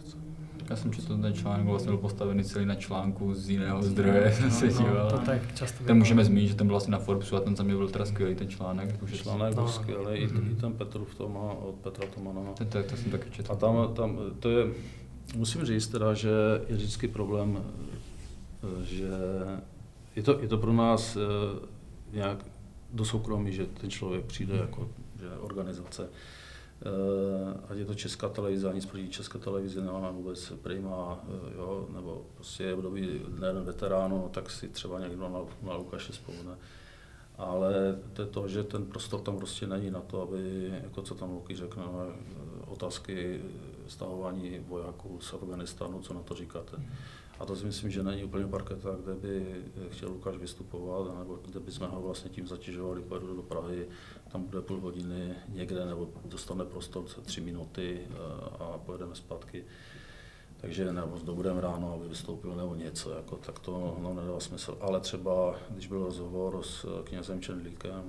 Já jsem četl ten článek, vlastně byl postavený celý na článku z jiného zdroje, jsem se díval. to tak často Ten můžeme zmínit, že ten byl vlastně na Forbesu a ten za mě byl teda skvělý ten článek. Jakože Článek byl No. skvělý, i, Mhm. i ten Petrův to má od Petra Tomana. to, to, to jsem taky četl. A tam, tam to je, musím říct teda, že je vždycky problém, že je to, je to pro nás eh, nějak do soukromí, že ten člověk přijde jako že organizace. Eh, Ať je to česká televize, ani proti české televizi nemá vůbec prima, eh, jo, nebo prostě je období dne veteránu, no, tak si třeba někdo na, na Lukáše vzpomene. Ale to je to, že ten prostor tam prostě není na to, aby, jako co tam Luky řekne, no, eh, otázky stahování vojáků z Afganistánu, co na to říkáte. A to si myslím, že není úplně parketa, kde by chtěl Lukáš vystupovat, nebo kde bychom ho vlastně tím zatěžovali, pojedu do Prahy, tam bude půl hodiny někde, nebo dostane prostor za tři minuty eh, a pojedeme zpátky. Takže nebo dobudeme ráno, aby vystoupil nebo něco, jako, tak to no, nedává smysl. Ale třeba, když byl rozhovor s knězem Čendlíkem,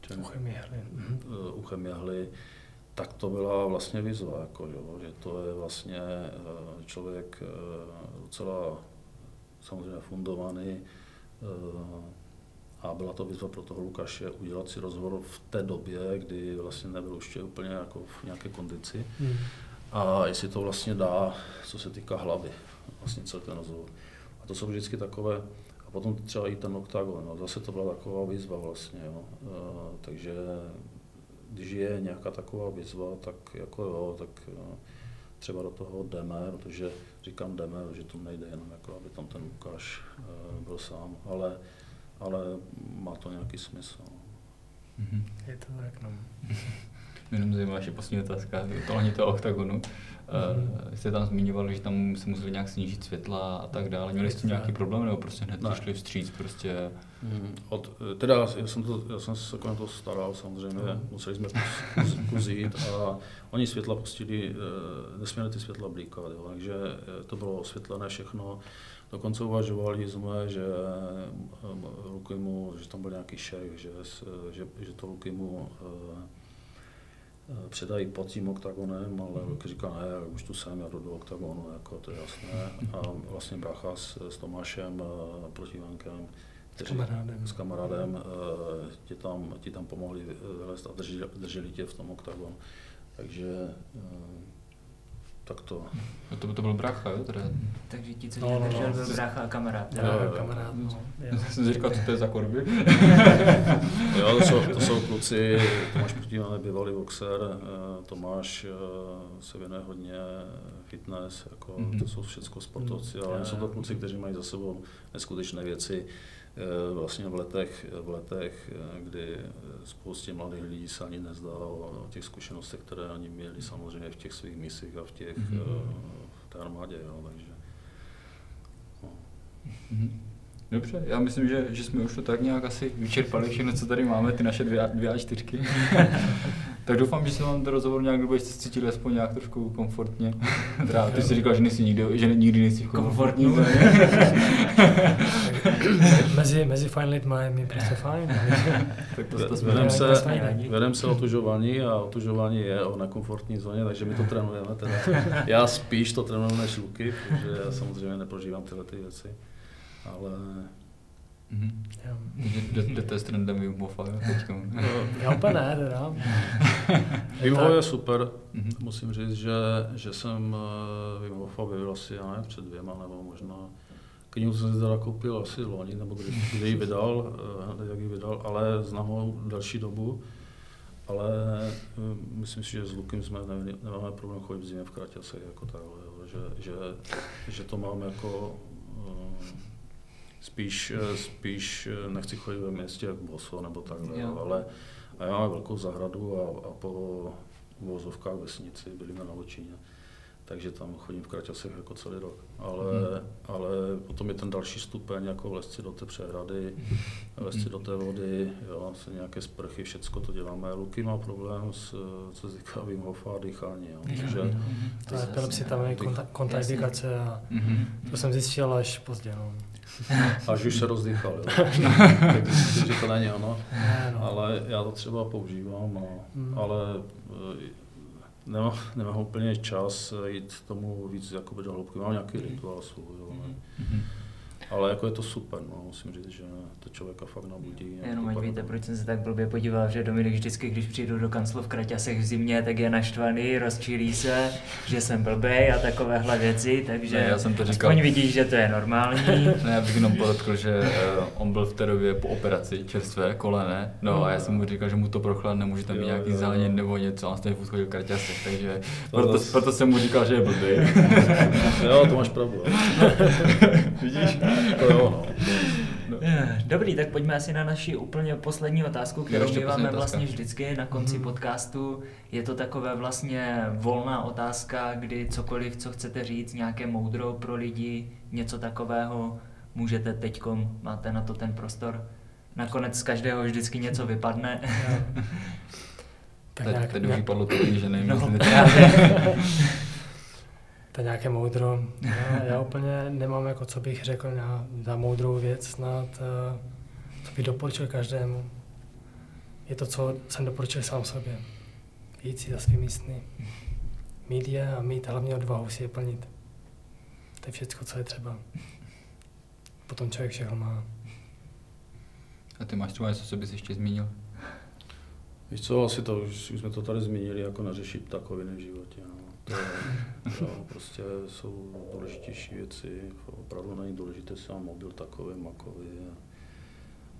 Čen, Uchem jehly. Eh, uchem jehly, tak to byla vlastně výzva, jako, jo, že to je vlastně eh, člověk eh, docela samozřejmě fundovaný eh, a byla to výzva pro toho Lukáše udělat si rozhovor v té době, kdy vlastně nebyl ještě úplně jako v nějaké kondici Mhm. a jestli to vlastně dá, co se týká hlavy, vlastně celý ten rozhovor. A to jsou vždycky takové, a potom třeba i ten oktagon, no, zase to byla taková výzva vlastně, jo. Takže když je nějaká taková výzva, tak jako jo, tak e, třeba do toho jdeme, protože říkám jdeme, že to nejde jenom jako, aby tam ten Lukáš e, byl sám, ale, ale má to nějaký smysl. Mhm. Je to tak, no. Jenom zajímavá ještě poslední otázka, to ohně toho oktagonu. Uh, jste tam zmiňovali, že tam se museli nějak snížit světla a tak dále. Měli jste nějaký problém nebo prostě hned Ne. přišli vstříc prostě? Mm, Od, teda já jsem, to, já jsem se kolem toho staral samozřejmě, No. museli jsme kus, kuzit a oni světla pustili, eh, nesměli ty světla blíkat, jo, takže eh, to bylo osvětlené všechno. Dokonce uvažovali jsme, že eh, Luky mu, že tam byl nějaký šéf, že, že, že to Luky mu eh, eh, předají pod tím oktagonem, ale Luky říká, ne, už tu jsem, já jdu do oktagonu, jako to je jasné. A vlastně brácha s, s Tomášem eh, protivánkem, S kamarádem. s kamarádem eh, ti tam, ti tam pomohli vylézt a drželi, drželi tě v tom oktagonu. Takže eh, tak to. No to, to byl brácha, jo? Teda. Takže ti, co No, no, no. držel, byl brácha a kamarád. Jo, jo. kamarád, no. Já Jo. jsem si říkal, co to je za korby. Jo, to jsou, to jsou kluci, Tomáš Protivan bývalý boxer, eh, Tomáš eh, se věnuje hodně fitness, jako, Mhm. to jsou všechno sportovci, ale Jo, jsou to kluci, kteří mají za sebou neskutečné věci. Eh, Vlastně v letech, v letech, eh, kdy spoustě mladých lidí se ani nezdá o těch zkušenostech, které oni měli samozřejmě v těch svých misích a v těch, Mhm. eh, v té armádě, jo, takže. no. Mhm. Dobře, já myslím, že, že jsme už to tak nějak asi vyčerpali všechno, co tady máme, ty naše dvě, dvě a čtyřky. tak doufám, že se vám ten rozhovor nějak dobu jste cítili aspoň nějak trošku komfortně. Teda, ty jsi říkal, že, nejsi nikdy, že nikdy nejsi v komfortní Komfortní zóně. mezi, mezi fajn lidma je mi prostě fajn. tak to, Vedem se, vedem se otužování a otužování je o nekomfortní zóně, takže my to trénujeme. Teda. Já spíš to trénuji než Luky, protože já samozřejmě neprožívám tyhle ty věci. Ale Mhm. Jo. Jdete s trendem Wim Hofa, jo, teďka. Já úplně ne, teda. Wim Hof je super. Mhm. Musím říct, že, že jsem eh, Wim Hofa objevil asi, já nevím, před dvěma nebo možná Knihu jsem si teda koupil asi loni, nebo kdy, kdy ji vydal, eh, hned jak ji vydal, ale znám ho další dobu. Ale eh, myslím si, že s Lukem jsme ne, nemáme problém chodit v zimě v kratěsech jako takhle, že, že, že, to mám jako spíš, eh, spíš eh, nechci chodit ve městě jak boso nebo takhle, Jo. ale a já mám velkou zahradu a, a po uvozovkách vesnici, bydlíme na Ločíně, takže tam chodím v kraťasech jako celý rok. Ale, Hmm. ale potom je ten další stupeň, jako vlezci si do té přehrady, vlezci si do té vody, jo, se nějaké sprchy, všecko to děláme. Luky má problém s, co se týká Wim Hofa a dýchání, jo, takže To je epilepsie, tam je konta- kontraindikace a Mhm. to jsem zjistil až pozdě, no. až už se rozdýchal, jo. tak myslím, že to není ono. No. Ale já to třeba používám, no. Mm. ale eh, nemám, nemám úplně čas jít tomu víc jakoby do hloubky. Mám nějaký Mhm. rituál svůj, jo, ne? Ale jako je to super, no, musím říct, že to člověka fakt nabudí. Jenom ať víte, proč jsem se tak blbě podíval, že Dominik vždycky, když přijdu do kanclu v kraťasech v zimě, tak je naštvaný, rozčílí se, že jsem blbej a takovéhle věci, takže Ne, já jsem to říkal. aspoň vidíš, že to je normální. Ne, já bych jenom podotkl, že uh, on byl v té době po operaci čerstvé kolene, no a já jsem mu říkal, že mu to prochladne, může tam být nějaký zánět jo. nebo něco, a on stejně chodil v kraťasech, takže To proto, proto jsem mu říkal, že je blbý. Jo, to máš pravdu. Vidíš? To jo, no. Eh, Dobrý, tak pojďme asi na naši úplně poslední otázku, kterou máme vlastně vždycky na konci podcastu. Je to takové vlastně volná otázka, kdy cokoliv, co chcete říct, nějaké moudro pro lidi, něco takového, můžete teďkom, máte na to ten prostor. Nakonec z každého vždycky něco vypadne. Tak nějak, teď už vypadlo to, že nevím, No. to je nějaké moudro. Já, já úplně nemám, jako co bych řekl na, na moudrou věc snad, eh, co bych doporučil každému. Je to, co jsem doporučil sám sobě. Jít si za svými sny. Mít je a mít hlavně odvahu si je plnit. To je všechno, co je třeba. Potom člověk všechno má. A ty máš třeba něco, co bys ještě zmínil? Víš co, asi to už, už jsme to tady zmínili, jako neřešit takoviny v životě. No. To jo, prostě jsou důležitější věci, opravdu není důležité si mobil takový, makový.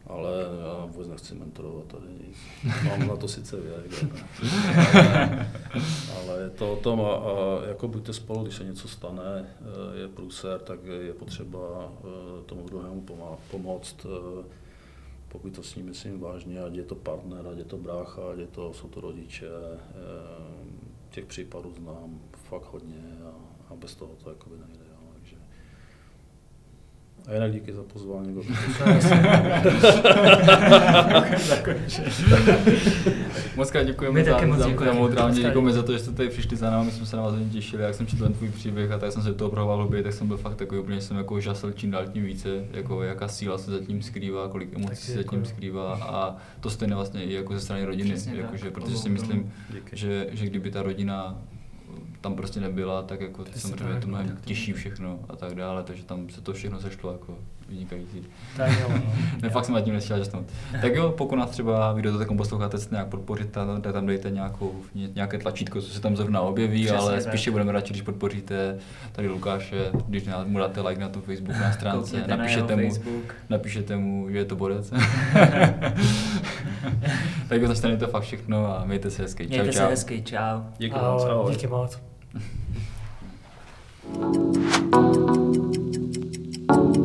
Ale já vůbec nechci mentorovat tady nic. Mám na to sice věk, ale, ale je to o tom, a, a jako buďte spolu, když se něco stane, eh, je průser, tak je potřeba eh, tomu druhému pomoct. eh, pokud to s ním myslím vážně, ať je to partner, ať je to brácha, ať je to, jsou to rodiče, těch případů znám fakt hodně a, a bez toho to jakoby nejde. A jinak díky za pozvání. Moc krát děkujeme My za, moc za, děkujeme. za moudrání, děkujeme za to, že jste tady přišli za námi, my jsme se na vás hodně těšili, jak jsem četl ten tvůj příběh a tak jsem se do toho prohoval hlouběji, tak jsem byl fakt takový úplně, že jsem jako žasl čím dál tím více, jako jaká síla se zatím skrývá, kolik emocí se zatím děkuju. skrývá a to stejně vlastně i jako ze strany rodiny, Přesně tak. jakože, protože si myslím, Díky. že, že kdyby ta rodina tam prostě nebyla, tak jako Přesně samozřejmě tak, to mnohem tak to těžší všechno a tak dále, takže tam se to všechno sešlo jako vynikající. Tak jo, no. Ne, fakt jsem nad tím nechtěl žasnout. Tak jo, pokud nás třeba video to takom posloucháte, chcete nějak podpořit, tak tak tam dejte nějakou, ně- nějaké tlačítko, co se tam zrovna objeví, Přesně ale tak. spíše budeme radši, když podpoříte tady Lukáše, když mu dáte like na tom Facebook na stránce, Koukněte na napíšete mu, Facebook. napíšete mu, že je to borec. tak jo, začne to fakt všechno a mějte se hezky. Čau, Mějte se čau. hezky, čau. Díky moc, Ahoj, ahoj. díky moc.